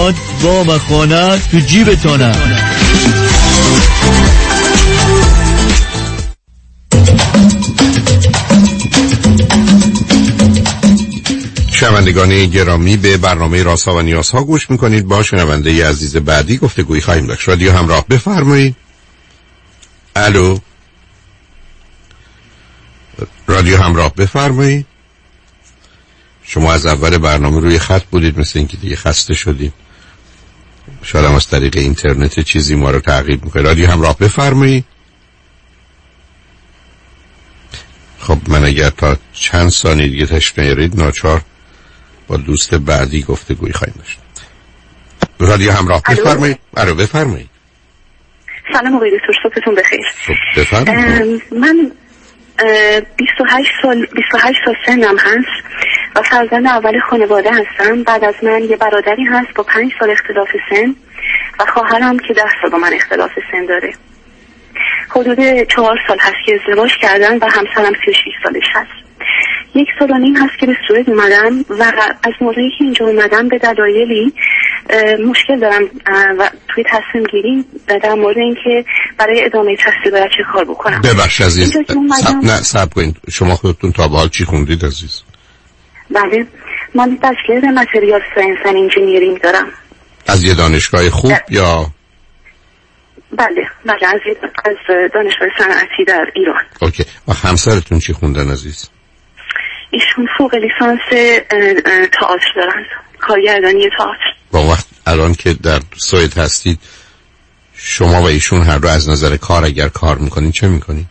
وام خانه تو جیبتانه. شنوندگان گرامی به برنامه راسا و نیازها گوش می‌کنید. با شنونده عزیز بعدی گفتگوی خواهیم داشت. رادیو همراه. بفرمایید. الو. رادیو همراه. بفرمایید. شما از اول برنامه روی خط بودید مثل اینکه دیگه خسته شدید. شاید از طریق اینترنت چیزی ما رو تعقیب می‌کنه. رادیو همراه بفرمایید خب من اگر تا چند ثانیه دیگه تشریف نیارید ناچار با دوست بعدی گفتگوی خواهیم داشت. رادیو همراه بفرمایید برای بفرمایید سلام آقای دکتر صبحتون بخیر. خب بفرمایید. من 28 سال 28 سال سنم هست و فرزند اول خانواده هستم. بعد از من یه برادری هست با 5 سال اختلاف سن و خواهرم که 10 سال با من اختلاف سن داره. حدود چهار سال هست که ازدواج کردن و همسرم 36 سالش هست. یک سال و نیم هست که به سوئد اومدم و از موقعی که اینجا اومدم به دلایلی مشکل دارم و توی تصمیم گیری در مورد اینکه برای ادامه تحصیل باید چه کار بکنم. ببخش عزیز صبر... نه صبر کنید. شما خودتون تا به حال چی خوندید عزیز؟ بله. من bachelor material science و engineering دارم. از یه دانشگاه خوب یا؟ بله بله از, از دانشگاه صنعتی در ایران. OK. و همسرتون چی خوندن عزیز؟ ایشون فوق لیسانس تئاتر دارن. کارگردانی تئاتر. با وقت الان که در سوئد هستید شما و ایشون هر دو از نظر کار اگر کار می‌کنید چه می‌کنید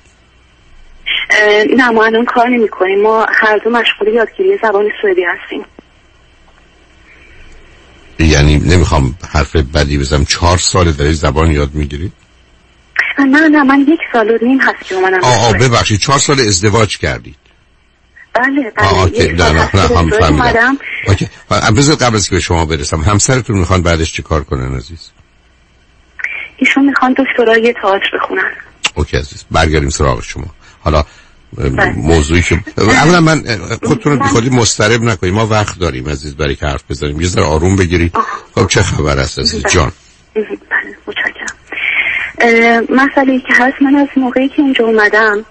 اه، نه ما الان کار نمی کنیم ما هر دو مشغول یادگیری زبان سوئدی هستیم. یعنی نمی‌خوام حرف بدی بزنم. چهار سال در زبان یاد می‌گیرید؟ نه نه من یک سال و نیم هست که اومدم. آه آه. ببخشید. چهار سال ازدواج کردید. بله بله. یک نه هم فهمیدم. بذار قبل از که به شما برسم همسرتون می‌خوان بعدش چه کار کنن عزیز؟ ایشون می‌خوان دکترای تئاتر بخونن. اوکی عزیز. برگردیم سراغ شما. حالا بله. موضوعی که اولا من خودتون رو بی خودی مضطرب نکنید. ما وقت داریم عزیز برای که حرف بزنیم. یه ذره آروم بگیرید. خب چه خبر است عزیز جان؟ بله متشکرم. مسئله که هست من از موقعی که اینجا اومدم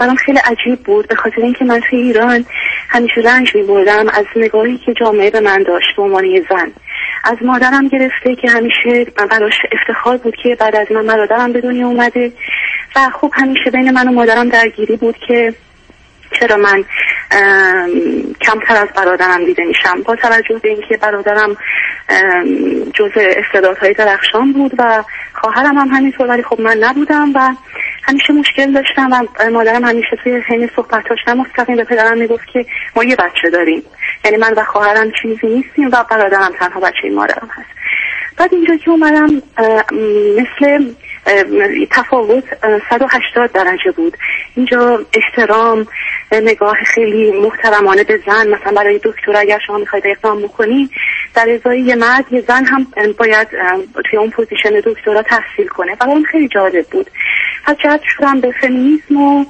برام خیلی عجیب بود. به خاطر اینکه من توی ایران همیشه رنج می بردم از نگاهی که جامعه به من داشت به عنوان یه زن. از مادرم گرفته که همیشه براش افتخار بود که بعد از من برادرم به دنیا اومده. و خب همیشه بین من و مادرم درگیری بود که چرا من کمتر از برادرم دیده میشم. با توجه به اینکه برادرم جزء استعدادهای درخشان بود و خواهرم هم همینطور ولی خب من نبودم و همیشه مشکل داشتم و مادرم همیشه توی حین صحبتاش نه مستقیم به پدرم می‌گفت که ما یه بچه داریم. یعنی من و خواهرم چیزی نیستیم و برادرم تنها بچه مادرم هست. بعد اینجا که اومدم مثل تفاوت اه، 180 درجه بود. اینجا احترام اه، نگاه خیلی محترمانه به زن. مثلا برای دکتر اگر شما می‌خواید اقدام بکنی در ازای یه مرد یه زن هم باید توی اون position دکترا تحصیل کنه. برام خیلی جالب بود. پس جذب شدم به فمینیسم و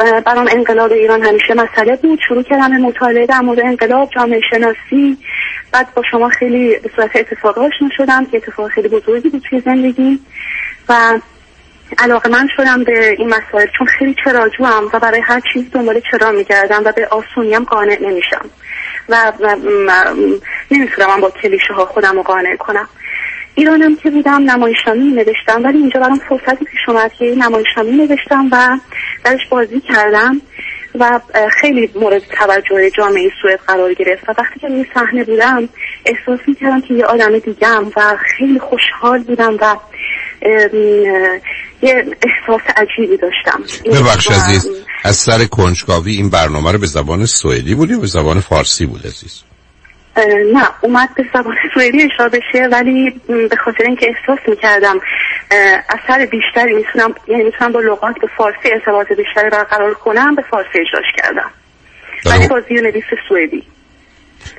برام انقلاب ایران همیشه مسئله بود. شروع کردم مطالعه در مورد انقلاب جامعه شناسی. بعد با شما خیلی به صورت اتفاقی آشنا شدم که اتفاق خیلی بزرگی بود توی زندگی. و علاقه‌مند شدم به این مسائل چون خیلی چراجوام و برای هر چیز دنبال چرا میگردم و به آسونی هم قانع نمیشم. و, و نمی‌تونم با کلیشه ها خودم رو قانع کنم. ایرانم که بودم نمایشنامه نوشتم ولی اینجا برام فرصتی پیش اومد که نمایشنامه نوشتم و درش بازی کردم و خیلی مورد توجه جامعه سوئد قرار گرفت. و وقتی که روی صحنه بودم احساس می‌کردم که یه آدم دیگم و خیلی خوشحال بودم و یه احساس عجیبی داشتم. ببخش عزیز از سر کنجکاوی این برنامه رو به زبان سوئدی بود یا به زبان فارسی بود عزیز؟ نه اومد به زبان سوئدی اشاره بشه ولی به خاطر اینکه احساس می‌کردم اثر بیشتری می‌تونم یعنی می‌تونم با لغات به فارسی ارتباط بیشتری برقرار کنم به فارسی اجراش کردم. ولی با زیر نویس سوئدی.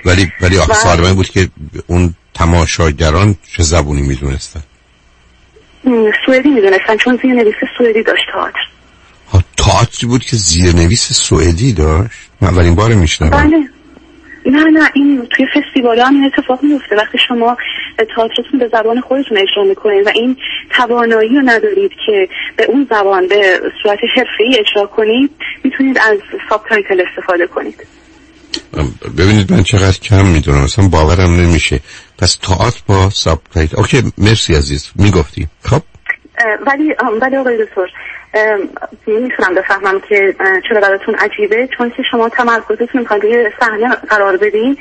ولی ولی آخه من بود که اون تماشاگران چه زبونی می‌دونستن؟ سوئدی می‌دونستن چون زیر نویس سوئدی داشت تئاتر. تئاتری بود که زیر نویس سوئدی داشت؟ من اولین بار میشنوم بله. نه نه این توی فستیوال هم این اتفاق میفته وقتی شما تئاترتون به زبان خودتون اجرا می‌کنید و این توانایی رو ندارید که به اون زبان به صورت ای اجرا کنید می‌تونید از subtitle استفاده کنید. ببینید من چقدر کم می‌دونم. مثلا باورم نمیشه. پس تئاتر با subtitle OK مرسی عزیز. می‌گفتی. خب. ولی ولی آقای دکتر می‌تونم بفهمم که چرا براتون عجیبه. چون که شما تمرکزتون می‌خواید روی صحنه قرار بدین.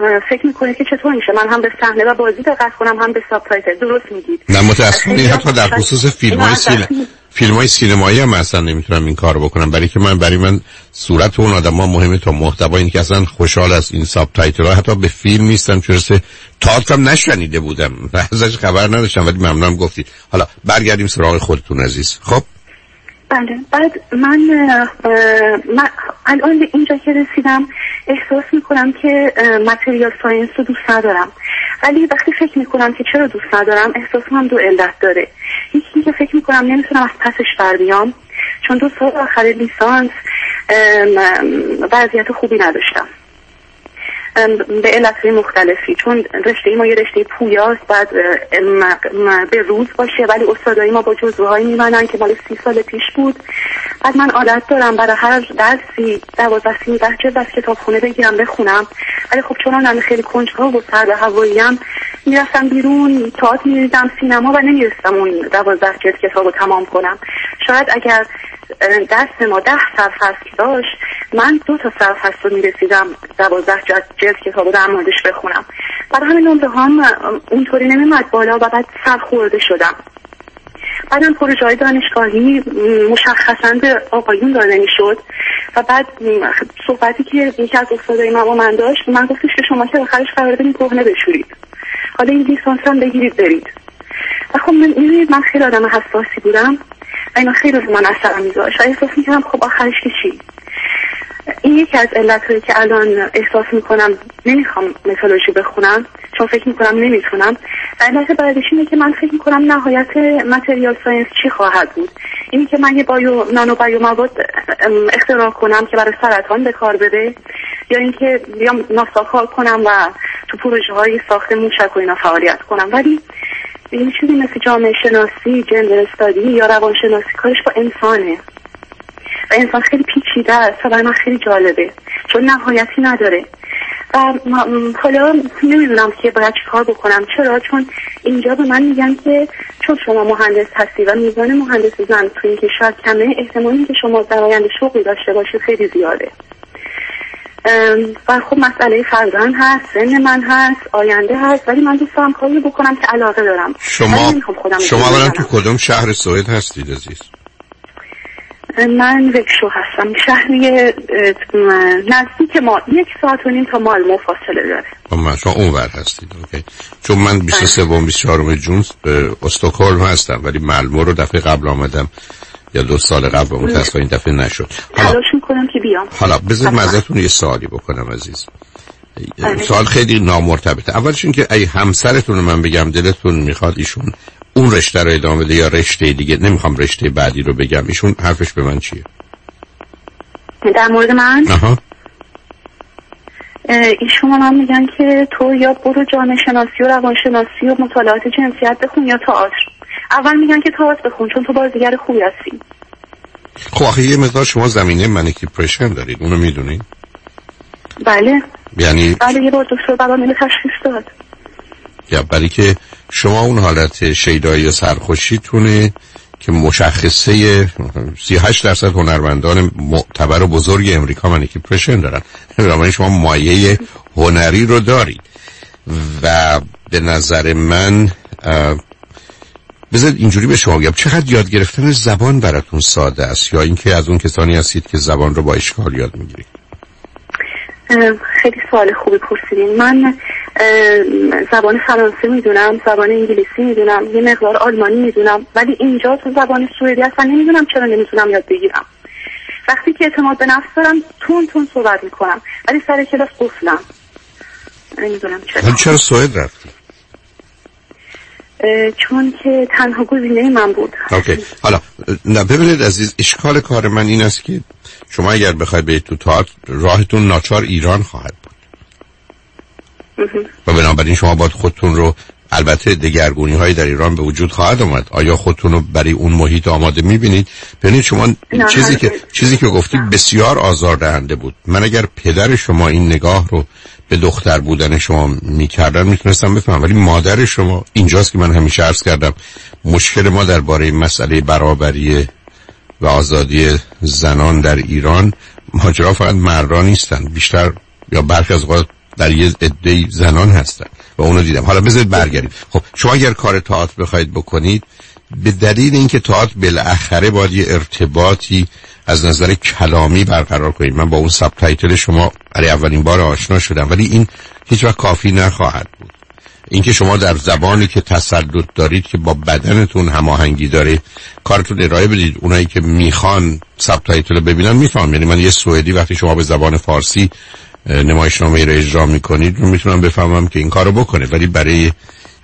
و فکر می‌کنید که چطور میشه؟ من هم به صحنه و بازی دقت کنم هم به sub درست میگید. نه متاسفانه حتی در خصوص فیلم های فیلم های سینمایی هم اصلا نمی‌تونم این کار بکنم. برای که من برای من صورت اون آدم ها مهمه تا محتوا. این که اصلا خوشحال از این subtitle ها حتی به فیلم نیستم. چون تئاتر هم نشنیده بودم. ازش خبر نداشتم. ولی ممنونم گفتید حالا برگردیم سراغ خودتون عزیز. خب؟ بله. بعد من, من الان به اینجا که رسیدم احساس می‌کنم که متریال ساینس رو دوست ندارم. ولی وقتی فکر می‌کنم که چرا دوست ندارم احساس هم دو علت داره. یکی که فکر می‌کنم نمی‌تونم از پسش بر بیام چون دو سال آخر لیسانس وضعیت خوبی نداشتم. به علت مختلفی. چون رشته ما یه رشته پویاست بعد به روز باشه ولی استادای ما با جزوه هایی میمنن که مال سی سال پیش بود. بعد من عادت دارم برای هر درسی دوازده سی جلد از کتابخونه بگیرم بخونم. ولی خب چون من خیلی کنجکاو و سرد هواییم می‌رفتم بیرون تئاتر می‌دیدم سینما و نمیرستم اون دوازده جلد کتاب رو تمام کنم. شاید اگر دست ما ده سرفصل داشت. من دو تا سرفصل رو می‌رسیدم دوازده جلد کتاب در موردش بخونم. برای همین نمره هم اونطوری نمیمد بالا و بعد سرخورده شدم. بعدم پروژه های دانشگاهی مشخصا به آقایون داده می‌شد و بعد صحبتی که یکی از استادای من من داشت من گفتش که شما که آخرش قرار دارین کهنه بشورید. حالا این لیسانس هم بگیرید برید. و خب من خیلی آدم حساسی بودم. و اینا خیلی رو من اثر میذاشت و احساس می‌کردم خب آخرش که چی؟ این یکی از علت که الان احساس می‌کنم نمی‌خوام متالورژی بخونم چون فکر می‌کنم نمی‌تونم و علت بعدش اینه که من فکر می‌کنم نهایت material science چی خواهد بود؟ اینی که من یه bio nano bio مواد اختراع کنم که برای سرطان به کار بده یا اینکه بیام ناسا کار کنم و تو پروژه های ساخت موشک و اینا فعالیت کنم. ولی این چیزی مثل جامعه شناسی جندر استادی یا روانشناسی کارش با انسانه. و انسان خیلی پیچیده است و برای من خیلی جالبه چون نهایتی نداره. و حالا نمی‌دونم که باید کار بکنم. چرا؟ چون اینجا به من میگن که چون شما مهندس هستی و میزان مهندس زن تو این کشور کمه احتمالی که شما در آینده شغلی داشته باشید خیلی زیاده. و خب مسئله فرزن هست سن من هست آینده هست ولی من دوست دارم کاری بکنم که علاقه دارم. شما شما اولا تو کدوم شهر سوئد هستید عزیز؟ من وکشو هستم. شهری نزدیک ما یک ساعت و نیم تا مالمو فاصله داره. خب، من شما اونور هستید اوکی. چون من 23 و 24 جون استکهلم هستم ولی مالمو رو دفعه قبل آمدم. یا دو سال قبل متاسفانه این دفعه نشد. حالا می‌کنم که بیام. حالا بذار مزتون یه سوالی بکنم عزیز. بله. سوال خیلی نامرتبطه. اولش این که ای همسرتون رو من بگم دلتون می‌خواد ایشون اون رشته رو ادامه بده یا رشته دیگه؟ نمی‌خوام رشته بعدی رو بگم. ایشون حرفش به من چیه؟ در مورد من؟ آها. ایشون من میگن که تو یا برو جامعه شناسی و روانشناسی و مطالعات جنسیت بخون یا تئاتر. اول میگن که تئاتر بخون چون تو بازیگر خوبی هستی. خب آخه یه مقدار شما زمینه منیکی پرشن دارید اونو می‌دونید بله. یعنی بله یه بار دکتر برام اینو تشخیص داد. یا برای که شما اون حالت شیدایی و سرخوشیتونه که مشخصه 38 درصد هنرمندان معتبر و بزرگ امریکا منیکی پرشن دارن. بنابراین شما مایه هنری رو دارید. و به نظر من بذارید اینجوری به شما بگم. چقدر یاد گرفتن زبان براتون ساده است؟ یا اینکه از اون کسانی هستید که زبان رو با اشکال یاد می‌گیرید؟ خیلی سوال خوبی پرسیدین. من زبان فرانسه می‌دونم زبان انگلیسی می‌دونم یه مقدار آلمانی می‌دونم ولی اینجا تو زبان سوئدی اصلا نمی‌دونم چرا نمی‌تونم یاد بگیرم. وقتی که اعتماد به نفس دارم تون تون صحبت می‌کنم ولی سر کلاس قفلم. نمی‌دونم چرا. چرا سوئد رفتی؟ چون که تنها گزینه من بود. اوکی. حالا نه ببینید عزیز اشکال کار من این است که شما اگر بخواید به تو تاعت راهتون ناچار ایران خواهد بود. و بنابراین شما باید خودتون رو البته دگرگونی هایی در ایران به وجود خواهد آمد آیا خودتون رو برای اون محیط آماده می‌بینید؟ ببینید شما چیزی که چیزی که گفتی بسیار آزاردهنده بود. من اگر پدر شما این نگاه رو به دختر بودن شما می‌کردن می‌تونستم بفهمم. ولی مادر شما اینجاست که من همیشه عرض کردم مشکل ما درباره مسئله برابری و آزادی زنان در ایران ماجرا فقط مردان نیستن بیشتر یا برخی از اوقات در یه عده زنان هستن. و اونو دیدم. حالا بذارید برگردیم. خب شما اگر کار تئاتر بخواید بکنید به دلیل اینکه تئاتر بالاخره باید یه ارتباطی از نظر کلامی برقرار کنید من با اون subtitle شما برای اولین بار آشنا شدم ولی این هیچ وقت کافی نخواهد بود. اینکه شما در زبانی که تسلط دارید که با بدنتون هماهنگی داره کارتون ارائه بدید. اونایی که می‌خوان subtitle ببینن میفهم یعنی من یه سوئدی وقتی شما به زبان فارسی نمایشنامه رو اجرا می‌کنید رو می‌تونم بفهمم که این کارو بکنه. ولی برای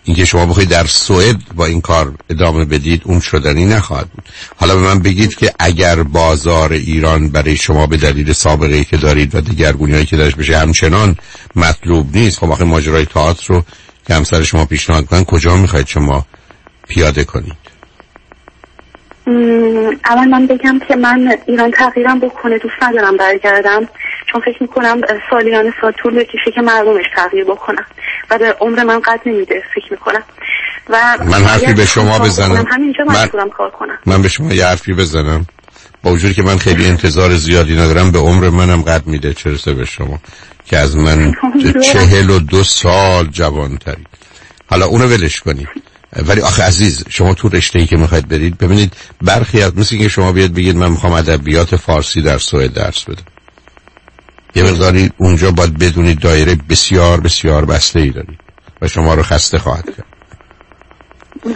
اینکه شما بخواید در سوئد با این کار ادامه بدید اون شدنی نخواهد بود. حالا به من بگید که اگر بازار ایران برای شما به دلیل سابقه ای که دارید و دیگرگونی هایی که درش بشه همچنان مطلوب نیست خب آخه ماجرای تئاتر رو که همسر شما پیشنهاد کنن کجا می‌خواید شما پیاده کنید؟ اول من بگم که من ایران تغییرم بکنه دوست ندارم برگردم. چون فکر می‌کنم سالیان سال طول بکشه که مردمش تغییر بکنم و به عمر من قد نمیده فکر می‌کنم. و من حرفی به شما بزنم. من... کار کنم. من به شما یه حرفی بزنم. با وجودی که من خیلی انتظار زیادی ندارم به عمر منم قد میده چرسه به شما که از من چهل و دو سال جوان تری حالا اونو ولش کنید. ولی آخه عزیز شما تو رشته ای که می‌خواید برید ببینید برخی از مثل که شما بیاد بگید من می‌خوام ادبیات فارسی در سوئد درس بدم. یه مقداری اونجا باید بدونید دایره بسیار بسیار بسته ای دارید و شما رو خسته خواهد کرد.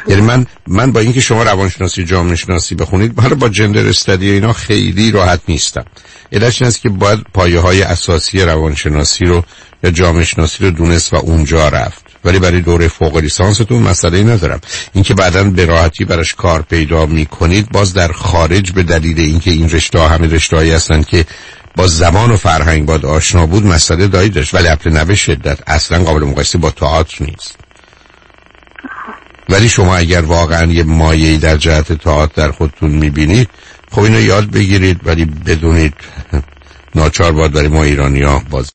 یعنی من من با اینکه شما روانشناسی جامعه شناسی بخونید حالا با جندر استادی اینا خیلی راحت نیستم. علتش است که باید پایه های اساسی روانشناسی رو یا جامعه شناسی رو دونست و اونجا رفت. ولی برای دوره فوق لیسانستون مسئله ندارم. اینکه بعدا به راحتی براش کار پیدا می‌کنید باز در خارج به دلیل اینکه این رشته همه رشته هستن که با زبان و فرهنگ باید آشنا بود مسئله دایی داشت. ولی اپل نوه شدت. اصلا قابل مقایسه با تئاتر نیست. ولی شما اگر واقعا یه مایهی در جهت تئاتر در خودتون می‌بینید خب اینو یاد بگیرید ولی بدونید ناچار باید برای ما ایرانی ها باز